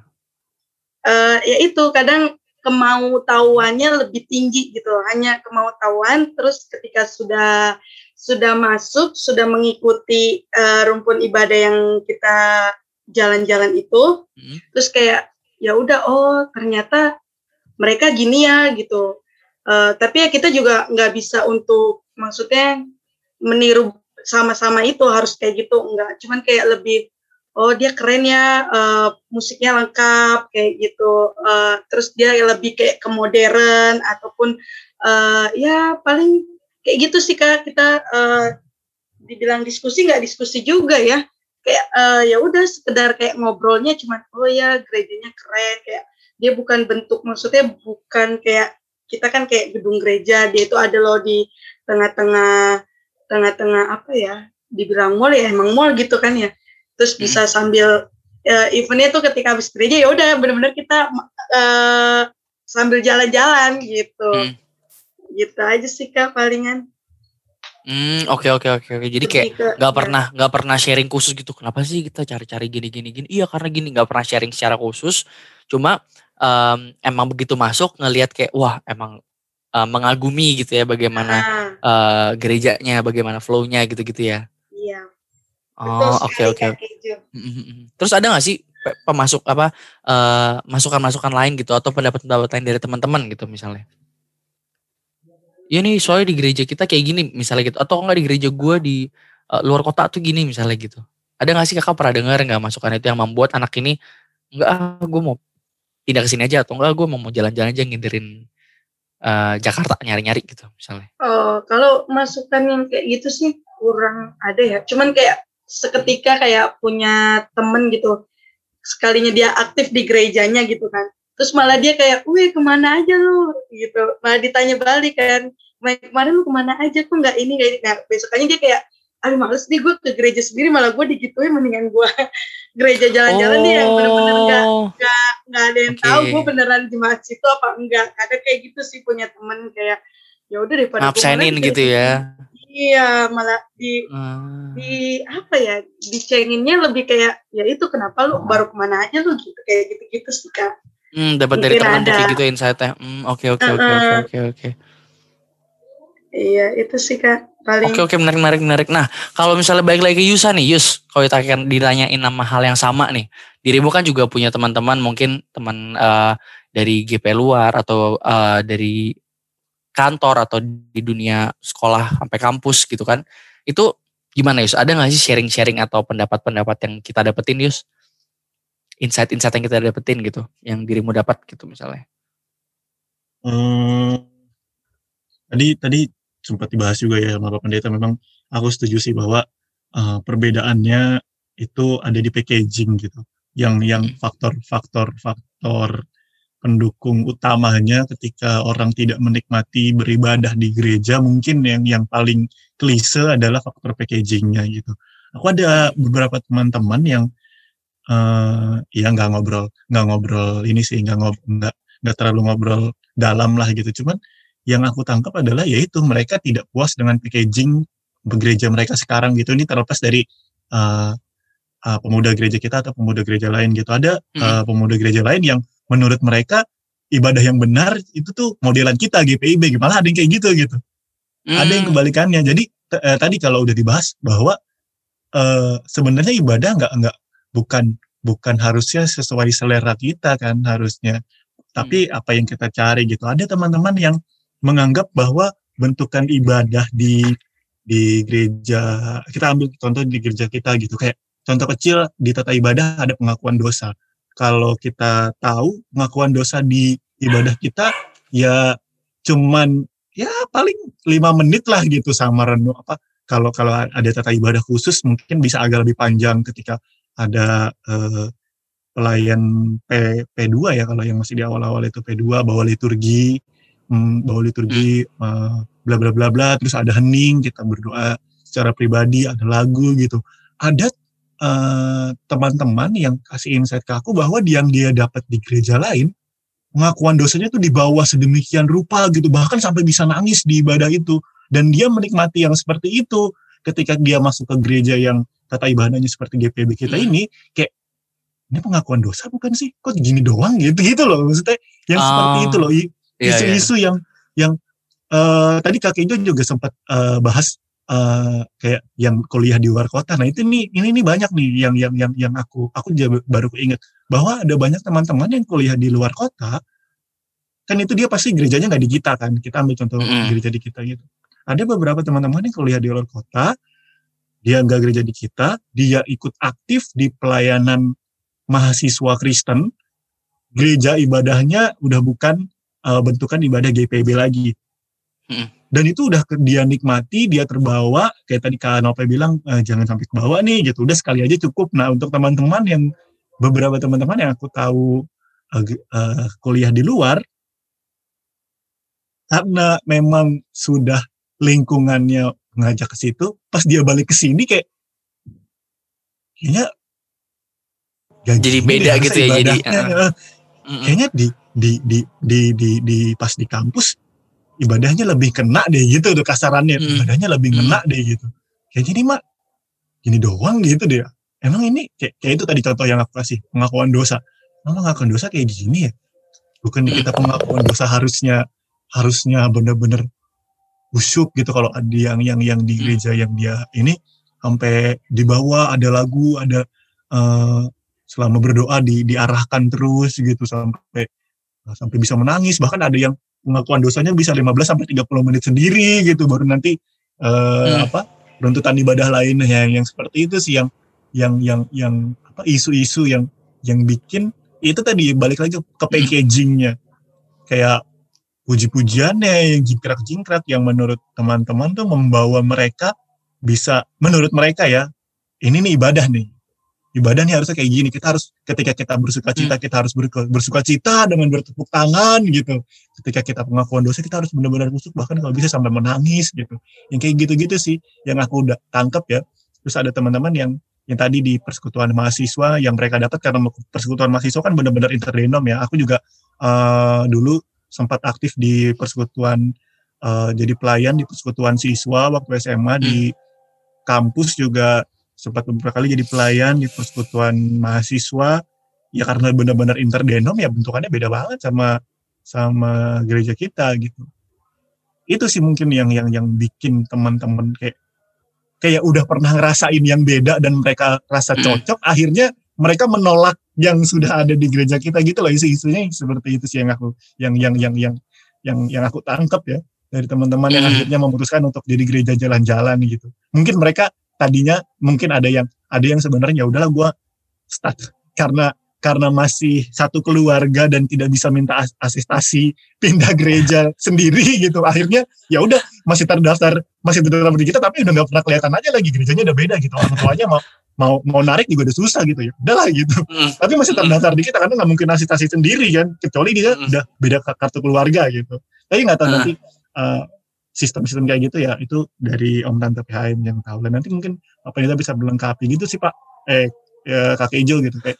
Uh, ya itu kadang kemau tahuannya lebih tinggi gitu hanya kemau tahuan terus ketika sudah sudah masuk sudah mengikuti uh, rumpun ibadah yang kita jalan-jalan itu hmm. terus kayak ya udah oh ternyata mereka gini ya gitu. Uh, tapi ya kita juga nggak bisa untuk maksudnya meniru sama-sama itu harus kayak gitu enggak cuman kayak lebih oh dia keren ya uh, musiknya lengkap kayak gitu. Uh, terus dia lebih kayak ke modern ataupun uh, ya paling kayak gitu sih kak. Kita uh, dibilang diskusi nggak diskusi juga ya. Kayak uh, ya udah sekedar kayak ngobrolnya cuma oh ya gerejanya keren kayak dia bukan bentuk maksudnya bukan kayak kita kan kayak gedung gereja dia itu ada loh di tengah-tengah tengah-tengah apa ya dibilang mall ya emang mall gitu kan ya terus bisa hmm. sambil uh, eventnya tuh ketika habis gereja ya udah bener-bener kita uh, sambil jalan-jalan gitu hmm. gitu aja sih kak palingan Hmm, oke okay, oke okay, oke okay. oke. Jadi kayak nggak ya. pernah nggak pernah sharing khusus gitu. Kenapa sih kita cari-cari gini gini gini? Iya karena gini nggak pernah sharing secara khusus. Cuma um, emang begitu masuk ngelihat kayak wah emang uh, mengagumi gitu ya bagaimana uh, gerejanya, bagaimana flownya gitu-gitu ya. Oh oke oke. Terus ada nggak sih pemasuk apa uh, masukan-masukan lain gitu atau pendapat-pendapat lain dari teman-teman gitu misalnya? Ya nih soalnya di gereja kita kayak gini misalnya gitu atau enggak di gereja gue di uh, luar kota tuh gini misalnya gitu. Ada nggak sih kakak pernah dengar nggak masukan itu yang membuat anak ini enggak ah, gue mau pindah ke sini aja atau enggak gue mau jalan-jalan aja nginderin uh, Jakarta nyari-nyari gitu misalnya. Oh kalau masukan yang kayak gitu sih kurang ada ya. Cuman kayak seketika kayak punya temen gitu sekalinya dia aktif di gerejanya gitu kan. Terus malah dia kayak wih ke mana aja lu? Gitu. Malah ditanya balik kan kemarin lu ke mana aja? Kok nggak ini ini? Nah besokannya dia kayak aduh males nih gue ke gereja sendiri malah gue digituin mendingan gue (laughs) gereja jalan-jalan oh. nih yang bener-bener nggak nggak nggak ada yang okay. tahu gue beneran di masjid itu apa enggak. Ada kayak gitu sih punya temen kayak ya udah daripada ngabsenin gitu ya Iya, malah di hmm. di apa ya? Dicenginnya lebih kayak ya itu kenapa lu baru ke mana aja lu gitu kayak gitu-gitu sih Kak. Hmm, dapat dari teman kayak gitu insight-nya. Hmm, oke oke oke oke oke oke. Iya, itu sih Kak. Paling Oke oke menarik menarik menarik. Nah, kalau misalnya balik lagi ke Yusa nih, Yus, kalau kita akan ditanyain nama hal yang sama nih. Dirimu kan juga punya teman-teman mungkin teman uh, dari GP luar atau uh, dari kantor atau di dunia sekolah sampai kampus gitu kan. Itu gimana Yus? Ada gak sih sharing-sharing atau pendapat-pendapat yang kita dapetin Yus? Insight-insight yang kita dapetin gitu, yang dirimu dapat gitu misalnya. Hmm, tadi tadi sempat dibahas juga ya sama Pak Pendeta memang aku setuju sih bahwa uh, perbedaannya itu ada di packaging gitu. Yang yang hmm. faktor-faktor faktor pendukung utamanya ketika orang tidak menikmati beribadah di gereja mungkin yang yang paling klise adalah faktor packagingnya gitu. Aku ada beberapa teman-teman yang uh, ya nggak ngobrol nggak ngobrol ini sih nggak nggak nggak terlalu ngobrol dalam lah gitu. Cuman yang aku tangkap adalah yaitu mereka tidak puas dengan packaging gereja mereka sekarang gitu ini terlepas dari uh, uh, pemuda gereja kita atau pemuda gereja lain gitu ada uh, pemuda gereja lain yang menurut mereka ibadah yang benar itu tuh modelan kita GPIB malah ada yang kayak gitu gitu. Hmm. ada yang kebalikannya. Jadi uh, tadi kalau udah dibahas bahwa uh, sebenarnya ibadah nggak nggak bukan bukan harusnya sesuai selera kita kan harusnya. Tapi hmm. apa yang kita cari gitu. Ada teman-teman yang menganggap bahwa bentukan ibadah di di gereja kita ambil contoh di gereja kita gitu. Kayak contoh kecil di tata ibadah ada pengakuan dosa kalau kita tahu pengakuan dosa di ibadah kita ya cuman ya paling lima menit lah gitu sama renung apa kalau kalau ada tata ibadah khusus mungkin bisa agak lebih panjang ketika ada eh, pelayan P, P2 ya kalau yang masih di awal-awal itu P2 bawa liturgi hmm, bawa liturgi hmm. uh, bla bla bla bla terus ada hening kita berdoa secara pribadi ada lagu gitu ada eh, teman-teman yang kasih insight ke aku bahwa yang dia dapat di gereja lain pengakuan dosanya tuh dibawa sedemikian rupa gitu. Bahkan sampai bisa nangis di ibadah itu. Dan dia menikmati yang seperti itu. Ketika dia masuk ke gereja yang tata ibadahnya seperti GPB kita hmm. ini kayak ini pengakuan dosa bukan sih? Kok gini doang? Gitu gitu loh. Maksudnya yang uh, seperti itu loh. Iya, isu-isu iya, iya. yang yang uh, tadi Kak Ijo juga sempat uh, bahas uh, kayak yang kuliah di luar kota. Nah itu nih ini nih banyak nih yang yang yang yang aku aku baru ingat bahwa ada banyak teman-teman yang kuliah di luar kota. Kan itu dia pasti gerejanya nggak di kita kan. Kita ambil contoh mm. gereja di kita gitu. Ada beberapa teman-teman yang kuliah di luar kota, dia nggak gereja di kita, dia ikut aktif di pelayanan mahasiswa Kristen. Gereja ibadahnya udah bukan uh, bentukan ibadah GPB lagi. Dan itu udah dia nikmati, dia terbawa, kayak tadi Kak Nope bilang, e, jangan sampai ke bawah nih, gitu. Udah sekali aja cukup. Nah, untuk teman-teman yang, beberapa teman-teman yang aku tahu uh, uh, kuliah di luar, karena memang sudah lingkungannya ngajak ke situ, pas dia balik ke sini kayak, kayaknya jadi beda gitu ya jadi uh, kayaknya di di di di di, di pas di kampus ibadahnya lebih kena deh gitu tuh kasarannya. Hmm. ibadahnya lebih kena hmm. deh gitu. Kayak gini mak. Gini doang gitu deh emang ini kayak, kayak itu tadi contoh yang aku kasih pengakuan dosa. Emang pengakuan dosa kayak gini ya? Bukan kita pengakuan dosa harusnya harusnya bener-bener busuk gitu kalau ada yang yang yang di gereja yang dia ini sampai di bawah ada lagu ada uh, selama berdoa di diarahkan terus gitu sampai sampai bisa menangis. Bahkan ada yang pengakuan dosanya bisa 15 sampai 30 menit sendiri gitu baru nanti uh, hmm. apa runtutan ibadah lainnya yang yang seperti itu sih yang yang yang yang apa isu-isu yang yang bikin itu tadi balik lagi ke hmm. packagingnya kayak puji-pujiannya yang jingkrak-jingkrak yang menurut teman-teman tuh membawa mereka bisa menurut mereka ya ini nih ibadah nih ibadah nih harusnya kayak gini. Kita harus ketika kita bersuka cita, hmm. kita harus bersuka cita dengan bertepuk tangan gitu. Ketika kita pengakuan dosa, kita harus benar-benar busuk bahkan kalau bisa sampai menangis gitu. Yang kayak gitu-gitu sih yang aku udah tangkap ya. Terus ada teman-teman yang yang tadi di persekutuan mahasiswa yang mereka dapat karena persekutuan mahasiswa kan benar-benar interdenom ya. Aku juga uh, dulu sempat aktif di persekutuan uh, jadi pelayan di persekutuan siswa waktu SMA hmm. di kampus juga sempat beberapa kali jadi pelayan di persekutuan mahasiswa ya karena benar-benar interdenom ya bentukannya beda banget sama sama gereja kita gitu itu sih mungkin yang yang yang bikin teman-teman kayak kayak udah pernah ngerasain yang beda dan mereka rasa hmm. cocok hmm. akhirnya mereka menolak yang sudah ada di gereja kita gitu loh isu-isunya seperti itu sih yang aku yang yang yang yang yang yang aku tangkap ya dari teman-teman yang hmm. akhirnya memutuskan untuk jadi gereja jalan-jalan gitu mungkin mereka tadinya mungkin ada yang ada yang sebenarnya ya udahlah gue start karena karena masih satu keluarga dan tidak bisa minta asistasi (laughs) pindah gereja sendiri gitu akhirnya ya udah masih terdaftar masih terdaftar di kita tapi udah nggak pernah kelihatan aja lagi gerejanya udah beda gitu orang tuanya mau mau mau narik juga udah susah gitu ya udahlah gitu mm. tapi masih terdaftar di kita karena nggak mungkin asistasi sendiri kan kecuali dia mm. udah beda kartu keluarga gitu tapi nggak tahu mm. nanti uh, sistem-sistem kayak gitu ya itu dari Om Tante PHM yang tahu. Dan nanti mungkin apa kita bisa melengkapi gitu sih Pak. Eh ya, kakek hijau gitu kayak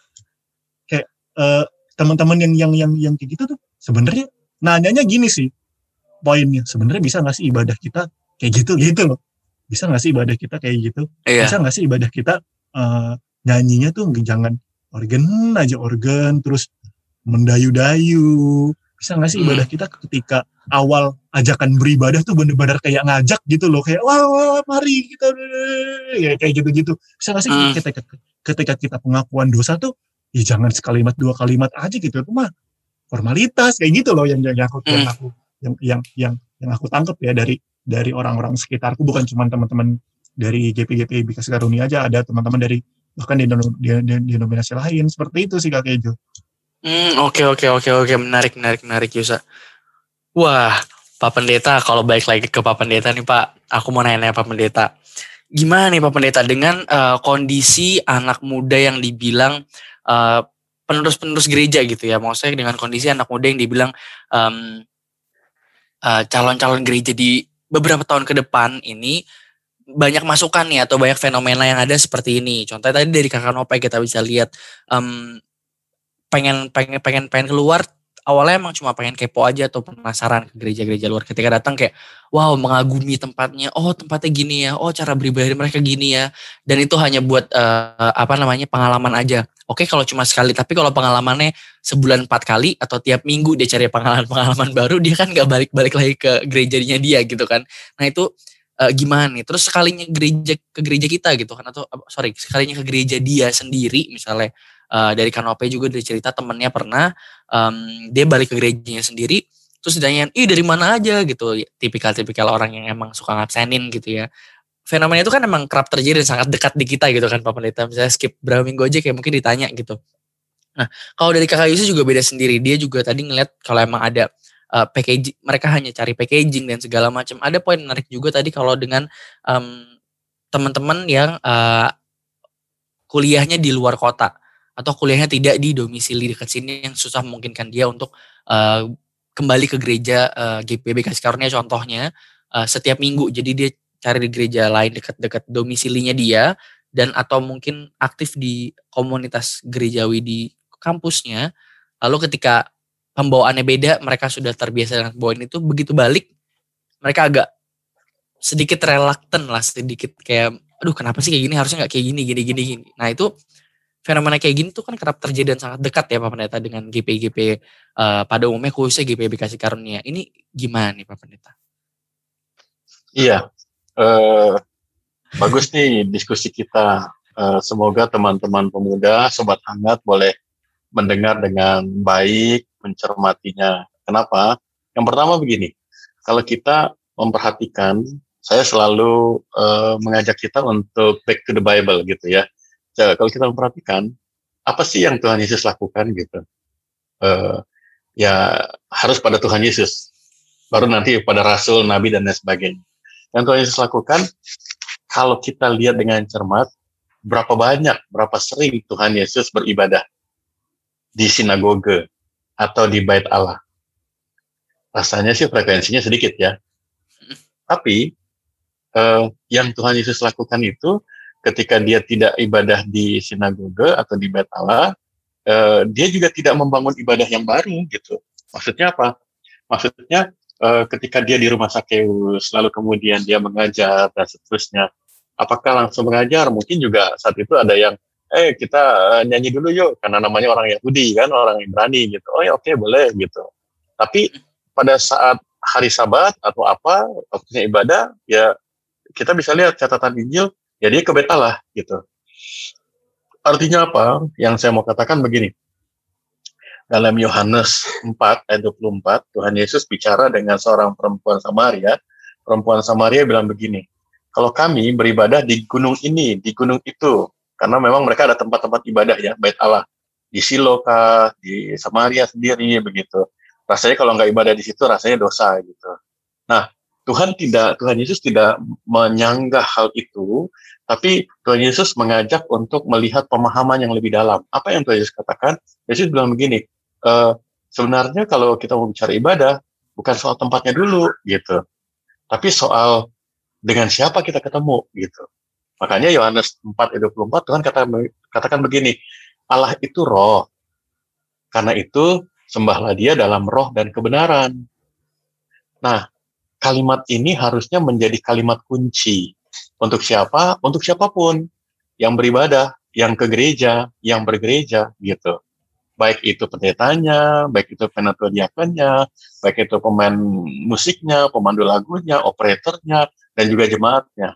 kayak uh, teman-teman yang yang yang yang kayak gitu tuh sebenarnya nanyanya gini sih poinnya sebenarnya bisa nggak sih ibadah kita kayak gitu gitu loh bisa nggak sih ibadah kita kayak gitu Iya. bisa nggak sih ibadah kita eh, nyanyinya tuh jangan organ aja organ terus mendayu-dayu bisa nggak sih Hmm. ibadah kita ketika awal ajakan beribadah tuh bener-bener kayak ngajak gitu loh kayak wah, wah, wah, mari kita ya kayak gitu-gitu bisa nggak sih Hmm. ketika ketika kita pengakuan dosa tuh ya jangan sekalimat dua kalimat aja gitu itu mah formalitas kayak gitu loh yang yang, yang aku yang Hmm. aku yang yang yang yang aku tangkap ya dari dari orang-orang sekitarku bukan cuma teman-teman dari GPGP Bikasi Karunia aja ada teman-teman dari bahkan di, di, di, di denominasi lain seperti itu sih kak Kejo. Hmm, oke oke oke oke menarik menarik menarik Yusa. Wah, Pak Pendeta kalau balik lagi ke Pak Pendeta nih Pak, aku mau nanya Pak Pendeta. Gimana nih Pak Pendeta dengan eh, kondisi anak muda yang dibilang eh, penerus-penerus gereja gitu ya, maksudnya dengan kondisi anak muda yang dibilang em, eh, calon-calon gereja di beberapa tahun ke depan ini banyak masukan nih atau banyak fenomena yang ada seperti ini. Contohnya tadi dari kakak Nopai kita bisa lihat em, pengen pengen pengen pengen keluar awalnya emang cuma pengen kepo aja atau penasaran ke gereja-gereja luar. Ketika datang kayak wow mengagumi tempatnya. Oh tempatnya gini ya. Oh cara beribadah mereka gini ya. Dan itu hanya buat eh, apa namanya pengalaman aja. Oke kalau cuma sekali tapi kalau pengalamannya sebulan empat kali atau tiap minggu dia cari pengalaman-pengalaman baru dia kan nggak balik-balik lagi ke gerejanya dia gitu kan. Nah itu eh, gimana nih? Terus sekalinya gereja ke gereja kita gitu kan atau sorry sekalinya ke gereja dia sendiri misalnya eh, dari Kanope juga dari cerita temennya pernah em, dia balik ke gerejanya sendiri terus ditanyain ih dari mana aja? Gitu tipikal-tipikal orang yang emang suka ngabsenin gitu ya. Fenomena itu kan emang kerap terjadi dan sangat dekat di kita gitu kan Pak Pendeta. Misalnya skip berapa minggu aja kayak mungkin ditanya gitu. Nah kalau dari kakak Yusuf juga beda sendiri. Dia juga tadi ngeliat kalau emang ada uh, packaging mereka hanya cari packaging dan segala macam. Ada poin menarik juga tadi kalau dengan em, teman-teman yang uh, kuliahnya di luar kota atau kuliahnya tidak di domisili dekat sini yang susah memungkinkan dia untuk uh, kembali ke gereja uh, GPB Kasih Karunia contohnya uh, setiap minggu. Jadi dia cari di gereja lain dekat-dekat domisilinya dia dan atau mungkin aktif di komunitas gerejawi di kampusnya. Lalu ketika pembawaannya beda, mereka sudah terbiasa dengan pembawaan itu, begitu balik mereka agak sedikit reluctant lah, sedikit kayak aduh kenapa sih kayak gini harusnya nggak kayak gini gini gini gini. Nah, itu fenomena kayak gini tuh kan kerap terjadi dan sangat dekat ya Pak Pendeta dengan GP-GP eh, pada umumnya khususnya GPB Kasih Karunia. Ini gimana nih Pak Pendeta? Iya, eh, bagus nih diskusi kita. Eh, semoga teman-teman pemuda, sobat hangat boleh mendengar dengan baik, mencermatinya. Kenapa? Yang pertama begini, kalau kita memperhatikan, saya selalu eh, mengajak kita untuk back to the Bible gitu ya. Jadi, kalau kita memperhatikan, apa sih yang Tuhan Yesus lakukan gitu? Eh, ya harus pada Tuhan Yesus, baru nanti pada Rasul, Nabi dan lain sebagainya yang Tuhan Yesus lakukan, kalau kita lihat dengan cermat, berapa banyak, berapa sering Tuhan Yesus beribadah di sinagoge atau di bait Allah. Rasanya sih frekuensinya sedikit ya. Tapi eh, yang Tuhan Yesus lakukan itu ketika dia tidak ibadah di sinagoge atau di bait Allah, eh, dia juga tidak membangun ibadah yang baru gitu. Maksudnya apa? Maksudnya eh, ketika dia di rumah Sakeus, lalu kemudian dia mengajar dan seterusnya. Apakah langsung mengajar? Mungkin juga saat itu ada yang, eh kita eh, nyanyi dulu yuk, karena namanya orang Yahudi kan, orang Ibrani gitu. Oh ya oke boleh gitu. Tapi pada saat hari Sabat atau apa waktunya ibadah, ya kita bisa lihat catatan Injil, ya dia gitu. Artinya apa? Yang saya mau katakan begini dalam Yohanes 4 ayat 24 Tuhan Yesus bicara dengan seorang perempuan Samaria. Perempuan Samaria bilang begini, kalau kami beribadah di gunung ini, di gunung itu, karena memang mereka ada tempat-tempat ibadah ya, bait Allah. Di Silo kah, di Samaria sendiri begitu. Rasanya kalau nggak ibadah di situ rasanya dosa gitu. Nah, Tuhan tidak Tuhan Yesus tidak menyanggah hal itu, tapi Tuhan Yesus mengajak untuk melihat pemahaman yang lebih dalam. Apa yang Tuhan Yesus katakan? Yesus bilang begini, e, sebenarnya kalau kita mau bicara ibadah, bukan soal tempatnya dulu gitu, tapi soal dengan siapa kita ketemu gitu. Makanya Yohanes 4 ayat 24 Tuhan kata, katakan begini, Allah itu roh. Karena itu sembahlah dia dalam roh dan kebenaran. Nah, kalimat ini harusnya menjadi kalimat kunci Untuk siapa? Untuk siapa pun yang beribadah, yang ke gereja, yang bergereja gitu. Baik itu pendetanya, baik itu penatua baik itu pemain musiknya, pemandu lagunya, operatornya, dan juga jemaatnya.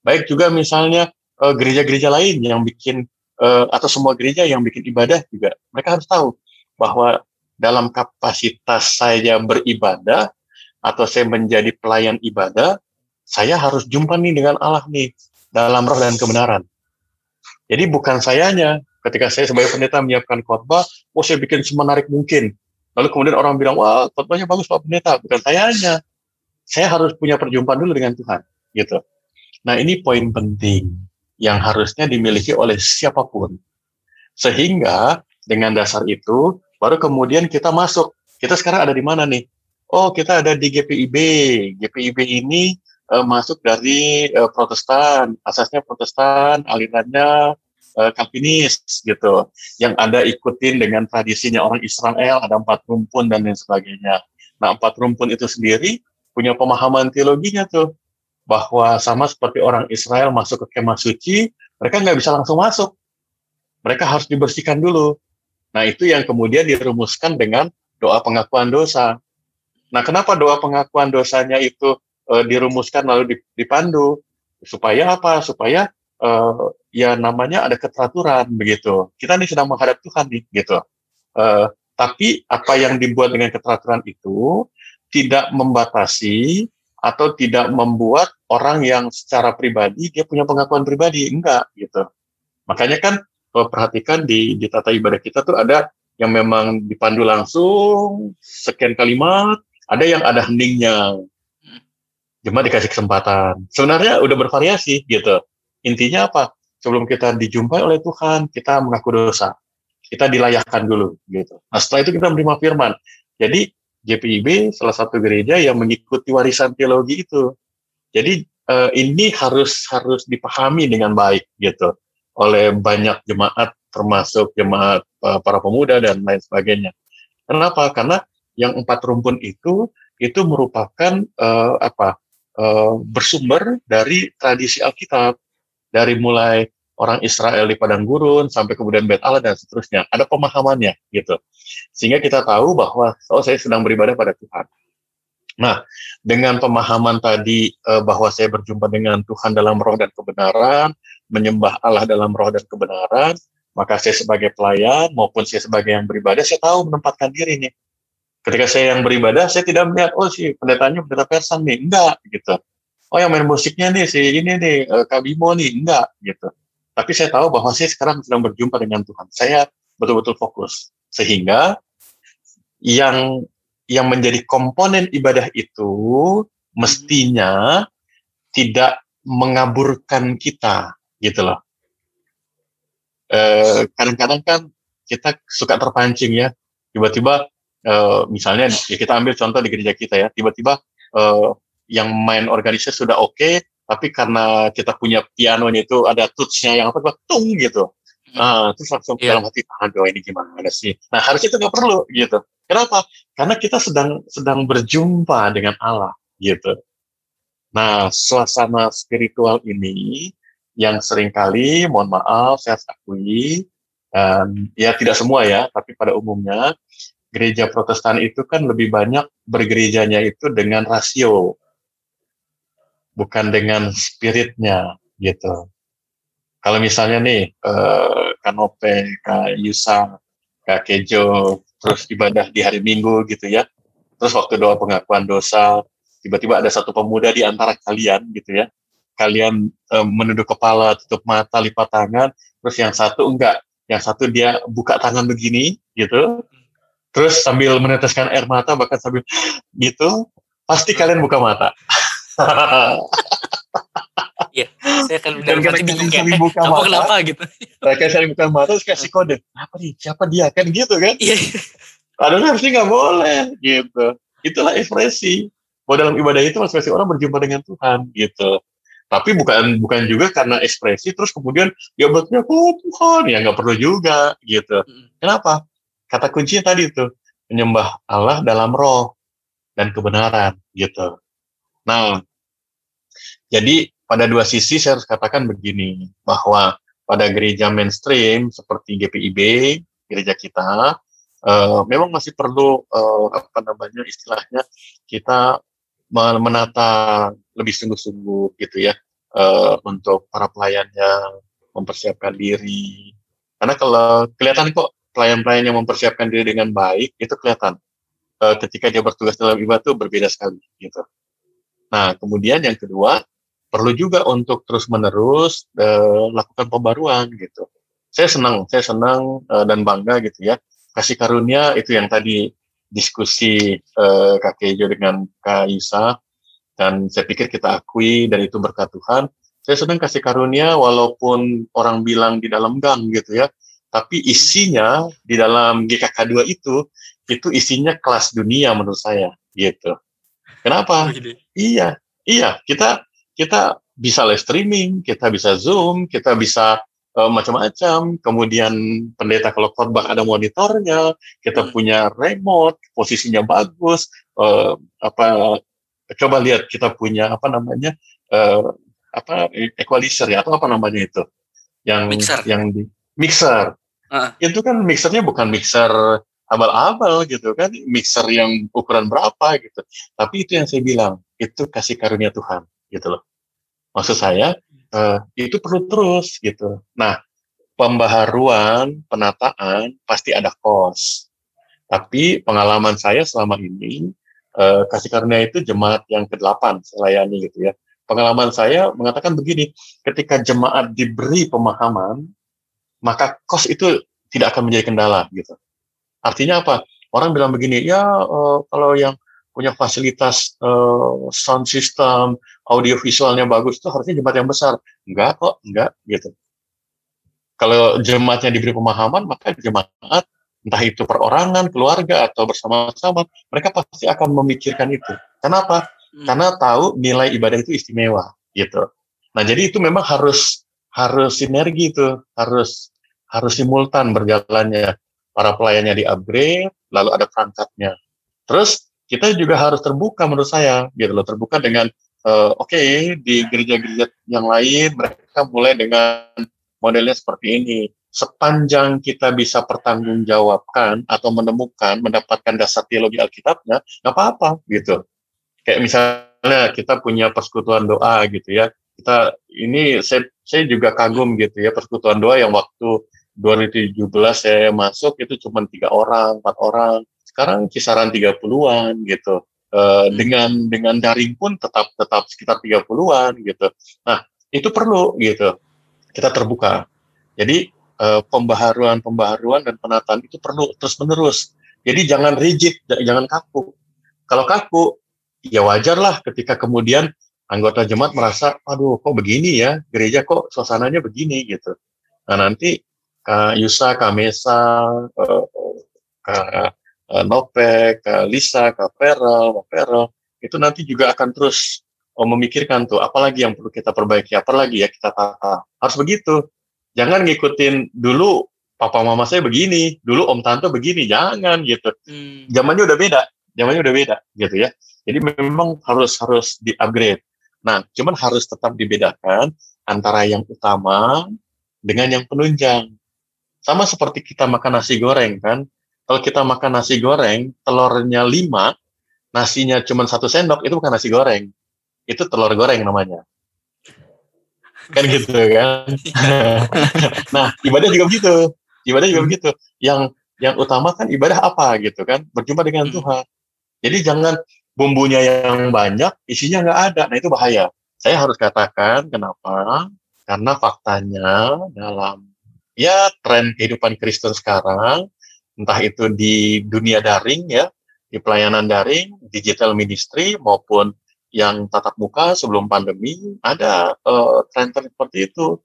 Baik juga misalnya eh, gereja-gereja lain yang bikin eh, atau semua gereja yang bikin ibadah juga, mereka harus tahu bahwa dalam kapasitas saya beribadah atau saya menjadi pelayan ibadah, saya harus jumpa nih dengan Allah nih dalam roh dan kebenaran. Jadi bukan sayanya ketika saya sebagai pendeta menyiapkan khotbah, oh saya bikin semenarik mungkin. Lalu kemudian orang bilang, wah khotbahnya bagus Pak Pendeta. Bukan sayanya. Saya harus punya perjumpaan dulu dengan Tuhan. gitu. Nah ini poin penting yang harusnya dimiliki oleh siapa pun. Sehingga dengan dasar itu, baru kemudian kita masuk. Kita sekarang ada di mana nih? Oh kita ada di GPIB. GPIB ini uh, masuk dari uh, Protestan, asasnya Protestan, alirannya uh, Calvinis gitu. Yang ada ikutin dengan tradisinya orang Israel, ada empat rumpun dan lain sebagainya. Nah, empat rumpun itu sendiri punya pemahaman teologinya tuh bahwa sama seperti orang Israel masuk ke kemah suci, mereka nggak bisa langsung masuk. Mereka harus dibersihkan dulu. Nah, itu yang kemudian dirumuskan dengan doa pengakuan dosa. Nah, kenapa doa pengakuan dosanya itu uh, dirumuskan lalu dipandu supaya apa? Supaya uh, ya namanya ada keteraturan begitu. Kita ini sedang menghadap Tuhan nih gitu. Uh, tapi apa yang dibuat dengan keteraturan itu tidak membatasi atau tidak membuat orang yang secara pribadi dia punya pengakuan pribadi enggak gitu. Makanya kan kalau perhatikan di di tata ibadah kita tuh ada yang memang dipandu langsung sekian kalimat, ada yang ada heningnya cuma dikasih kesempatan. Sebenarnya udah bervariasi gitu. Intinya apa? Sebelum kita dijumpai oleh Tuhan, kita mengaku dosa. Kita dilayakkan dulu gitu. Nah setelah itu kita menerima firman. Jadi JPIB salah satu gereja yang mengikuti warisan teologi itu. Jadi eh, ini harus harus dipahami dengan baik gitu oleh banyak jemaat termasuk jemaat eh, para pemuda dan lain sebagainya. Kenapa? Karena yang empat rumpun itu itu merupakan eh, apa uh, bersumber dari tradisi Alkitab. Dari mulai orang Israel di padang gurun sampai kemudian Bait Allah dan seterusnya. Ada pemahamannya gitu. Sehingga kita tahu bahwa oh saya sedang beribadah pada Tuhan. Nah dengan pemahaman tadi uh, bahwa saya berjumpa dengan Tuhan dalam roh dan kebenaran menyembah Allah dalam roh dan kebenaran maka saya sebagai pelayan maupun saya sebagai yang beribadah saya tahu menempatkan diri nih ketika saya yang beribadah saya tidak melihat oh si pendetanya pendeta persan nih. Enggak gitu. Oh yang main musiknya nih si ini nih uh, Kak Bimo nih. Enggak gitu. Tapi saya tahu bahwa saya sekarang sedang berjumpa dengan Tuhan. Saya betul-betul fokus. Sehingga yang yang menjadi komponen ibadah itu mestinya tidak mengaburkan kita gitu loh. Eh, kadang-kadang kan kita suka terpancing ya. Tiba-tiba uh, misalnya ya kita ambil contoh di gereja kita ya. Tiba-tiba uh, yang main organisasi sudah oke okay, tapi karena kita punya pianonya itu ada touchnya yang apa tung gitu. Nah terus langsung yeah. dalam hati aduh ini gimana sih? Nah harusnya itu nggak perlu gitu. Kenapa? Karena kita sedang sedang berjumpa dengan Allah gitu. Nah suasana spiritual ini yang sering kali mohon maaf saya akui um, ya tidak semua ya tapi pada umumnya gereja Protestan itu kan lebih banyak bergerejanya itu dengan rasio, bukan dengan spiritnya gitu. Kalau misalnya nih uh, Kanope, Kak Yusa, Kejo, terus ibadah di hari Minggu gitu ya, terus waktu doa pengakuan dosa, tiba-tiba ada satu pemuda di antara kalian gitu ya, kalian uh, menunduk kepala, tutup mata, lipat tangan, terus yang satu enggak, yang satu dia buka tangan begini gitu, terus sambil meneteskan air mata bahkan sambil gitu pasti kalian buka mata (laughs) Iya, saya akan benar benar bingung buka mata, kenapa gitu. Mereka saling buka mata terus kasih kode. Apa nih? Siapa dia? Kan gitu kan? Iya. Padahal harusnya nggak boleh gitu. Itulah ekspresi. Bahwa dalam ibadah itu ekspresi orang berjumpa dengan Tuhan gitu. Tapi bukan bukan juga karena ekspresi terus kemudian dia bertanya, oh Tuhan, ya nggak perlu juga gitu. Kenapa? Kata kuncinya tadi itu menyembah Allah dalam roh dan kebenaran gitu. Nah, jadi pada dua sisi saya harus katakan begini bahwa pada gereja mainstream seperti GPIB gereja kita uh, memang masih perlu uh, apa namanya istilahnya kita menata lebih sungguh-sungguh gitu ya uh, untuk para pelayannya mempersiapkan diri karena kalau kelihatan kok pelayan-pelayan yang mempersiapkan diri dengan baik itu kelihatan uh, ketika dia bertugas dalam ibadah itu berbeda sekali gitu. Nah kemudian yang kedua perlu juga untuk terus menerus uh, lakukan pembaruan gitu. Saya senang, saya senang uh, dan bangga gitu ya kasih karunia itu yang tadi diskusi uh, Kak Kejo dengan Kak Isa dan saya pikir kita akui dan itu berkat Tuhan. Saya sedang kasih karunia walaupun orang bilang di dalam gang gitu ya, tapi isinya di dalam GKK 2 itu itu isinya kelas dunia menurut saya gitu. Kenapa? Oh, iya, iya kita kita bisa live streaming, kita bisa zoom, kita bisa uh, macam-macam. Kemudian pendeta kalau khotbah ada monitornya, kita hmm. punya remote, posisinya bagus. Uh, apa coba lihat kita punya apa namanya uh, apa equalizer ya atau apa namanya itu yang mixer. yang di mixer. Uh. Itu kan mixernya bukan mixer abal-abal gitu kan, mixer yang ukuran berapa gitu. Tapi itu yang saya bilang, itu kasih karunia Tuhan gitu loh. Maksud saya, uh, itu perlu terus gitu. Nah, pembaharuan, penataan pasti ada kos. Tapi pengalaman saya selama ini uh, kasih karunia itu jemaat yang ke-8 selayani gitu ya. Pengalaman saya mengatakan begini, ketika jemaat diberi pemahaman, maka kos itu tidak akan menjadi kendala gitu. Artinya apa? Orang bilang begini, ya uh, kalau yang punya fasilitas uh, sound system, audio visualnya bagus itu harusnya jemaat yang besar. Enggak kok, enggak gitu. Kalau jemaatnya diberi pemahaman, maka jemaat entah itu perorangan, keluarga atau bersama-sama, mereka pasti akan memikirkan itu. Kenapa? Hmm. Karena tahu nilai ibadah itu istimewa gitu. Nah, jadi itu memang harus harus sinergi itu, harus harus simultan berjalannya. Para pelayannya di upgrade, lalu ada perangkatnya. Terus kita juga harus terbuka menurut saya gitu loh terbuka dengan uh, oke okay, di gereja-gereja yang lain mereka mulai dengan modelnya seperti ini sepanjang kita bisa pertanggungjawabkan atau menemukan mendapatkan dasar teologi Alkitabnya nggak apa-apa gitu kayak misalnya kita punya persekutuan doa gitu ya kita ini saya saya juga kagum gitu ya persekutuan doa yang waktu 2017 saya masuk itu cuma tiga orang empat orang sekarang kisaran 30-an gitu. Uh, dengan dengan daring pun tetap tetap sekitar 30-an gitu. Nah, itu perlu gitu. Kita terbuka. Jadi uh, pembaharuan-pembaharuan dan penataan itu perlu terus-menerus. Jadi jangan rigid, jangan kaku. Kalau kaku, ya wajar lah ketika kemudian anggota jemaat merasa, aduh kok begini ya, gereja kok suasananya begini gitu. Nah nanti Kak Yusa, Kak Mesa, uh, Kak uh, Nopek, uh, Lisa, Kak Feral, Kak Feral, itu nanti juga akan terus uh, memikirkan tuh apalagi yang perlu kita perbaiki, apalagi ya kita tata. Harus begitu. Jangan ngikutin dulu papa mama saya begini, dulu om tante begini, jangan gitu. Hmm. Zamannya udah beda, zamannya udah beda gitu ya. Jadi memang harus harus di-upgrade. Nah, cuman harus tetap dibedakan antara yang utama dengan yang penunjang. Sama seperti kita makan nasi goreng kan, kalau kita makan nasi goreng, telurnya lima, nasinya cuma satu sendok, itu bukan nasi goreng. Itu telur goreng namanya. Kan gitu kan. (laughs) nah, ibadah juga begitu. Ibadah juga begitu. Yang yang utama kan ibadah apa gitu kan? Berjumpa dengan hmm. Tuhan. Jadi jangan bumbunya yang banyak, isinya nggak ada. Nah itu bahaya. Saya harus katakan kenapa? Karena faktanya dalam ya tren kehidupan Kristen sekarang entah itu di dunia daring ya, di pelayanan daring, digital ministry maupun yang tatap muka sebelum pandemi ada uh, tren seperti itu.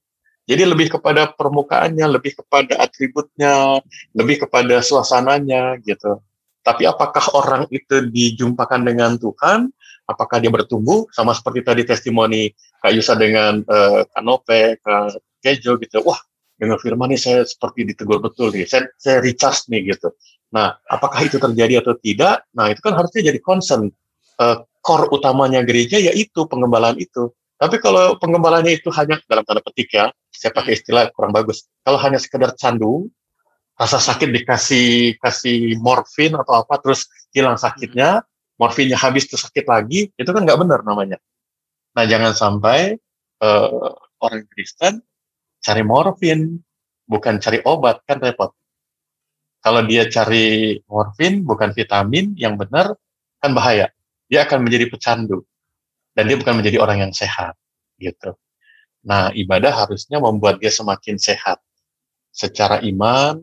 Jadi lebih kepada permukaannya, lebih kepada atributnya, lebih kepada suasananya gitu. Tapi apakah orang itu dijumpakan dengan Tuhan? Apakah dia bertumbuh? Sama seperti tadi testimoni Kak Yusa dengan uh, Kak Nope, Kak Kejo gitu. Wah, dengan firman ini saya seperti ditegur betul nih, saya, saya recharge nih gitu. Nah, apakah itu terjadi atau tidak? Nah, itu kan harusnya jadi concern. Uh, core utamanya gereja yaitu pengembalaan itu. Tapi kalau penggembalanya itu hanya dalam tanda petik ya, saya pakai istilah kurang bagus. Kalau hanya sekedar candu, rasa sakit dikasih kasih morfin atau apa terus hilang sakitnya morfinnya habis terus sakit lagi itu kan nggak benar namanya. Nah jangan sampai uh, orang Kristen cari morfin bukan cari obat kan repot. Kalau dia cari morfin bukan vitamin yang benar kan bahaya. Dia akan menjadi pecandu. Dan dia bukan menjadi orang yang sehat gitu. Nah ibadah harusnya membuat dia semakin sehat. Secara iman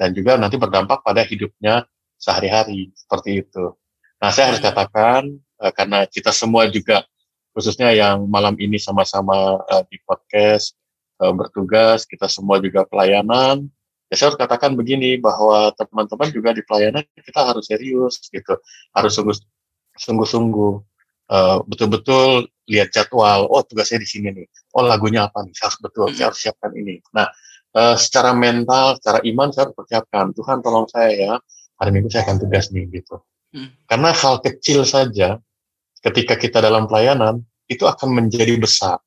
dan juga nanti berdampak pada hidupnya sehari-hari seperti itu. Nah, saya harus katakan uh, karena kita semua juga khususnya yang malam ini sama-sama uh, di podcast uh, bertugas, kita semua juga pelayanan. Ya, saya harus katakan begini bahwa teman-teman juga di pelayanan kita harus serius gitu, harus sungguh-sungguh, uh, betul-betul lihat jadwal. Oh, tugasnya di sini nih. Oh, lagunya apa nih? Saya harus betul, saya harus siapkan ini. Nah, uh, secara mental, secara iman saya harus persiapkan. Tuhan tolong saya ya, hari Minggu saya akan tugas nih gitu. Hmm. Karena hal kecil saja ketika kita dalam pelayanan itu akan menjadi besar.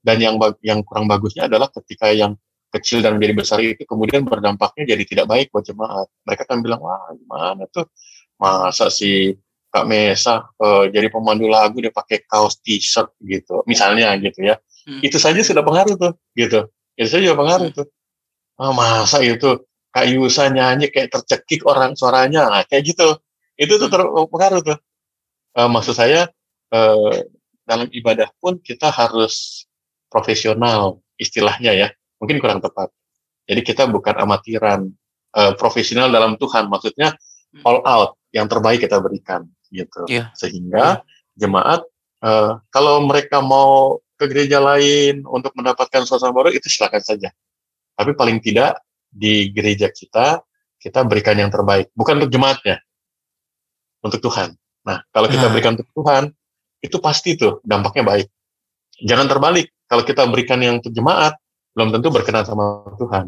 Dan yang yang kurang bagusnya adalah ketika yang kecil dan menjadi besar itu kemudian berdampaknya jadi tidak baik buat jemaat. Mereka akan bilang, wah gimana tuh, masa si Kak Mesa uh, jadi pemandu lagu dia pakai kaos t-shirt gitu, misalnya gitu ya. Hmm. Itu saja sudah pengaruh tuh, gitu ya saya juga pengaruh tuh. Oh, masa itu Kak Yusa nyanyi kayak tercekik orang suaranya. Nah, kayak gitu. Itu tuh terpengaruh tuh. Uh, maksud saya uh, dalam ibadah pun kita harus profesional istilahnya ya. Mungkin kurang tepat. Jadi kita bukan amatiran uh, profesional dalam Tuhan. Maksudnya hmm. all out yang terbaik kita berikan gitu. Yeah. sehingga jemaat uh, kalau mereka mau ke gereja lain untuk mendapatkan suasana baru itu silakan saja. Tapi paling tidak di gereja kita kita berikan yang terbaik, bukan untuk jemaatnya, untuk Tuhan. Nah, kalau kita nah. berikan untuk Tuhan, itu pasti tuh dampaknya baik. Jangan terbalik, kalau kita berikan yang untuk jemaat, belum tentu berkenan sama Tuhan.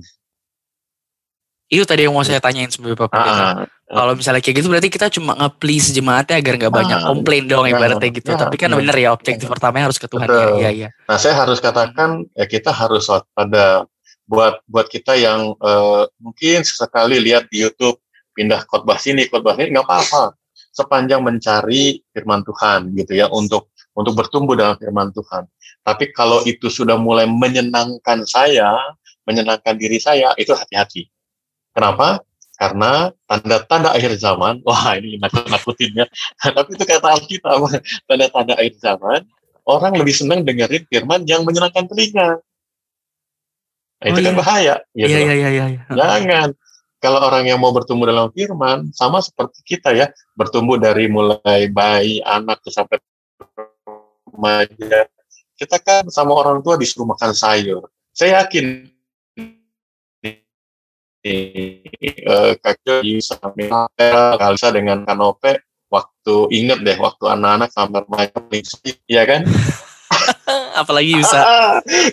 Itu tadi yang mau saya tanyain sebagai Bapak ah, ah, Kalau misalnya kayak gitu berarti kita cuma nge-please jemaatnya agar nggak banyak ah, komplain dong ibaratnya gitu. Ya, Tapi kan ya, bener ya objektif ya. pertamanya harus ke Tuhan ya. Iya, iya. Nah, saya harus katakan ya kita harus pada buat buat kita yang uh, mungkin sesekali lihat di YouTube pindah khotbah sini, khotbah sini nggak apa-apa. Sepanjang mencari firman Tuhan gitu ya untuk untuk bertumbuh dalam firman Tuhan. Tapi kalau itu sudah mulai menyenangkan saya, menyenangkan diri saya, itu hati-hati Kenapa? Karena tanda-tanda akhir zaman, (laughs) wah ini nakut-nakutin ya, (laughs) tapi itu kata Alkitab, (laughs) tanda-tanda akhir zaman, orang lebih senang dengerin firman yang menyenangkan telinga. Nah, itu oh, kan iya. bahaya. Gitu iya, iya, iya, iya. Jangan. Kalau orang yang mau bertumbuh dalam firman, sama seperti kita ya, bertumbuh dari mulai bayi, anak, sampai remaja. Kita kan sama orang tua disuruh makan sayur. Saya yakin uh, kakek bisa Kalisa dengan Kanope waktu inget deh waktu anak-anak kamar main ya kan? (laughs) Apalagi bisa.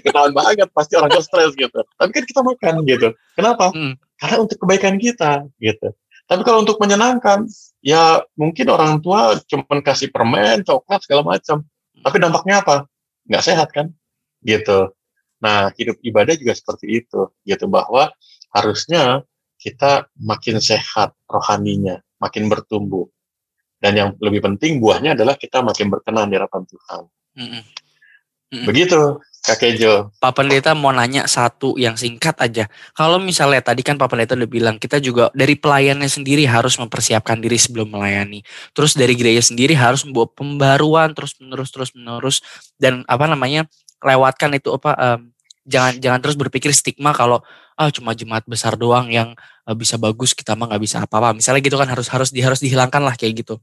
Ketahuan banget pasti orang stres gitu. Tapi kan kita makan gitu. Kenapa? Hmm. karena untuk kebaikan kita gitu. Tapi kalau untuk menyenangkan ya mungkin orang tua cuma kasih permen coklat segala macam. Tapi dampaknya apa? Nggak sehat kan? Gitu. Nah hidup ibadah juga seperti itu gitu. Bahwa harusnya kita makin sehat rohaninya, makin bertumbuh. Dan yang lebih penting buahnya adalah kita makin berkenan di hadapan Tuhan. Mm -mm. Begitu, Kak Kejo. Pak Pendeta mau nanya satu yang singkat aja. Kalau misalnya tadi kan Pak Pendeta udah bilang kita juga dari pelayannya sendiri harus mempersiapkan diri sebelum melayani. Terus dari gereja sendiri harus membuat pembaruan terus menerus terus menerus dan apa namanya lewatkan itu apa um, jangan jangan terus berpikir stigma kalau ah cuma jemaat besar doang yang uh, bisa bagus kita mah nggak bisa apa-apa. Misalnya gitu kan harus harus di harus dihilangkan lah kayak gitu.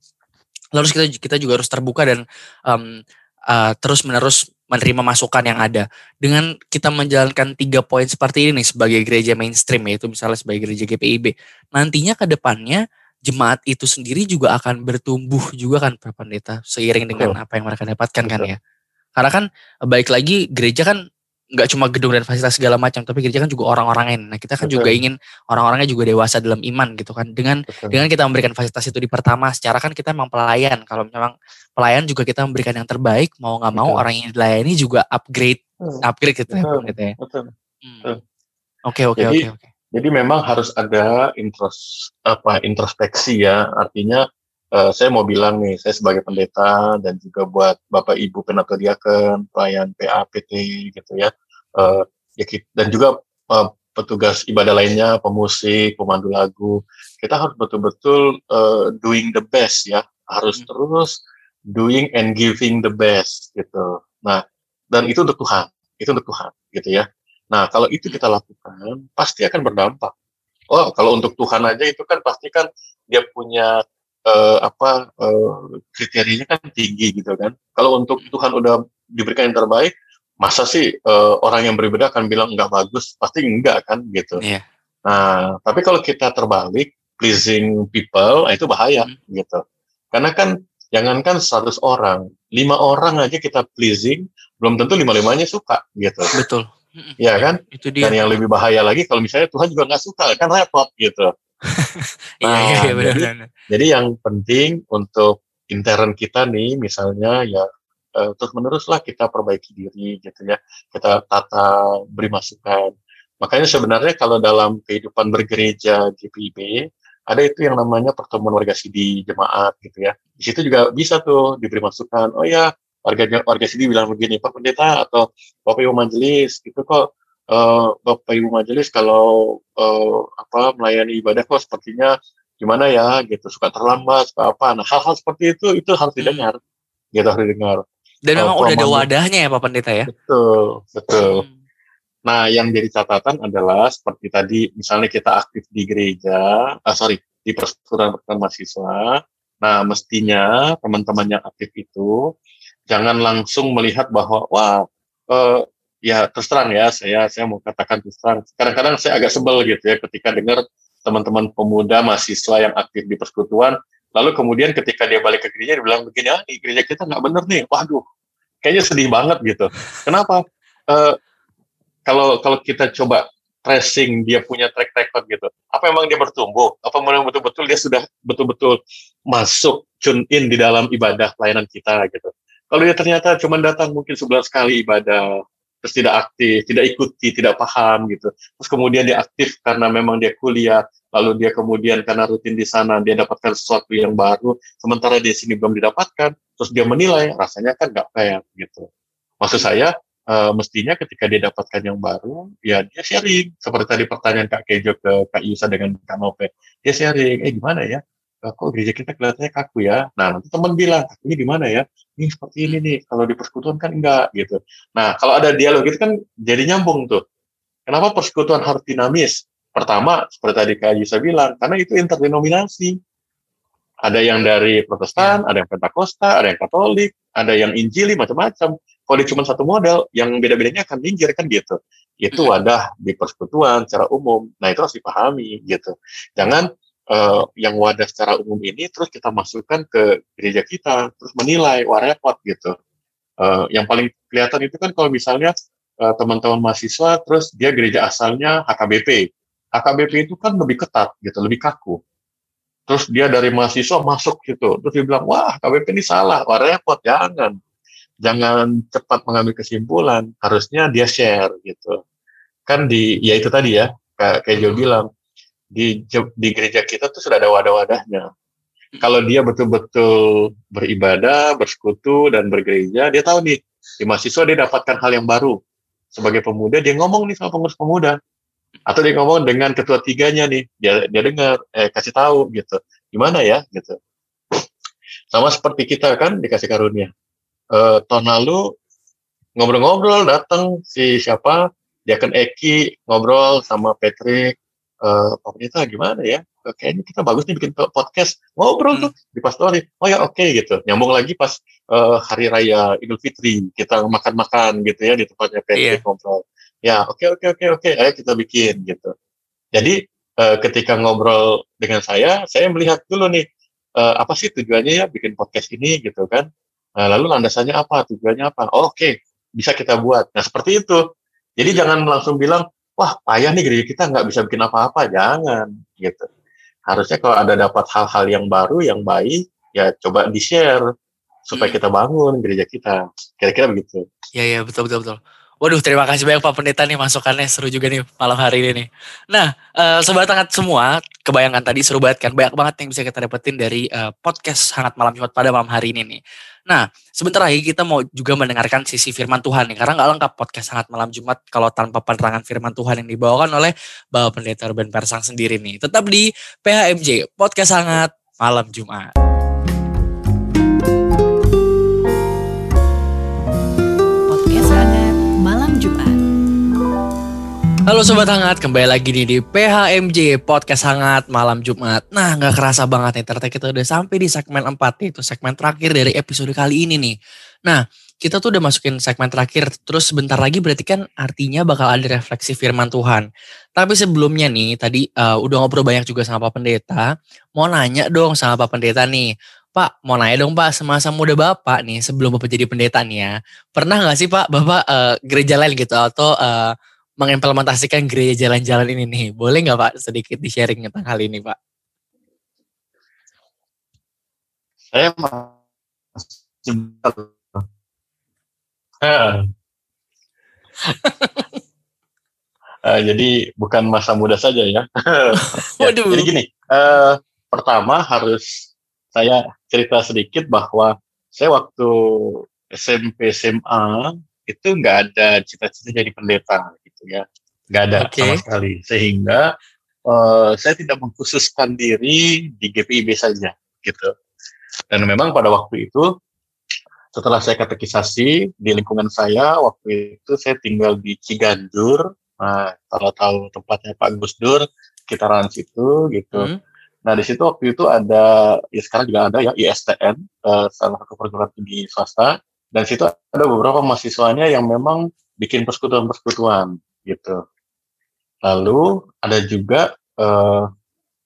Lalu kita kita juga harus terbuka dan um, uh, eh, terus menerus menerima masukan yang ada. Dengan kita menjalankan tiga poin seperti ini nih sebagai gereja mainstream yaitu misalnya sebagai gereja GPIB nantinya ke depannya jemaat itu sendiri juga akan bertumbuh juga kan Pak Pendeta seiring dengan apa yang mereka dapatkan kan ya. Karena kan baik lagi gereja kan nggak cuma gedung dan fasilitas segala macam, tapi gereja kan juga orang-orangnya. Nah kita kan Betul. juga ingin orang-orangnya juga dewasa dalam iman gitu kan. Dengan Betul. dengan kita memberikan fasilitas itu di pertama, secara kan kita memang pelayan. Kalau memang pelayan juga kita memberikan yang terbaik, mau nggak mau Betul. orang yang dilayani juga upgrade, Hmm, upgrade gitu ya, Betul. gitu ya. Hmm. Oke oke oke oke. Jadi memang harus ada intros apa introspeksi ya. Artinya eh, saya mau bilang nih, saya sebagai pendeta dan juga buat Bapak Ibu Penatua Diaken, pelayan PAPT gitu ya. Eh, ya ki- dan juga eh, petugas ibadah lainnya, pemusik, pemandu lagu. Kita harus betul-betul eh, doing the best ya. Harus Hmm. terus doing and giving the best gitu. Nah, dan itu untuk Tuhan. Itu untuk Tuhan gitu ya. Nah, kalau itu kita lakukan, pasti akan berdampak. Oh, kalau untuk Tuhan aja itu kan pasti kan dia punya eh, apa eh, kriterianya kan tinggi gitu kan. Kalau untuk Tuhan udah diberikan yang terbaik, masa sih eh, orang yang beribadah akan bilang nggak bagus? Pasti enggak kan gitu. Iya. Nah, tapi kalau kita terbalik, pleasing people, nah itu bahaya Hmm. gitu. Karena kan jangankan 100 orang, lima orang aja kita pleasing, belum tentu lima-limanya suka gitu. Betul. (laughs) Iya kan? Itu dia. Dan yang lebih bahaya lagi kalau misalnya Tuhan juga nggak suka, kan repot gitu. Iya (laughs) iya iya Nah, benar jadi- benar. Jadi yang penting untuk intern kita nih, misalnya ya eh, terus meneruslah kita perbaiki diri gitu ya, kita tata, beri masukan. Makanya sebenarnya kalau dalam kehidupan bergereja GPIB ada itu yang namanya pertemuan warga sidi jemaat gitu ya. Di situ juga bisa tuh diberi masukan. Oh ya warga warga sidi bilang begini, Pak Pendeta atau Bapak Ibu Majelis gitu kok. eh, Bapak Ibu Majelis kalau eh, apa melayani ibadah kok sepertinya gimana ya gitu suka terlambat suka apa nah hal-hal seperti itu itu harus Hmm. didengar gitu harus didengar Dan memang udah ada wadahnya ya Pak Pendeta ya. betul betul Hmm. nah yang jadi catatan adalah seperti tadi misalnya kita aktif di gereja ah sorry di persekutuan persekutuan mahasiswa nah mestinya teman-teman yang aktif itu jangan langsung melihat bahwa wah eh, ya terus terang ya saya saya mau katakan terus terang kadang-kadang saya agak sebel gitu ya ketika dengar teman-teman pemuda mahasiswa yang aktif di persekutuan lalu kemudian ketika dia balik ke gereja dia bilang begini ah di gereja kita nggak bener nih. Waduh kayaknya sedih banget gitu. Kenapa? Eh, kalau kalau kita coba tracing dia punya track record gitu apa emang dia bertumbuh? Apa memang betul-betul dia sudah betul-betul masuk tune in di dalam ibadah pelayanan kita gitu? Kalau dia ternyata cuma datang mungkin sebulan sekali ibadah terus tidak aktif tidak ikuti tidak paham gitu. Terus kemudian dia aktif karena memang dia kuliah lalu dia kemudian karena rutin di sana dia dapatkan sesuatu yang baru sementara di sini belum didapatkan terus dia menilai rasanya kan nggak fair gitu. Maksud saya eh, mestinya ketika dia dapatkan yang baru ya dia sharing. Seperti tadi pertanyaan Kak Kejo ke Kak Yusa dengan Kak Nope dia sharing eh gimana ya kok gereja kita kelihatannya kaku ya nah nanti teman bilang kakunya di mana ya ini seperti ini nih kalau di persekutuan kan enggak gitu nah kalau ada dialog itu kan jadi nyambung tuh kenapa persekutuan harus dinamis pertama seperti tadi Kak Yusa bilang karena itu interdenominasi ada yang dari Protestan, ada yang Pentakosta, ada yang Katolik, ada yang Injili macam-macam. Kalau dia cuma satu model, yang beda-bedanya akan minggir kan gitu. Itu wadah di persekutuan secara umum. Nah itu harus dipahami gitu. Jangan eh, yang wadah secara umum ini terus kita masukkan ke gereja kita, terus menilai, wah repot gitu. Eh, yang paling kelihatan itu kan kalau misalnya eh, teman-teman mahasiswa, terus dia gereja asalnya HKBP. HKBP itu kan lebih ketat gitu, lebih kaku terus dia dari mahasiswa masuk gitu terus dia bilang wah KBP ini salah wah repot jangan jangan cepat mengambil kesimpulan harusnya dia share gitu kan di ya itu tadi ya kayak kayak Jo bilang di di gereja kita tuh sudah ada wadah-wadahnya. Kalau dia betul-betul beribadah bersekutu dan bergereja dia tahu nih di mahasiswa dia dapatkan hal yang baru. Sebagai pemuda dia ngomong nih sama pengurus pemuda. Atau dia ngomong dengan ketua tiganya nih dia dia dengar eh kasih tahu gitu. Gimana ya gitu. Sama seperti kita kan dikasih karunia. Eh, tahun lalu ngobrol-ngobrol datang si siapa dia kan Eki ngobrol sama Patrick eh Pendeta gimana ya? Kayaknya kita bagus nih bikin podcast ngobrol tuh di pastori oh ya oke gitu. Nyambung lagi pas eh, hari raya Idul Fitri kita makan-makan gitu ya di tempatnya Patrick Iya. ngobrol. Ya oke oke oke oke ayo kita bikin gitu. Jadi eh, ketika ngobrol dengan saya saya melihat dulu nih eh, apa sih tujuannya ya bikin podcast ini gitu kan. Nah, lalu landasannya apa tujuannya apa? Oh, oke bisa kita buat. Nah seperti itu. Jadi jangan langsung bilang, wah payah nih gereja kita nggak bisa bikin apa-apa, jangan gitu. Harusnya kalau ada dapat hal-hal yang baru, yang baik, ya coba di-share supaya Hmm. kita bangun gereja kita. Kira-kira begitu. Iya iya betul betul betul. Waduh terima kasih banyak Pak Pendeta nih masukannya seru juga nih malam hari ini nih. Nah eh, sobat hangat semua kebayangkan tadi seru banget kan banyak banget yang bisa kita dapetin dari eh, podcast hangat malam Jumat pada malam hari ini nih. Nah sebentar lagi kita mau juga mendengarkan sisi firman Tuhan nih karena nggak lengkap podcast hangat malam Jumat kalau tanpa penerangan firman Tuhan yang dibawakan oleh Bapak Pendeta Ruben Persang sendiri nih. Tetap di PHMJ podcast hangat malam Jumat. Halo Sobat Hangat, kembali lagi nih di PHMJ Podcast Hangat Malam Jumat. Nah nggak kerasa banget nih, ternyata kita udah sampai di segmen 4 nih, itu segmen terakhir dari episode kali ini nih. Nah kita tuh udah masukin segmen terakhir, terus sebentar lagi berarti kan artinya bakal ada refleksi firman Tuhan. Tapi sebelumnya nih, tadi uh, udah ngobrol banyak juga sama Pak Pendeta, mau nanya dong sama Pak Pendeta nih. Pak, mau nanya dong Pak, semasa muda Bapak nih, sebelum Bapak jadi pendeta nih ya, pernah nggak sih Pak, Bapak uh, gereja lain gitu, atau uh, mengimplementasikan gereja jalan-jalan ini nih. Boleh nggak Pak sedikit di-sharing tentang hal ini Pak? Saya masih. (laughs) Eh, jadi bukan masa muda saja ya. (laughs) Ya, Waduh. Jadi gini, eh, pertama harus saya cerita sedikit bahwa saya waktu SMP SMA itu nggak ada cita-cita jadi pendeta gitu ya, nggak ada Oke. sama sekali. Sehingga eh, saya tidak mengkhususkan diri di GPIB saja gitu. Dan memang pada waktu itu setelah saya katekisasi di lingkungan saya waktu itu saya tinggal di Ciganjur. Nah, kalau tahu tempatnya Pak Gus Dur, sekitaran situ gitu. Hmm. Nah, di situ waktu itu ada, ya sekarang juga ada ya ISTN, eh, salah satu perguruan tinggi swasta. Dan situ ada beberapa mahasiswanya yang memang bikin persekutuan-persekutuan gitu. Lalu ada juga eh,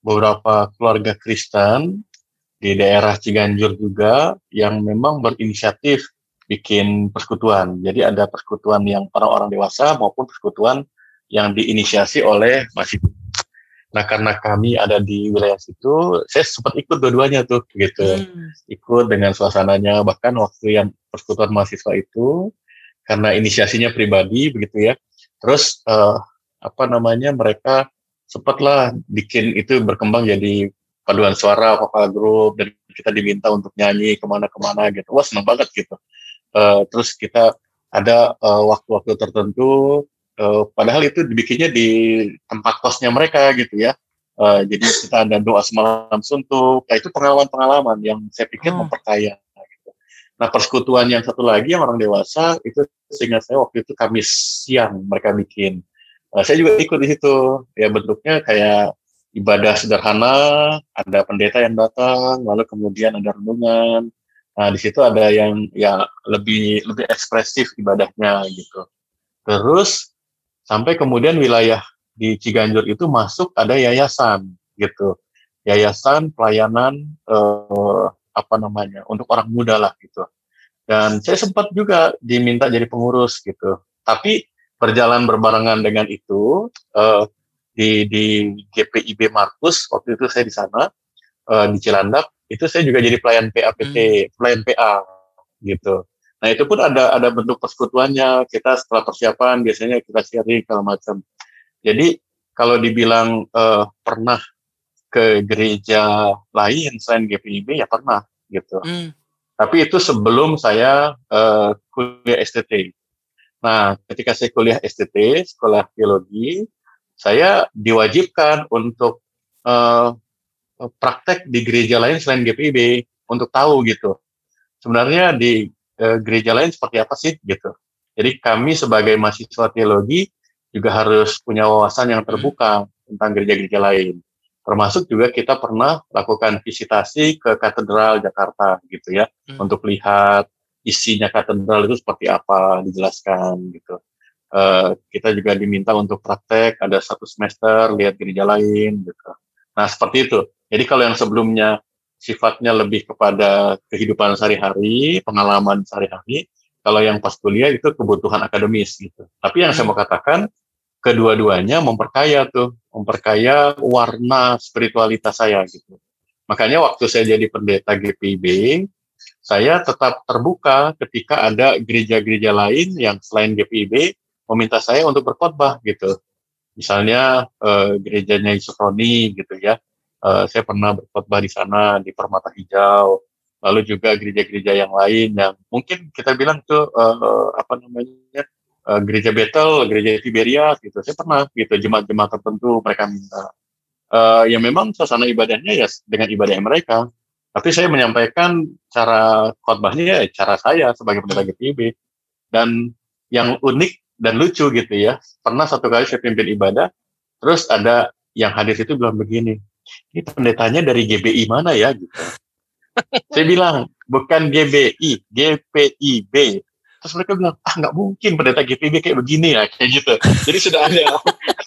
beberapa keluarga Kristen di daerah Ciganjur juga yang memang berinisiatif bikin persekutuan. Jadi ada persekutuan yang orang-orang dewasa maupun persekutuan yang diinisiasi oleh mahasiswa. Nah karena kami ada di wilayah situ, saya sempat ikut dua-duanya tuh gitu, Hmm. ikut dengan suasananya. Bahkan waktu yang persekutuan mahasiswa itu, karena inisiasinya pribadi begitu ya. Terus eh, apa namanya mereka sempatlah bikin itu berkembang jadi paduan suara vokal grup dan kita diminta untuk nyanyi ke mana-kemana gitu. Wah seneng banget gitu. Eh, terus kita ada eh, waktu-waktu tertentu Eh, padahal itu dibikinnya di tempat kosnya mereka gitu ya. Eh, jadi kita ada doa semalam suntuk. Nah, itu pengalaman-pengalaman yang saya pikir Oh. memperkaya. Gitu. Nah persekutuan yang satu lagi yang orang dewasa itu seingat saya waktu itu Kamis siang mereka bikin. Eh, saya juga ikut di situ. Ya bentuknya kayak ibadah sederhana, ada pendeta yang datang, lalu kemudian ada renungan. Nah di situ ada yang ya lebih lebih ekspresif ibadahnya gitu. Terus sampai kemudian wilayah di Ciganjur itu masuk ada yayasan gitu. Yayasan pelayanan eh, apa namanya untuk orang muda lah gitu. Dan saya sempat juga diminta jadi pengurus gitu. Tapi berjalan berbarengan dengan itu eh, di di GPIB Markus waktu itu saya di sana eh, di Cilandak itu saya juga jadi pelayan PAPT pelayan PA gitu Nah itu pun ada ada bentuk persekutuannya. Kita setelah persiapan biasanya kita sharing segala macam. Jadi kalau dibilang eh, pernah ke gereja lain selain GPIB ya pernah gitu. Hmm. Tapi itu sebelum saya eh, kuliah STT. Nah ketika saya kuliah STT sekolah teologi, saya diwajibkan untuk eh, praktek di gereja lain selain GPIB untuk tahu gitu. Sebenarnya di eh, gereja lain seperti apa sih gitu. Jadi kami sebagai mahasiswa teologi juga harus punya wawasan yang terbuka tentang gereja-gereja lain. Termasuk juga kita pernah lakukan visitasi ke katedral Jakarta gitu ya, Hmm. untuk lihat isinya katedral itu seperti apa, dijelaskan gitu. Eh, kita juga diminta untuk praktek, ada satu semester lihat gereja lain gitu. Nah seperti itu. Jadi kalau yang sebelumnya sifatnya lebih kepada kehidupan sehari-hari, pengalaman sehari-hari. Kalau yang pas kuliah itu kebutuhan akademis gitu. Tapi yang saya mau katakan kedua-duanya memperkaya tuh, memperkaya warna spiritualitas saya gitu. Makanya waktu saya jadi pendeta GPIB, saya tetap terbuka ketika ada gereja-gereja lain yang selain GPIB meminta saya untuk berkhotbah gitu. Misalnya uh, gerejanya Yusufroni gitu ya. Uh, saya pernah berkhotbah di sana di Permata Hijau. Lalu juga gereja-gereja yang lain yang mungkin kita bilang tuh uh, apa namanya uh, gereja Betel, gereja Tiberias gitu. Saya pernah gitu jemaat-jemaat tertentu mereka minta. Uh, ya memang suasana ibadahnya ya dengan ibadah mereka tapi saya menyampaikan cara khotbahnya ya cara saya sebagai pendeta GPIB. Dan yang unik dan lucu gitu ya, pernah satu kali saya pimpin ibadah, terus ada yang hadir itu bilang begini, ini pendetanya dari GBI mana ya? Gitu. (laughs) saya bilang, bukan GBI, GPIB. Terus mereka bilang, ah nggak mungkin pendeta GPIB kayak begini ya, kayak gitu. Jadi sudah ada,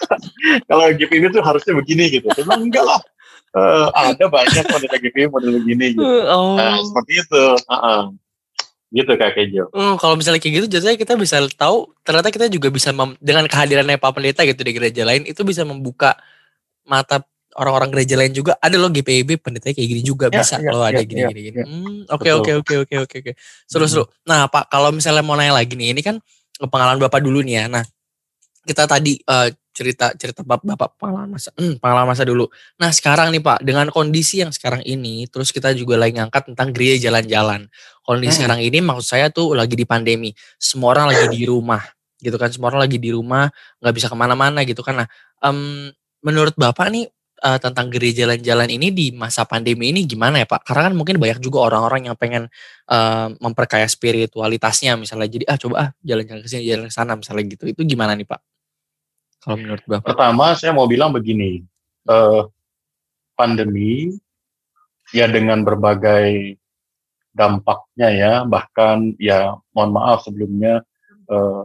(laughs) kalau GPIB itu harusnya begini gitu. Saya bilang, enggak lah, uh, ada banyak model GPU model begini gitu. (laughs) Oh. Nah, seperti itu. Uh -uh. Gitu Kak Kejo. Hmm, kalau misalnya kayak gitu jadinya kita bisa tahu ternyata kita juga bisa dengan kehadirannya Pak Pendeta gitu di gereja lain itu bisa membuka mata orang-orang gereja lain juga ada loh GPIB pendeta kayak gini juga ya, bisa ya, loh ada gini, ya, gini gini ya. Hmm, oke oke oke oke oke oke hmm. nah Pak kalau misalnya mau nanya lagi nih ini kan pengalaman Bapak dulu nih ya nah kita tadi uh, cerita cerita bapak, bapak pengalaman masa hmm, pengalaman masa dulu. Nah sekarang nih Pak dengan kondisi yang sekarang ini, terus kita juga lagi ngangkat tentang gereja jalan-jalan. Kondisi hmm. sekarang ini maksud saya tuh lagi di pandemi, semua orang lagi di rumah, gitu kan? Semua orang lagi di rumah, nggak bisa ke mana-mana gitu kan? Nah, um, menurut bapak nih uh, tentang gereja jalan-jalan ini di masa pandemi ini gimana ya Pak? Karena kan mungkin banyak juga orang-orang yang pengen uh, memperkaya spiritualitasnya misalnya jadi ah coba ah jalan-jalan ke sini jalan ke sana misalnya gitu. Itu gimana nih Pak? Kalau menurut Bapak? Pertama, saya mau bilang begini, uh, pandemi ya dengan berbagai dampaknya ya, bahkan ya mohon maaf sebelumnya uh,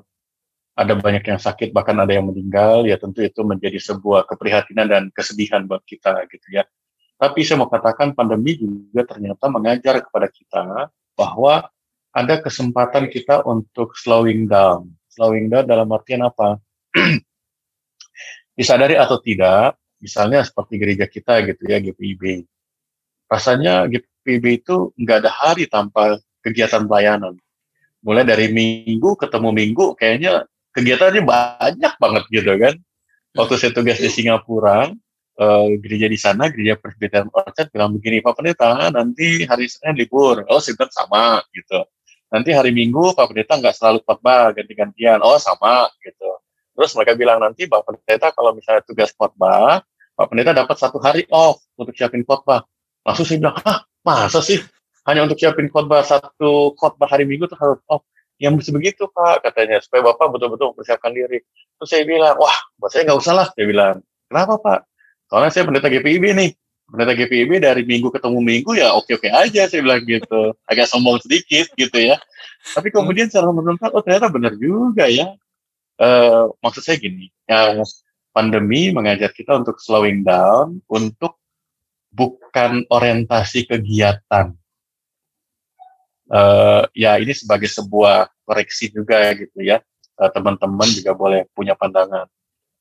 ada banyak yang sakit, bahkan ada yang meninggal, ya tentu itu menjadi sebuah keprihatinan dan kesedihan buat kita gitu ya. Tapi saya mau katakan pandemi juga ternyata mengajar kepada kita bahwa ada kesempatan kita untuk slowing down. Slowing down dalam artian apa? (clears throat) disadari atau tidak, misalnya seperti gereja kita gitu ya, GPIB. Rasanya GPIB itu nggak ada hari tanpa kegiatan pelayanan. Mulai dari minggu ketemu minggu, kayaknya kegiatannya banyak banget gitu kan. Waktu saya tugas di Singapura, uh, gereja di sana, gereja Presbyterian Orchard bilang begini, Pak Pendeta, nanti hari Senin libur. Oh, Sinten sama gitu. Nanti hari Minggu Pak Pendeta nggak selalu khotbah ganti-gantian. Oh, sama gitu. Terus mereka bilang nanti Bapak Pendeta kalau misalnya tugas khotbah, Pak Pendeta dapat satu hari off untuk siapin khotbah. Langsung saya bilang, ah masa sih hanya untuk siapin khotbah satu khotbah hari Minggu tuh harus off? Yang bisa begitu Pak katanya supaya Bapak betul-betul mempersiapkan diri. Terus saya bilang, wah buat saya nggak usah lah. Saya bilang, kenapa Pak? Soalnya saya pendeta GPIB nih. Pendeta GPIB dari minggu ketemu minggu ya oke-oke aja saya bilang gitu. Agak sombong sedikit gitu ya. Tapi kemudian secara menentukan, oh ternyata benar juga ya uh, maksud saya gini, ya, pandemi mengajar kita untuk slowing down, untuk bukan orientasi kegiatan. Uh, ya ini sebagai sebuah koreksi juga gitu ya. teman teman-teman juga boleh punya pandangan.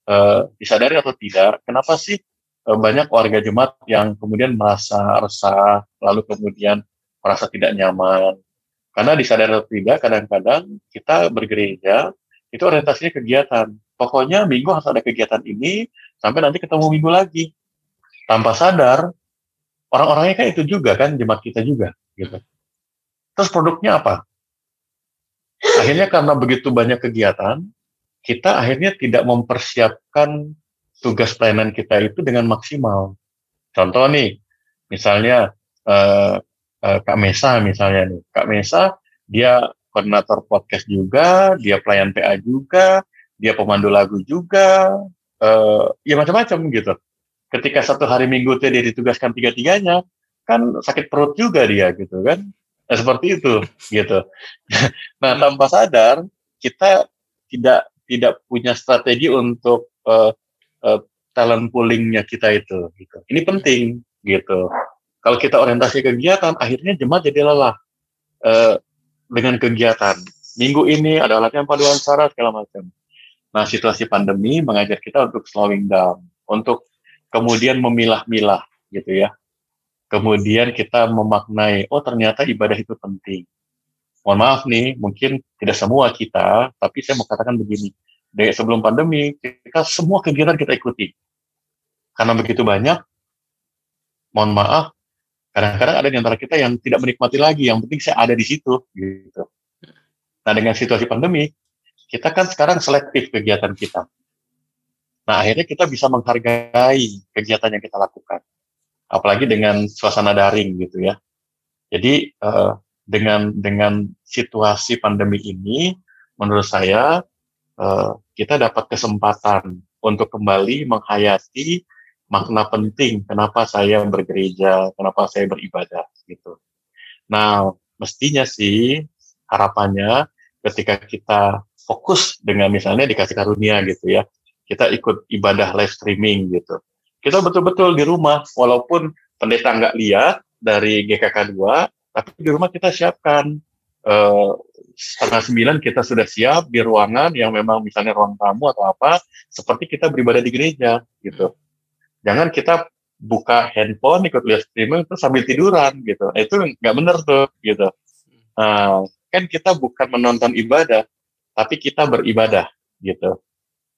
Uh, disadari atau tidak, kenapa sih uh, banyak warga jemaat yang kemudian merasa resah, lalu kemudian merasa tidak nyaman. Karena disadari atau tidak, kadang-kadang kita bergereja itu orientasinya kegiatan. Pokoknya minggu harus ada kegiatan ini sampai nanti ketemu minggu lagi. Tanpa sadar, orang-orangnya kan itu juga kan jemaat kita juga gitu. Terus produknya apa? Akhirnya karena begitu banyak kegiatan, kita akhirnya tidak mempersiapkan tugas pelayanan kita itu dengan maksimal. Contoh nih, misalnya eh, eh, Kak Mesa misalnya nih, Kak Mesa dia koordinator podcast juga, dia pelayan PA juga, dia pemandu lagu juga, uh, ya macam-macam gitu. Ketika satu hari minggu dia ditugaskan tiga-tiganya, kan sakit perut juga dia gitu kan. Nah, seperti itu gitu. (laughs) nah tanpa sadar kita tidak tidak punya strategi untuk uh, uh, talent poolingnya kita itu. Gitu. Ini penting gitu. Kalau kita orientasi kegiatan, akhirnya jemaat jadi lelah. Uh, dengan kegiatan. minggu ini ada latihan paduan suara segala macam. Nah, situasi pandemi mengajar kita untuk slowing down, untuk kemudian memilah-milah gitu ya. Kemudian kita memaknai, oh ternyata ibadah itu penting. Mohon maaf nih, mungkin tidak semua kita, tapi saya mau katakan begini. Dari sebelum pandemi, kita semua kegiatan kita ikuti. Karena begitu banyak, mohon maaf, kadang-kadang ada di antara kita yang tidak menikmati lagi. Yang penting saya ada di situ. Gitu. Nah dengan situasi pandemi, kita kan sekarang selektif kegiatan kita. Nah akhirnya kita bisa menghargai kegiatan yang kita lakukan apalagi dengan suasana daring gitu ya. Jadi uh, dengan dengan situasi pandemi ini, menurut saya uh, kita dapat kesempatan untuk kembali menghayati makna penting kenapa saya bergereja, kenapa saya beribadah gitu. Nah, mestinya sih harapannya ketika kita fokus dengan misalnya dikasih karunia gitu ya, kita ikut ibadah live streaming gitu kita betul-betul di rumah walaupun pendeta nggak lihat dari GKK 2 tapi di rumah kita siapkan. Uh, setengah sembilan kita sudah siap di ruangan yang memang misalnya ruang tamu atau apa seperti kita beribadah di gereja gitu. Jangan kita buka handphone ikut live streaming terus sambil tiduran gitu. Nah, itu nggak benar tuh gitu. Uh, kan kita bukan menonton ibadah tapi kita beribadah gitu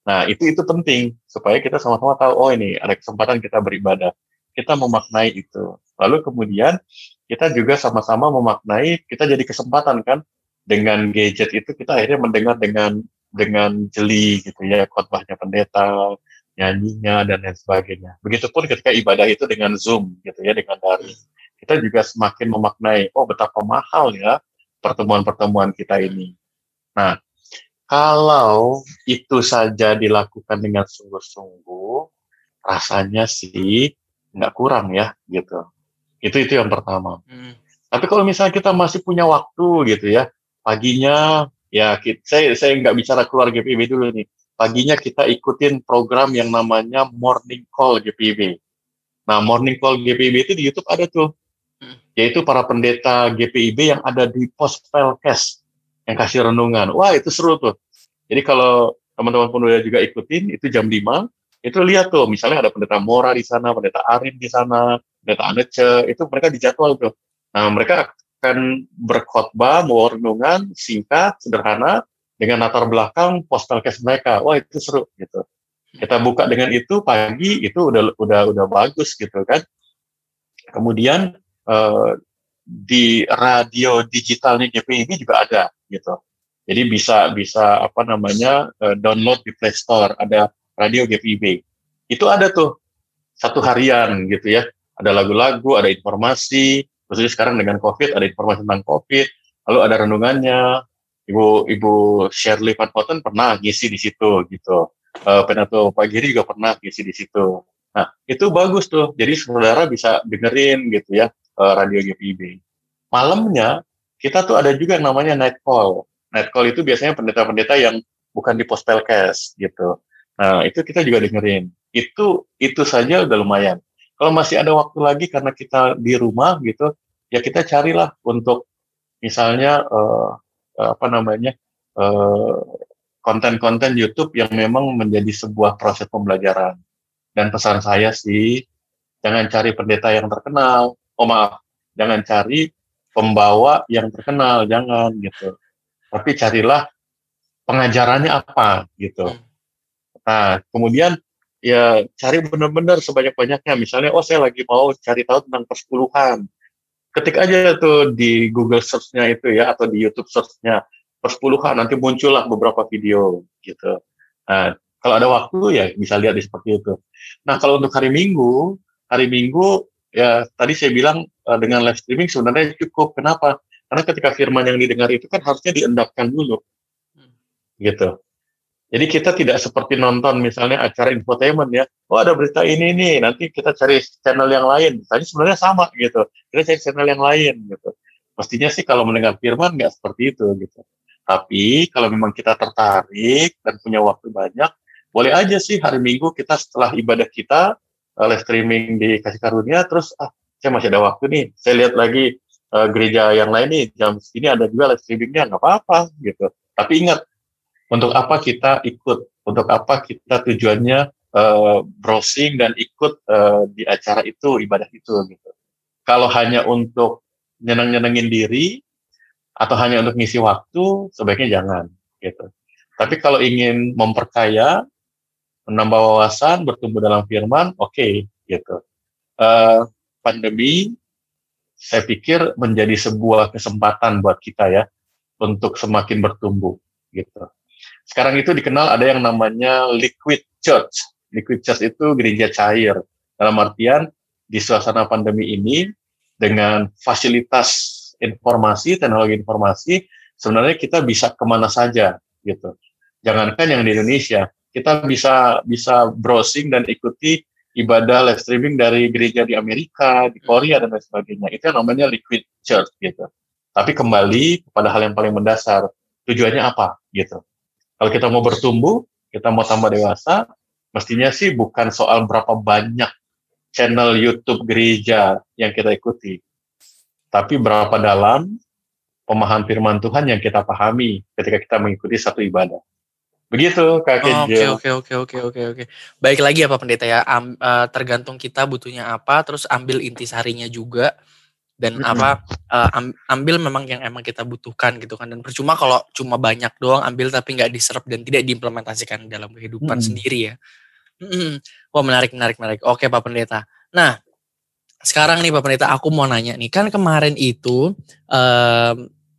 Nah, itu itu penting supaya kita sama-sama tahu oh ini ada kesempatan kita beribadah. Kita memaknai itu. Lalu kemudian kita juga sama-sama memaknai kita jadi kesempatan kan dengan gadget itu kita akhirnya mendengar dengan dengan jeli gitu ya khotbahnya pendeta, nyanyinya dan lain sebagainya. Begitupun ketika ibadah itu dengan Zoom gitu ya dengan daring. Kita juga semakin memaknai oh betapa mahal ya pertemuan-pertemuan kita ini. Nah, kalau itu saja dilakukan dengan sungguh-sungguh, rasanya sih nggak kurang ya gitu. Itu itu yang pertama. Hmm. Tapi kalau misalnya kita masih punya waktu gitu ya, paginya ya kita, saya saya nggak bicara keluar GPB dulu nih. Paginya kita ikutin program yang namanya Morning Call GPB. Nah, Morning Call GPB itu di YouTube ada tuh. Hmm. Yaitu para pendeta GPIB yang ada di pos Pelkes yang kasih renungan. Wah, itu seru tuh. Jadi kalau teman-teman pemuda juga ikutin, itu jam 5, itu lihat tuh, misalnya ada pendeta Mora di sana, pendeta Arin di sana, pendeta Anece, itu mereka dijadwal tuh. Nah, mereka akan berkhotbah, mau renungan, singkat, sederhana, dengan latar belakang postal case mereka. Wah, itu seru gitu. Kita buka dengan itu pagi itu udah udah udah bagus gitu kan. Kemudian uh, di radio digitalnya GPIB juga ada gitu. Jadi bisa bisa apa namanya uh, download di Play Store ada radio GPIB. Itu ada tuh satu harian gitu ya. Ada lagu-lagu, ada informasi. Khususnya sekarang dengan COVID ada informasi tentang COVID. Lalu ada renungannya. Ibu Ibu Shirley Van Houten pernah ngisi di situ gitu. Uh, Penato Pak Giri juga pernah ngisi di situ. Nah itu bagus tuh. Jadi saudara bisa dengerin gitu ya uh, radio GPIB. Malamnya kita tuh ada juga yang namanya night call night call itu biasanya pendeta-pendeta yang bukan di pospelkes gitu. Nah, itu kita juga dengerin. Itu itu saja udah lumayan. Kalau masih ada waktu lagi karena kita di rumah gitu, ya kita carilah untuk misalnya uh, apa namanya konten konten-konten YouTube yang memang menjadi sebuah proses pembelajaran. Dan pesan saya sih, jangan cari pendeta yang terkenal. Oh maaf, jangan cari pembawa yang terkenal, jangan gitu tapi carilah pengajarannya apa gitu. Hmm. Nah, kemudian ya cari benar-benar sebanyak-banyaknya. Misalnya, oh saya lagi mau cari tahu tentang persepuluhan. Ketik aja tuh di Google Search-nya itu ya, atau di YouTube Search-nya persepuluhan, nanti muncullah beberapa video gitu. Nah, kalau ada waktu ya bisa lihat di seperti itu. Nah, kalau untuk hari Minggu, hari Minggu ya tadi saya bilang uh, dengan live streaming sebenarnya cukup. Kenapa? Karena ketika firman yang didengar itu kan harusnya diendapkan dulu. Hmm. Gitu. Jadi kita tidak seperti nonton misalnya acara infotainment ya. Oh ada berita ini nih, nanti kita cari channel yang lain. Tadi sebenarnya sama gitu. Kita cari channel yang lain gitu. Pastinya sih kalau mendengar firman nggak seperti itu gitu. Tapi kalau memang kita tertarik dan punya waktu banyak, boleh aja sih hari Minggu kita setelah ibadah kita live streaming di kasih karunia, terus ah saya masih ada waktu nih, saya lihat lagi uh, gereja yang lain nih jam segini ada juga live streamingnya nggak apa-apa gitu. Tapi ingat untuk apa kita ikut, untuk apa kita tujuannya uh, browsing dan ikut uh, di acara itu ibadah itu gitu. Kalau hanya untuk nyeneng-nyenengin diri atau hanya untuk ngisi waktu, sebaiknya jangan gitu. Tapi kalau ingin memperkaya, menambah wawasan, bertumbuh dalam firman, oke okay, gitu. Uh, pandemi, saya pikir menjadi sebuah kesempatan buat kita ya untuk semakin bertumbuh gitu. Sekarang itu dikenal ada yang namanya liquid church. Liquid church itu gereja cair. Dalam artian di suasana pandemi ini dengan fasilitas informasi, teknologi informasi, sebenarnya kita bisa ke mana saja gitu. Jangankan yang di Indonesia, kita bisa bisa browsing dan ikuti ibadah live streaming dari gereja di Amerika, di Korea dan lain sebagainya. Itu yang namanya liquid church gitu. Tapi kembali kepada hal yang paling mendasar, tujuannya apa gitu. Kalau kita mau bertumbuh, kita mau tambah dewasa, mestinya sih bukan soal berapa banyak channel YouTube gereja yang kita ikuti, tapi berapa dalam pemahaman firman Tuhan yang kita pahami ketika kita mengikuti satu ibadah. Begitu Kak Oke oke oke oke oke oke. Baik lagi ya Pak Pendeta ya. Am, uh, tergantung kita butuhnya apa, terus ambil intisarinya juga dan mm-hmm. apa uh, ambil memang yang emang kita butuhkan gitu kan dan percuma kalau cuma banyak doang ambil tapi nggak diserap dan tidak diimplementasikan dalam kehidupan mm-hmm. sendiri ya. Mm-hmm. Wah menarik menarik menarik. Oke Pak Pendeta. Nah sekarang nih Pak Pendeta aku mau nanya nih kan kemarin itu um,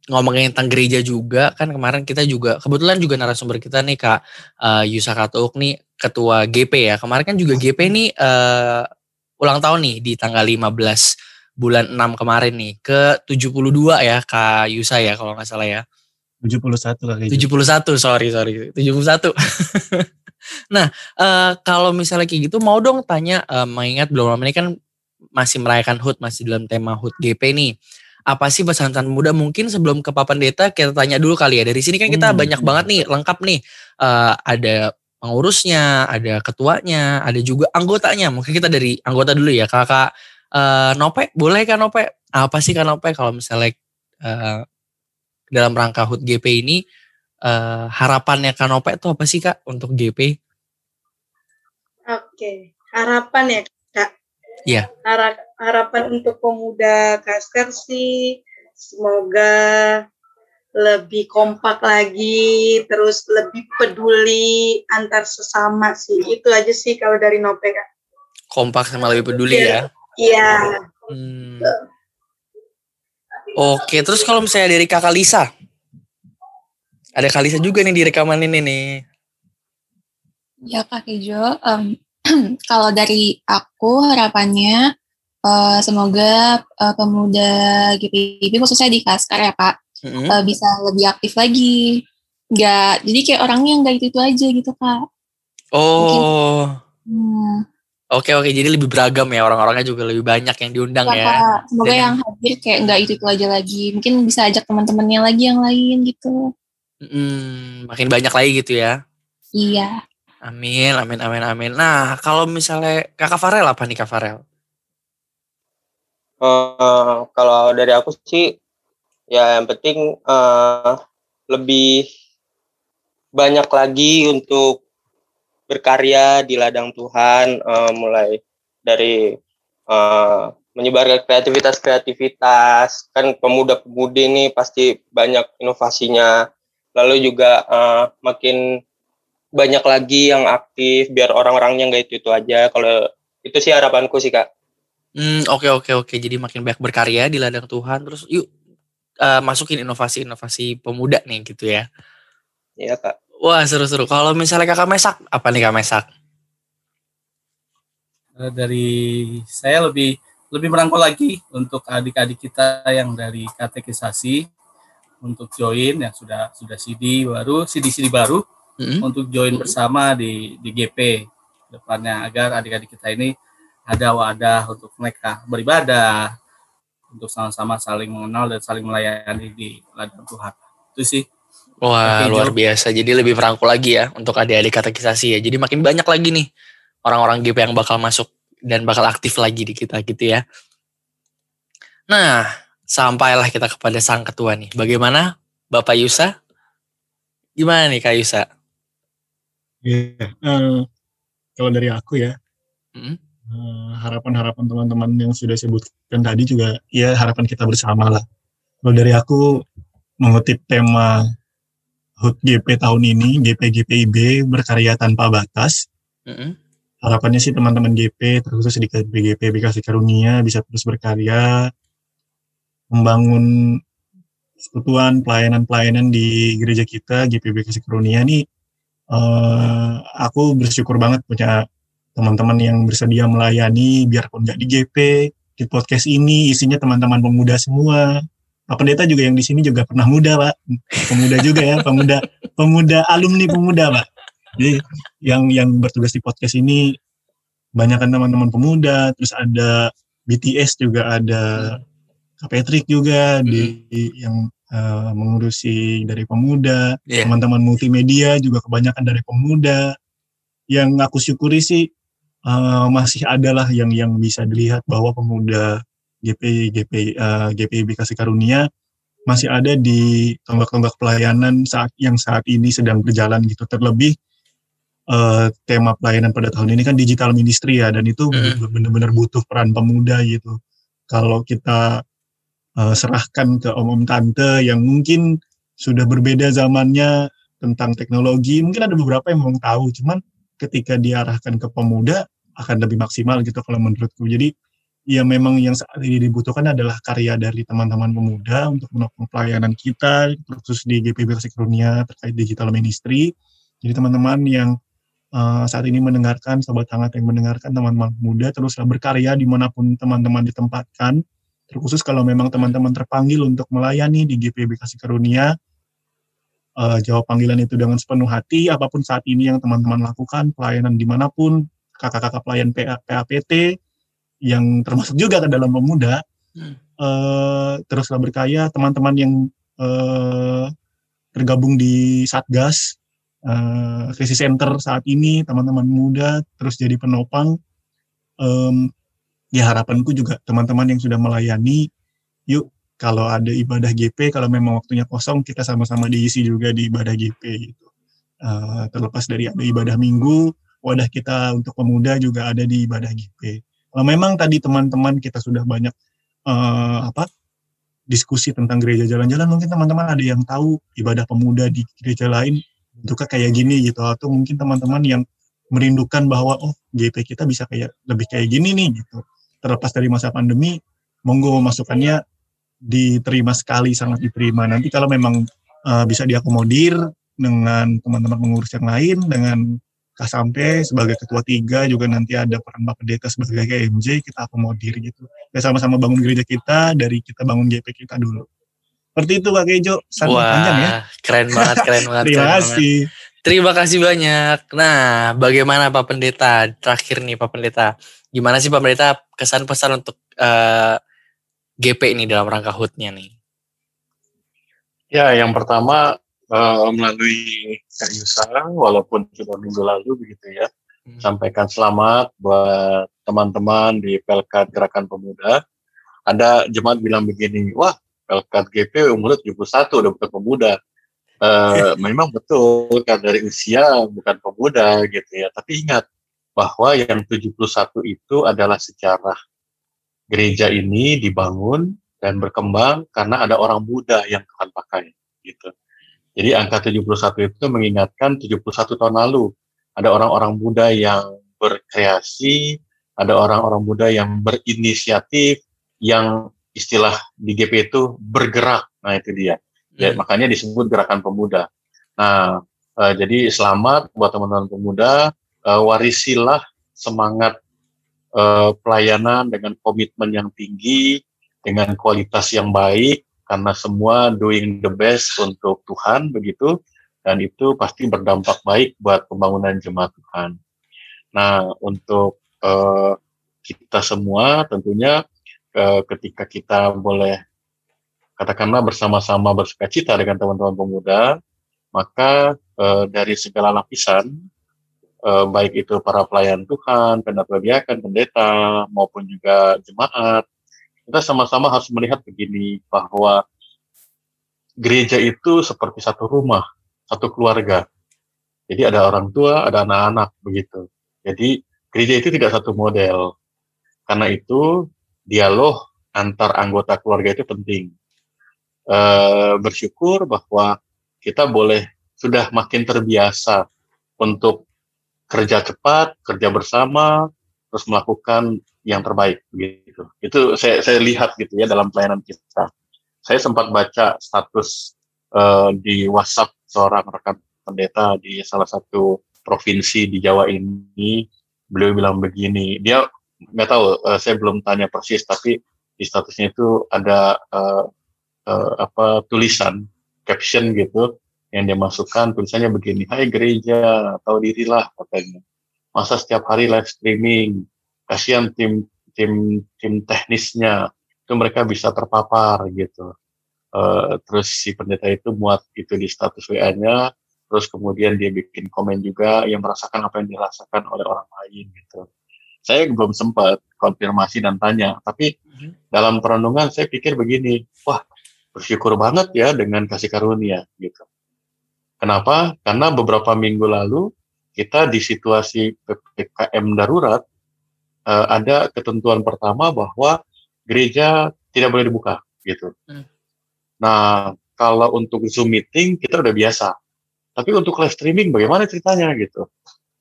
ngomongin tentang gereja juga kan kemarin kita juga kebetulan juga narasumber kita nih Kak uh, Yusa Katuk nih ketua GP ya. Kemarin kan juga GP nih uh, ulang tahun nih di tanggal 15 bulan 6 kemarin nih ke 72 ya Kak Yusa ya kalau nggak salah ya. 71 kali 71 sorry sorry 71 (laughs) nah uh, kalau misalnya kayak gitu mau dong tanya uh, mengingat belum lama ini kan masih merayakan HUT masih dalam tema HUT GP nih apa sih pesan-pesan muda mungkin sebelum ke Papan Deta kita tanya dulu kali ya dari sini kan kita hmm. banyak banget nih lengkap nih uh, ada pengurusnya ada ketuanya ada juga anggotanya mungkin kita dari anggota dulu ya kakak uh, Nope boleh kan Nope apa sih kan Nope kalau misalnya uh, dalam rangka HUT GP ini uh, harapannya Kanope itu apa sih kak untuk GP? Oke harapan ya kak. Iya. Harap harapan untuk pemuda Kasker sih semoga lebih kompak lagi, terus lebih peduli antar sesama sih. Itu aja sih kalau dari Nope kak. Kompak sama lebih peduli ya? Iya. Hmm. Oke, terus kalau misalnya dari kakak Lisa, ada Kak Lisa juga nih di rekaman ini nih. Ya Kak Kejo, um, (clears throat) kalau dari aku harapannya Uh, semoga uh, pemuda GPIB khususnya di Kaskar ya Pak mm-hmm. uh, bisa lebih aktif lagi. Gak, jadi kayak orangnya nggak itu itu aja gitu Kak. Oh. hmm. Oke oke, jadi lebih beragam ya orang-orangnya juga lebih banyak yang diundang ya. ya. Kak. Semoga Dan yang hadir kayak nggak itu itu aja lagi. Mungkin bisa ajak teman-temannya lagi yang lain gitu. Hmm, makin banyak lagi gitu ya. Iya. Amin, amin, amin, amin. Nah, kalau misalnya Kakak Farel apa nih Kak Farel? Uh, kalau dari aku sih ya yang penting uh, lebih banyak lagi untuk berkarya di ladang Tuhan uh, mulai dari uh, menyebarkan kreativitas-kreativitas. Kan pemuda-pemudi ini pasti banyak inovasinya. Lalu juga uh, makin banyak lagi yang aktif biar orang-orangnya nggak itu itu aja. Kalau itu sih harapanku sih kak Hmm, oke oke oke. Jadi makin banyak berkarya di ladang Tuhan. Terus yuk uh, masukin inovasi-inovasi pemuda nih gitu ya. Iya kak. Wah seru-seru. Kalau misalnya kakak Mesak, apa nih kak Mesak? Eh, dari saya lebih lebih merangkul lagi untuk adik-adik kita yang dari katekisasi untuk join yang sudah sudah CD baru CD-CD baru mm -hmm. untuk join bersama di di GP depannya agar adik-adik kita ini ada wadah untuk mereka beribadah, untuk sama-sama saling mengenal dan saling melayani di ladang Tuhan. Itu sih. Wah, luar biasa. Jadi lebih merangkul lagi ya untuk adik-adik katekisasi ya. Jadi makin banyak lagi nih orang-orang GP yang bakal masuk dan bakal aktif lagi di kita gitu ya. Nah, sampailah kita kepada sang ketua nih. Bagaimana Bapak Yusa? Gimana nih Kak Yusa? Iya, eh, kalau dari aku ya, Mm. eh, harapan-harapan teman-teman yang sudah sebutkan tadi juga, ya harapan kita bersama lah. Kalau dari aku mengutip tema HUT GP tahun ini, GP GPIB berkarya tanpa batas. Mm-mm. Harapannya sih teman-teman GP, terkhusus di GP Bekasi Karunia bisa terus berkarya, membangun persekutuan pelayanan-pelayanan di gereja kita GP Bekasi Karunia nih eh, aku bersyukur banget punya teman-teman yang bersedia melayani biarpun nggak di GP di podcast ini isinya teman-teman pemuda semua. Pak Pendeta juga yang di sini juga pernah muda Pak. Pemuda juga ya pemuda pemuda alumni pemuda Pak. Jadi yang yang bertugas di podcast ini banyak kan teman-teman pemuda terus ada BTS juga ada Kak Patrick juga di yang eh, mengurusi dari pemuda. Iya. teman-teman multimedia juga kebanyakan dari pemuda. Yang aku syukuri sih eh, masih adalah yang yang bisa dilihat bahwa pemuda GP GP eh, GPIB Kasih Karunia masih ada di tonggak-tonggak pelayanan saat yang saat ini sedang berjalan gitu terlebih eh, tema pelayanan pada tahun ini kan digital ministry ya dan itu Mm. benar-benar butuh peran pemuda gitu kalau kita eh, serahkan ke om-om tante yang mungkin sudah berbeda zamannya tentang teknologi mungkin ada beberapa yang memang tahu cuman ketika diarahkan ke pemuda akan lebih maksimal gitu kalau menurutku. Jadi ya memang yang saat ini dibutuhkan adalah karya dari teman-teman pemuda untuk menopang pelayanan kita khusus di GPB Karunia terkait digital ministry. Jadi teman-teman yang eh, saat ini mendengarkan sobat hangat yang mendengarkan teman-teman muda teruslah berkarya di mana pun teman-teman ditempatkan. Terkhusus kalau memang teman-teman terpanggil untuk melayani di GPB Kasih Karunia eh, jawab panggilan itu dengan sepenuh hati apa pun saat ini yang teman-teman lakukan pelayanan di mana pun kakak-kakak pelayan PA, PAPT yang termasuk juga ke dalam pemuda Hmm. eh, teruslah berkarya teman-teman yang eh, tergabung di Satgas krisis center saat ini teman-teman muda terus jadi penopang Em, ya harapanku juga teman-teman yang sudah melayani yuk kalau ada ibadah GP kalau memang waktunya kosong kita sama-sama diisi juga di ibadah GP gitu. Eh, terlepas dari ada ibadah minggu wadah kita untuk pemuda juga ada di ibadah GP kalau memang tadi teman-teman kita sudah banyak eh, apa diskusi tentang gereja jalan-jalan mungkin teman-teman ada yang tahu ibadah pemuda di gereja lain bentuknya kayak gini gitu. Atau mungkin teman-teman yang merindukan bahwa oh GP kita bisa kayak lebih kayak gini nih gitu. Terlepas dari masa pandemi monggo masukannya diterima sekali sangat diterima nanti kalau memang eh, bisa diakomodir dengan teman-teman pengurus yang lain dengan Kak Sampe sebagai ketua tiga juga nanti ada peran Bapak Pendeta sebagai KMJ kita akomodir gitu ya sama-sama bangun gereja kita dari kita bangun GP kita dulu seperti itu Kak Kejo sangat panjang ya Wah, keren banget, keren (laughs) banget. terima keren banget. kasih Terima kasih banyak. Nah, bagaimana Pak Pendeta? Terakhir nih Pak Pendeta, gimana sih Pak Pendeta kesan pesan untuk eh, GP ini dalam rangka HUT-nya nih? Ya, yang pertama eh, melalui Kak Yusa, walaupun sudah minggu lalu begitu ya, Hmm. sampaikan selamat buat teman-teman di Pelkat Gerakan Pemuda. Ada jemaat bilang begini, wah Pelkat GP umur 71 udah bukan pemuda. Eh, (laughs) memang betul kan dari usia bukan pemuda gitu ya, tapi ingat bahwa yang 71 itu adalah sejarah gereja ini dibangun dan berkembang karena ada orang muda yang Tuhan pakai gitu. Jadi angka 71 itu mengingatkan 71 tahun lalu ada orang-orang muda yang berkreasi, ada orang-orang muda yang berinisiatif, yang istilah di GP itu bergerak. Nah itu dia. Ya, Hmm. makanya disebut gerakan pemuda. Nah, eh, jadi selamat buat teman-teman pemuda, eh, warisilah semangat eh, pelayanan dengan komitmen yang tinggi, dengan kualitas yang baik, karena semua doing the best untuk Tuhan begitu, dan itu pasti berdampak baik buat pembangunan jemaat Tuhan. Nah, untuk eh, kita semua tentunya eh, ketika kita boleh katakanlah bersama-sama bersukacita dengan teman-teman pemuda, maka eh, dari segala lapisan, eh, baik itu para pelayan Tuhan, pendeta diakan, pendeta, maupun juga jemaat, kita sama-sama harus melihat begini bahwa gereja itu seperti satu rumah, satu keluarga. Jadi ada orang tua, ada anak-anak begitu. Jadi gereja itu tidak satu model. Karena itu dialog antar anggota keluarga itu penting. E, bersyukur bahwa kita boleh sudah makin terbiasa untuk kerja cepat, kerja bersama, terus melakukan yang terbaik begitu. Itu saya saya lihat gitu ya dalam pelayanan kita. Saya sempat baca status uh, di WhatsApp seorang rekan pendeta di salah satu provinsi di Jawa ini. Beliau bilang begini, dia nggak tahu, uh, saya belum tanya persis, tapi di statusnya itu ada uh, uh, apa tulisan caption gitu yang dia masukkan tulisannya begini, Hai gereja, tahu dirilah katanya. Masa setiap hari live streaming, kasihan tim tim tim teknisnya itu mereka bisa terpapar gitu. Uh, terus si pendeta itu muat itu di status WA-nya, terus kemudian dia bikin komen juga yang merasakan apa yang dirasakan oleh orang lain gitu. Saya belum sempat konfirmasi dan tanya, tapi mm-hmm. dalam perenungan saya pikir begini, wah bersyukur banget ya dengan kasih karunia gitu. Kenapa? Karena beberapa minggu lalu kita di situasi ppkm darurat uh, ada ketentuan pertama bahwa gereja tidak boleh dibuka gitu. Hmm. Nah, kalau untuk Zoom meeting kita udah biasa. Tapi untuk live streaming bagaimana ceritanya gitu?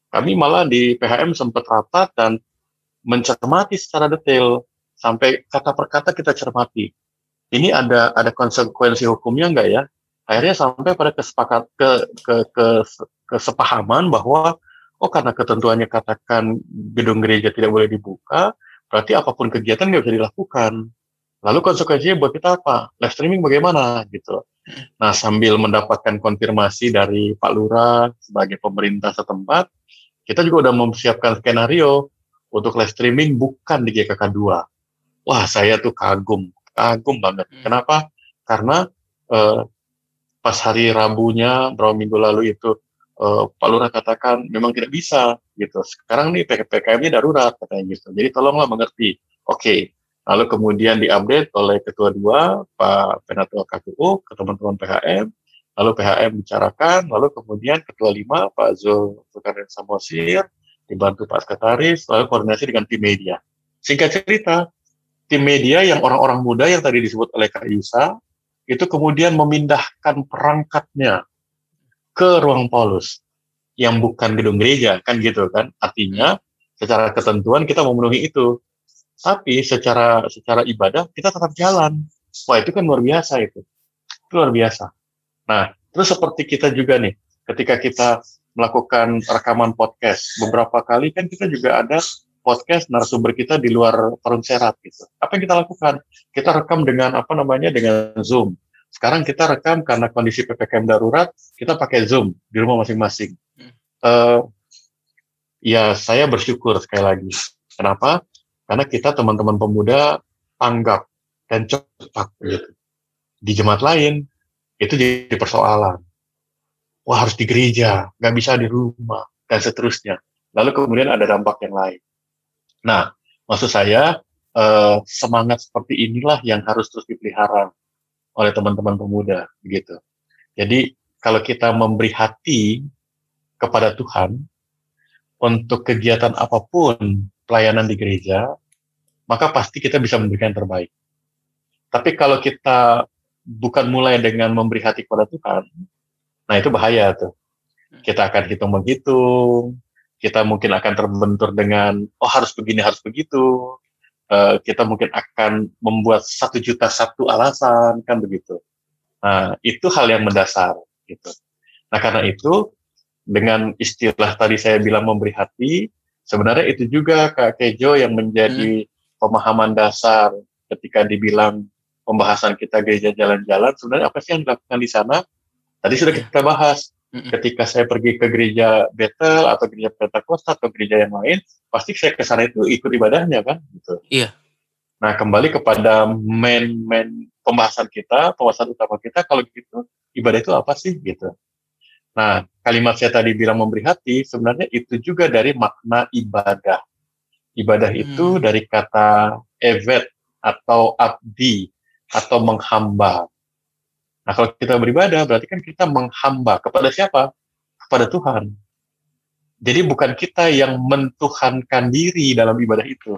Kami malah di PHM sempat rapat dan mencermati secara detail sampai kata per kata kita cermati. Ini ada ada konsekuensi hukumnya enggak ya? Akhirnya sampai pada kesepakat ke, ke, ke kesepahaman bahwa oh karena ketentuannya katakan gedung gereja tidak boleh dibuka, berarti apa pun kegiatan nggak bisa dilakukan. Lalu konsekuensinya buat kita apa? Live streaming bagaimana gitu. Nah sambil mendapatkan konfirmasi dari Pak Lurah sebagai pemerintah setempat, kita juga udah mempersiapkan skenario untuk live streaming bukan di GKK 2. Wah saya tuh kagum, kagum banget. Hmm. Kenapa? Karena eh, pas hari Rabunya, berapa minggu lalu itu uh, Pak Lurah katakan memang tidak bisa gitu. Sekarang nih PKM-nya darurat katanya gitu. Jadi tolonglah mengerti. Oke. Okay. Lalu kemudian diupdate oleh Ketua dua Pak Penatua KPU ke teman-teman PHM. Lalu PHM bicarakan. Lalu kemudian Ketua lima Pak Zulkarnain Samosir dibantu Pak Sekretaris. Lalu koordinasi dengan tim media. Singkat cerita, tim media yang orang-orang muda yang tadi disebut oleh Kak Yusa itu kemudian memindahkan perangkatnya ke ruang Paulus yang bukan gedung gereja kan gitu kan? Artinya secara ketentuan kita memenuhi itu. Tapi secara secara ibadah kita tetap jalan. Wah itu kan luar biasa itu. Itu luar biasa. Nah terus seperti kita juga nih ketika kita melakukan rekaman podcast beberapa kali kan kita juga ada podcast narasumber kita di luar Tarung Serat gitu apa yang kita lakukan kita rekam dengan apa namanya dengan Zoom sekarang kita rekam karena kondisi ppkm darurat, kita pakai zoom di rumah masing-masing. Hmm. Uh, ya saya bersyukur sekali lagi. Kenapa? Karena kita teman-teman pemuda tanggap dan cepat gitu. Di jemaat lain itu jadi persoalan. Wah harus di gereja, nggak bisa di rumah dan seterusnya. Lalu kemudian ada dampak yang lain. Nah, maksud saya eh, semangat seperti inilah yang harus terus dipelihara oleh teman-teman pemuda gitu. Jadi kalau kita memberi hati kepada Tuhan untuk kegiatan apa pun pelayanan di gereja, maka pasti kita bisa memberikan yang terbaik. Tapi kalau kita bukan mulai dengan memberi hati kepada Tuhan, nah itu bahaya tuh. Kita akan hitung menghitung, kita mungkin akan terbentur dengan oh harus begini harus begitu, uh, kita mungkin akan membuat satu juta satu alasan kan begitu. Nah, itu hal yang mendasar gitu. Nah, karena itu dengan istilah tadi saya bilang memberi hati, sebenarnya itu juga Kak Kejo yang menjadi hmm. pemahaman dasar ketika dibilang pembahasan kita gereja jalan-jalan, sebenarnya apa sih yang dilakukan di sana? Tadi sudah iya. kita bahas. Ketika saya pergi ke gereja Bethel atau gereja Pentakosta atau gereja yang lain, pasti saya ke sana itu ikut ibadahnya kan, gitu. Iya. Nah kembali kepada main main pembahasan kita, pembahasan utama kita, kalau gitu ibadah itu apa sih, gitu. Nah kalimat saya tadi bilang memberi hati, sebenarnya itu juga dari makna ibadah. Ibadah hmm. itu dari kata evet atau abdi atau menghamba. Nah, kalau kita beribadah berarti kan kita menghamba kepada siapa? Kepada Tuhan. Jadi bukan kita yang mentuhankan diri dalam ibadah itu.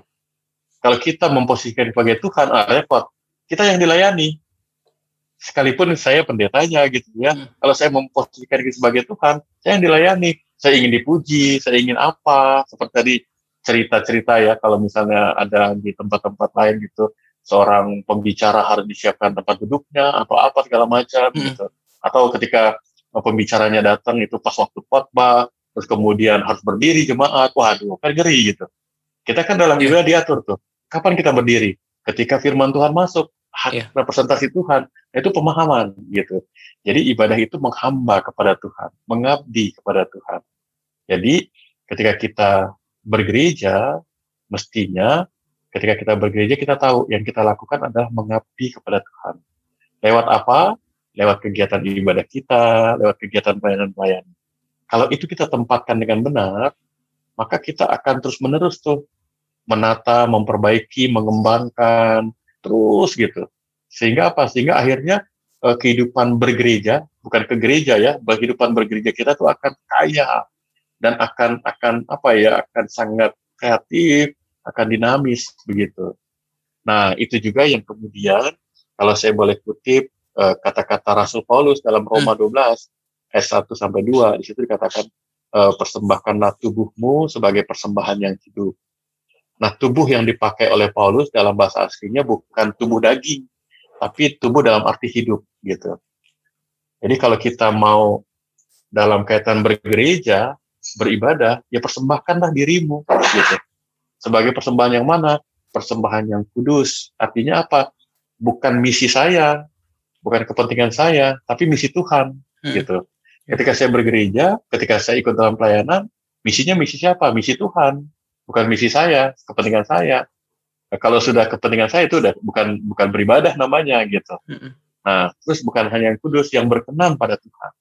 Kalau kita memposisikan sebagai Tuhan, ah repot. Kita yang dilayani. Sekalipun saya pendetanya gitu ya. Hmm. Kalau saya memposisikan diri sebagai Tuhan, saya yang dilayani. Saya ingin dipuji, saya ingin apa. Seperti tadi cerita-cerita ya kalau misalnya ada di tempat-tempat lain gitu seorang pembicara harus disiapkan tempat duduknya atau apa segala macam hmm. gitu atau ketika pembicaranya datang itu pas waktu khotbah terus kemudian harus berdiri jemaat waduh kan ngeri gitu kita kan dalam yeah. diatur tuh kapan kita berdiri ketika firman Tuhan masuk hak yeah. representasi Tuhan itu pemahaman gitu jadi ibadah itu menghamba kepada Tuhan mengabdi kepada Tuhan jadi ketika kita bergereja, mestinya ketika kita bergereja kita tahu yang kita lakukan adalah mengabdi kepada Tuhan. Lewat apa? Lewat kegiatan ibadah kita, lewat kegiatan pelayanan-pelayanan. Kalau itu kita tempatkan dengan benar, maka kita akan terus-menerus tuh menata, memperbaiki, mengembangkan, terus gitu. Sehingga apa? Sehingga akhirnya eh, kehidupan bergereja, bukan ke gereja ya, kehidupan bergereja kita tuh akan kaya, dan akan akan apa ya akan sangat kreatif, akan dinamis begitu. Nah, itu juga yang kemudian kalau saya boleh kutip eh, kata-kata uh, Rasul Paulus dalam Roma 12 hmm. ayat 1 sampai 2 di situ dikatakan uh, persembahkanlah tubuhmu sebagai persembahan yang hidup. Nah, tubuh yang dipakai oleh Paulus dalam bahasa aslinya bukan tubuh daging, tapi tubuh dalam arti hidup gitu. Jadi kalau kita mau dalam kaitan bergereja, beribadah, ya persembahkanlah dirimu gitu. Sebagai persembahan yang mana? Persembahan yang kudus. Artinya apa? Bukan misi saya, bukan kepentingan saya, tapi misi Tuhan hmm. gitu. Ketika saya bergereja, ketika saya ikut dalam pelayanan, misinya misi siapa? Misi Tuhan, bukan misi saya, kepentingan saya. Nah, kalau sudah kepentingan saya itu udah bukan bukan beribadah namanya gitu. Hmm. Nah, terus bukan hanya yang kudus, yang berkenan pada Tuhan.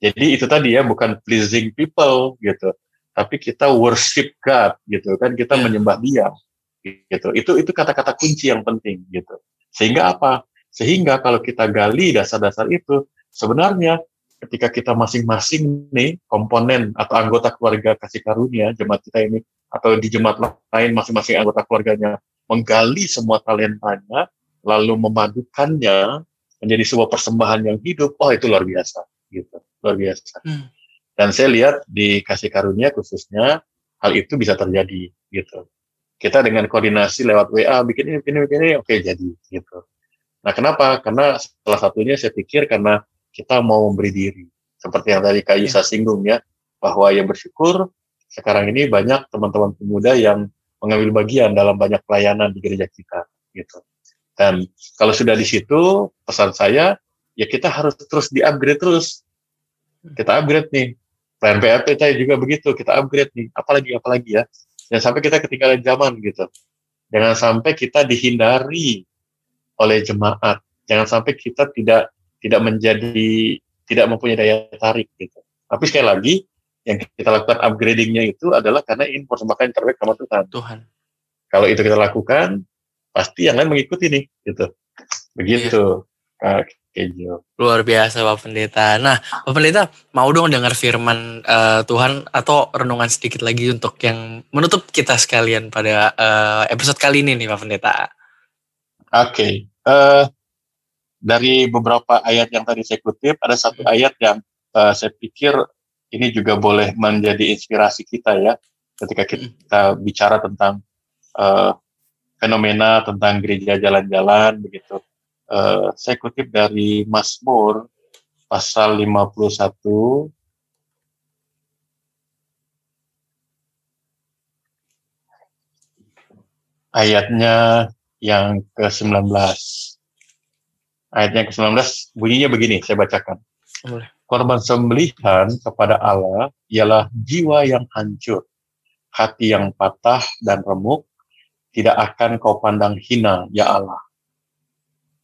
Jadi itu tadi ya bukan pleasing people gitu, tapi kita worship God gitu kan kita yeah. menyembah Dia gitu. Itu itu kata-kata kunci yang penting gitu. Sehingga apa? Sehingga kalau kita gali dasar-dasar itu sebenarnya ketika kita masing-masing nih komponen atau anggota keluarga kasih karunia jemaat kita ini atau di jemaat lain masing-masing anggota keluarganya menggali semua talentanya lalu memadukannya menjadi sebuah persembahan yang hidup, oh itu luar biasa gitu luar biasa. Hmm. Dan saya lihat di kasih karunia khususnya hal itu bisa terjadi gitu. Kita dengan koordinasi lewat WA bikin ini, bikin ini, bikin ini, oke jadi gitu. Nah kenapa? Karena salah satunya saya pikir karena kita mau memberi diri. Seperti yang tadi Kak Yusa ya. singgung ya, bahwa yang bersyukur sekarang ini banyak teman-teman pemuda yang mengambil bagian dalam banyak pelayanan di gereja kita gitu. Dan kalau sudah di situ pesan saya ya kita harus terus di-upgrade terus kita upgrade nih plan PRP saya juga begitu kita upgrade nih apalagi apalagi ya. Jangan sampai kita ketinggalan zaman gitu. Jangan sampai kita dihindari oleh jemaat. Jangan sampai kita tidak tidak menjadi tidak mempunyai daya tarik gitu. Tapi sekali lagi yang kita lakukan upgradingnya itu adalah karena ingin persembahkan yang terbaik sama Tuhan. Tuhan. Kalau itu kita lakukan pasti yang lain mengikuti nih gitu. Begitu. Iya. Kejo. Luar biasa Pak Pendeta. Nah, Pak Pendeta mau dong dengar firman uh, Tuhan atau renungan sedikit lagi untuk yang menutup kita sekalian pada uh, episode kali ini nih Pak Pendeta. Oke. Okay. Uh, eh, dari beberapa ayat yang tadi saya kutip, ada satu hmm. ayat yang uh, saya pikir ini juga boleh menjadi inspirasi kita ya ketika kita hmm. bicara tentang uh, fenomena tentang gereja jalan-jalan begitu uh, saya kutip dari Mazmur pasal 51 ayatnya yang ke-19. Ayatnya ke-19 bunyinya begini, saya bacakan. Korban sembelihan kepada Allah ialah jiwa yang hancur, hati yang patah dan remuk, tidak akan kau pandang hina, ya Allah.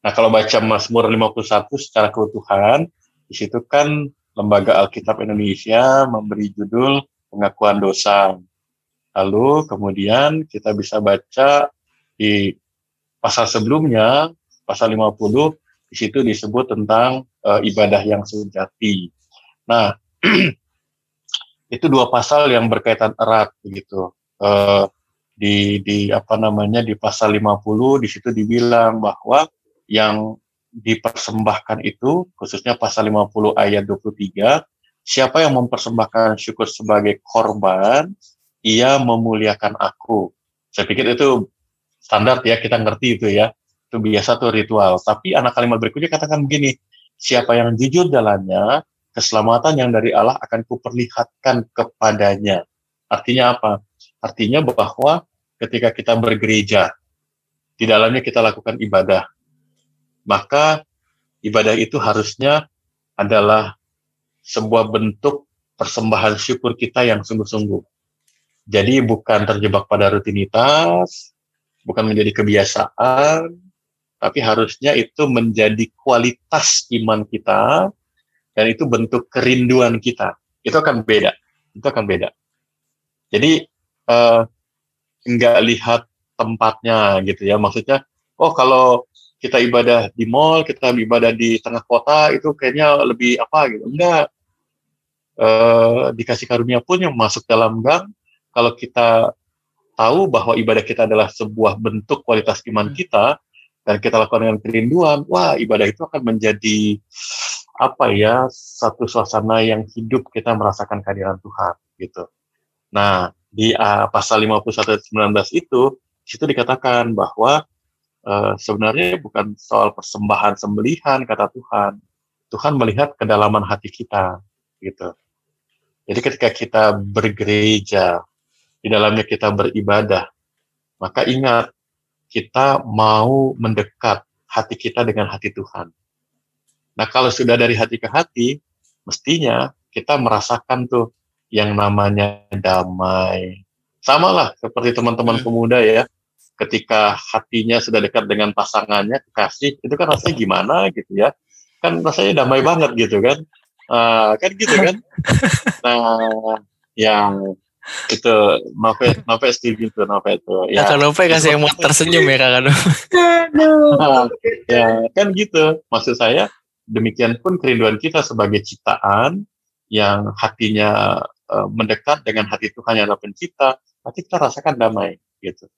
Nah, kalau baca Mazmur 51 secara keutuhan, di situ kan Lembaga Alkitab Indonesia memberi judul pengakuan dosa. Lalu kemudian kita bisa baca di pasal sebelumnya, pasal 50, di situ disebut tentang uh, ibadah yang sejati. Nah, (clears throat) itu dua pasal yang berkaitan erat begitu. Uh, di di apa namanya di pasal 50 di situ dibilang bahwa yang dipersembahkan itu khususnya pasal 50 ayat 23 siapa yang mempersembahkan syukur sebagai korban ia memuliakan aku. Saya pikir itu standar ya kita ngerti itu ya. Itu biasa tuh ritual. Tapi anak kalimat berikutnya katakan begini, siapa yang jujur jalannya, keselamatan yang dari Allah akan kuperlihatkan kepadanya. Artinya apa? Artinya bahwa ketika kita bergereja, di dalamnya kita lakukan ibadah, maka ibadah itu harusnya adalah sebuah bentuk persembahan syukur kita yang sungguh-sungguh. Jadi bukan terjebak pada rutinitas, bukan menjadi kebiasaan, tapi harusnya itu menjadi kualitas iman kita, dan itu bentuk kerinduan kita. Itu akan beda. Itu akan beda. Jadi uh, nggak lihat tempatnya gitu ya maksudnya oh kalau kita ibadah di mall kita ibadah di tengah kota itu kayaknya lebih apa gitu. Enggak. E, dikasih karunia pun yang masuk dalam gang kalau kita tahu bahwa ibadah kita adalah sebuah bentuk kualitas iman hmm. kita dan kita lakukan dengan kerinduan wah ibadah itu akan menjadi apa ya satu suasana yang hidup kita merasakan kehadiran Tuhan gitu. Nah di uh, pasal 51 19 itu situ dikatakan bahwa uh, sebenarnya bukan soal persembahan sembelihan kata Tuhan. Tuhan melihat kedalaman hati kita gitu. Jadi ketika kita bergereja, di dalamnya kita beribadah, maka ingat kita mau mendekat hati kita dengan hati Tuhan. Nah, kalau sudah dari hati ke hati, mestinya kita merasakan tuh yang namanya damai. Sama lah seperti teman-teman hmm. pemuda ya, ketika hatinya sudah dekat dengan pasangannya, kekasih, itu kan rasanya gimana gitu ya. Kan rasanya damai banget gitu kan. Uh, kan gitu kan. (laughs) Nah, yang itu Nove Nove setuju tuh Nove itu ya kakak Nove kasih yang mau tersenyum ya kakak Nove nah, ya kan gitu maksud saya demikian pun kerinduan kita sebagai ciptaan yang hatinya uh, mendekat dengan hati Tuhan yang adalah pencipta, pasti kita rasakan damai gitu.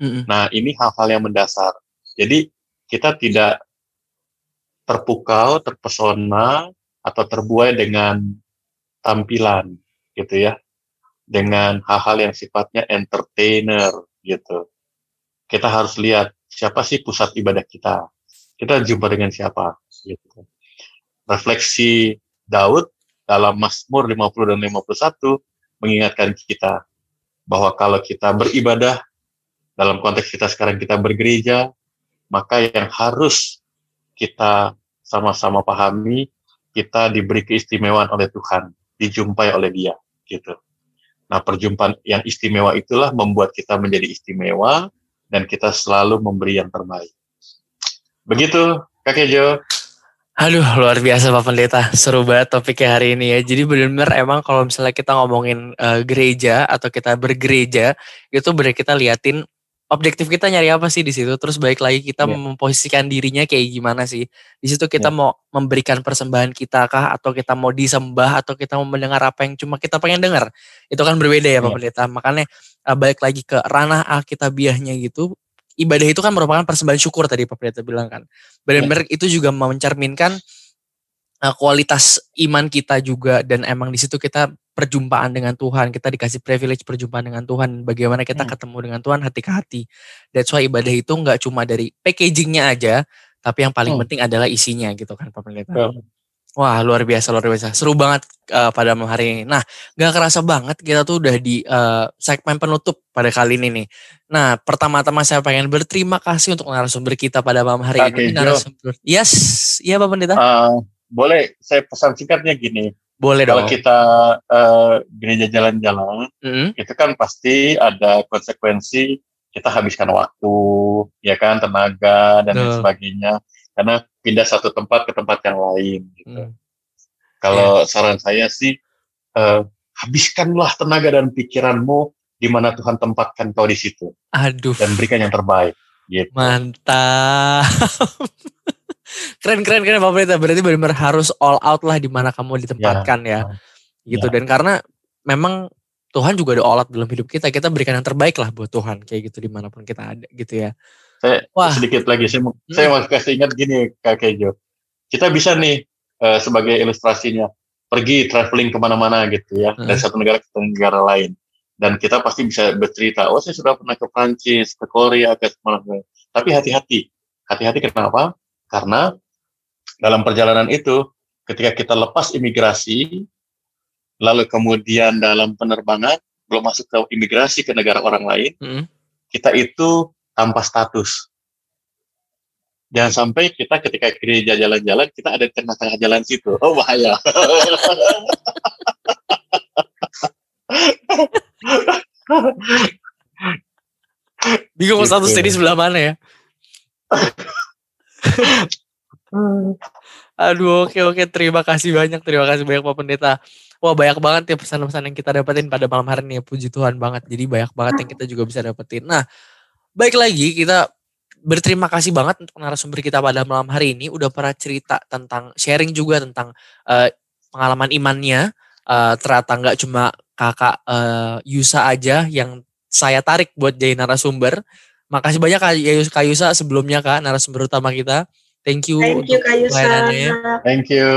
Nah ini hal-hal yang mendasar. Jadi kita tidak terpukau, terpesona atau terbuai dengan tampilan gitu ya, dengan hal-hal yang sifatnya entertainer gitu. Kita harus lihat siapa sih pusat ibadah kita. Kita jumpa dengan siapa gitu. Refleksi Daud dalam Mazmur 50 dan 51 mengingatkan kita bahwa kalau kita beribadah dalam konteks kita sekarang kita bergereja, maka yang harus kita sama-sama pahami kita diberi keistimewaan oleh Tuhan, dijumpai oleh Dia gitu. Nah, perjumpaan yang istimewa itulah membuat kita menjadi istimewa dan kita selalu memberi yang terbaik. Begitu, Kakek Jo. Aduh, luar biasa Pak Pendeta. Seru banget topiknya hari ini ya. Jadi benar-benar emang kalau misalnya kita ngomongin uh, gereja atau kita bergereja, itu benar kita liatin objektif kita nyari apa sih di situ. Terus baik lagi kita yeah. memposisikan dirinya kayak gimana sih. Di situ kita yeah. mau memberikan persembahan kita kah atau kita mau disembah atau kita mau mendengar apa yang cuma kita pengen dengar. Itu kan berbeda ya Pak yeah. Pendeta. Makanya uh, balik lagi ke ranah alkitabiahnya gitu ibadah itu kan merupakan persembahan syukur tadi Pak Pendeta bilang kan. Benar-benar ya. itu juga mencerminkan uh, kualitas iman kita juga dan emang di situ kita perjumpaan dengan Tuhan, kita dikasih privilege perjumpaan dengan Tuhan, bagaimana kita hmm. ketemu dengan Tuhan hati ke hati. That's why ibadah itu nggak cuma dari packagingnya aja, tapi yang paling hmm. penting adalah isinya gitu kan Pak Pendeta. Hmm. Wah luar biasa luar biasa seru banget uh, pada malam hari ini. Nah gak kerasa banget kita tuh udah di uh, segmen penutup pada kali ini nih. Nah pertama-tama saya pengen berterima kasih untuk narasumber kita pada malam hari Kak ini. Narasumber. Yes, iya Pak Pendeta. Uh, boleh saya pesan singkatnya gini. Boleh Kalau dong. kita uh, gereja jalan-jalan, mm -hmm. itu kan pasti ada konsekuensi kita habiskan waktu, ya kan, tenaga dan lain sebagainya karena pindah satu tempat ke tempat yang lain gitu. Hmm. Kalau yeah. saran saya sih uh, habiskanlah tenaga dan pikiranmu di mana Tuhan tempatkan kau di situ. Aduh. Dan berikan yang terbaik. Gitu. Mantap. (laughs) keren keren keren Pak Pendeta. Berarti benar-benar harus all out lah di mana kamu ditempatkan ya. Gitu Ya. dan karena memang Tuhan juga ada all out dalam hidup kita. Kita berikan yang terbaik lah buat Tuhan kayak gitu di mana pun kita ada gitu ya. Saya Wah. sedikit lagi saya mau, Hmm. saya mau kasih ingat gini Kak Kejo. Kita bisa nih eh, sebagai ilustrasinya pergi traveling ke mana-mana gitu ya dari Hmm. satu negara ke negara lain dan kita pasti bisa bercerita oh saya sudah pernah ke Prancis ke Korea ke mana tapi hati-hati hati-hati kenapa karena dalam perjalanan itu ketika kita lepas imigrasi lalu kemudian dalam penerbangan belum masuk ke imigrasi ke negara orang lain Mm. kita itu tanpa status. Jangan sampai kita ketika gereja jalan-jalan, kita ada di tengah-tengah jalan situ. Oh bahaya. Bingung Gitu. status di sebelah mana ya. (laughs) Aduh, oke oke. Terima kasih banyak, terima kasih banyak Pak Pendeta. Wah banyak banget ya pesan-pesan yang kita dapetin pada malam hari ini ya. Puji Tuhan banget. Jadi banyak banget yang kita juga bisa dapetin. Nah, baik lagi kita berterima kasih banget untuk narasumber kita pada malam hari ini. Udah pernah cerita tentang sharing juga tentang eh, pengalaman imannya. Eh, ternyata nggak cuma kakak eh, Yusa aja yang saya tarik buat jadi narasumber. Makasih banyak Kak Yus- Kak Yusa sebelumnya Kak narasumber utama kita. Thank you Thank you untuk Kak Yusa. pelayanannya. Thank you.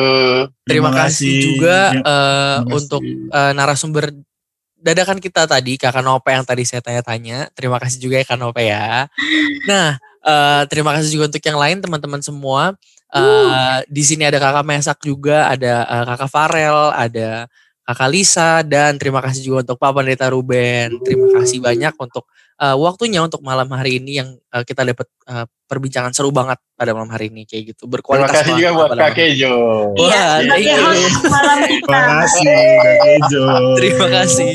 Terima, Terima kasih kasih. juga Ya, eh, kasih. untuk eh, narasumber dadakan kita tadi Kakak Nope yang tadi saya tanya-tanya. Terima kasih juga ya Kak Nope ya. Nah, eh, terima kasih juga untuk yang lain teman-teman semua. Eh, Di sini ada Kakak Mesak juga, ada eh, Kakak Farel, ada Kakak Lisa dan terima kasih juga untuk Pak Pendeta Ruben. Terima kasih banyak untuk eh, waktunya untuk malam hari ini yang eh, kita dapat eh, perbincangan seru banget pada malam hari ini kayak gitu. Terima Berkualitas kasih juga buat Kak malam- Kejo. Wah, Iya, thank you. host malam kita. Terima kasih Kak Kejo. Terima kasih.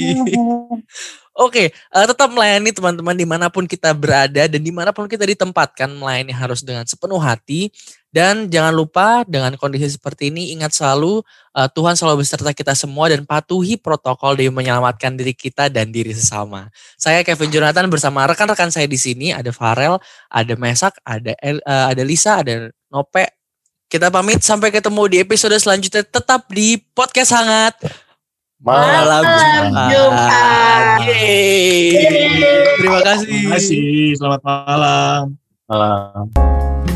Oke, eh, tetap melayani teman-teman di mana pun kita berada dan di mana pun kita ditempatkan melayani harus dengan sepenuh hati dan jangan lupa dengan kondisi seperti ini ingat selalu eh, Tuhan selalu beserta kita semua dan patuhi protokol demi menyelamatkan diri kita dan diri sesama. Saya Kevin Jonathan bersama rekan-rekan saya di sini ada Farel, ada Mesak, ada El- eh, ada Lisa, ada Nope. Kita pamit sampai ketemu di episode selanjutnya tetap di podcast hangat malam Malam Jumat. Yeay. Terima kasih. Terima kasih. Selamat malam. Malam.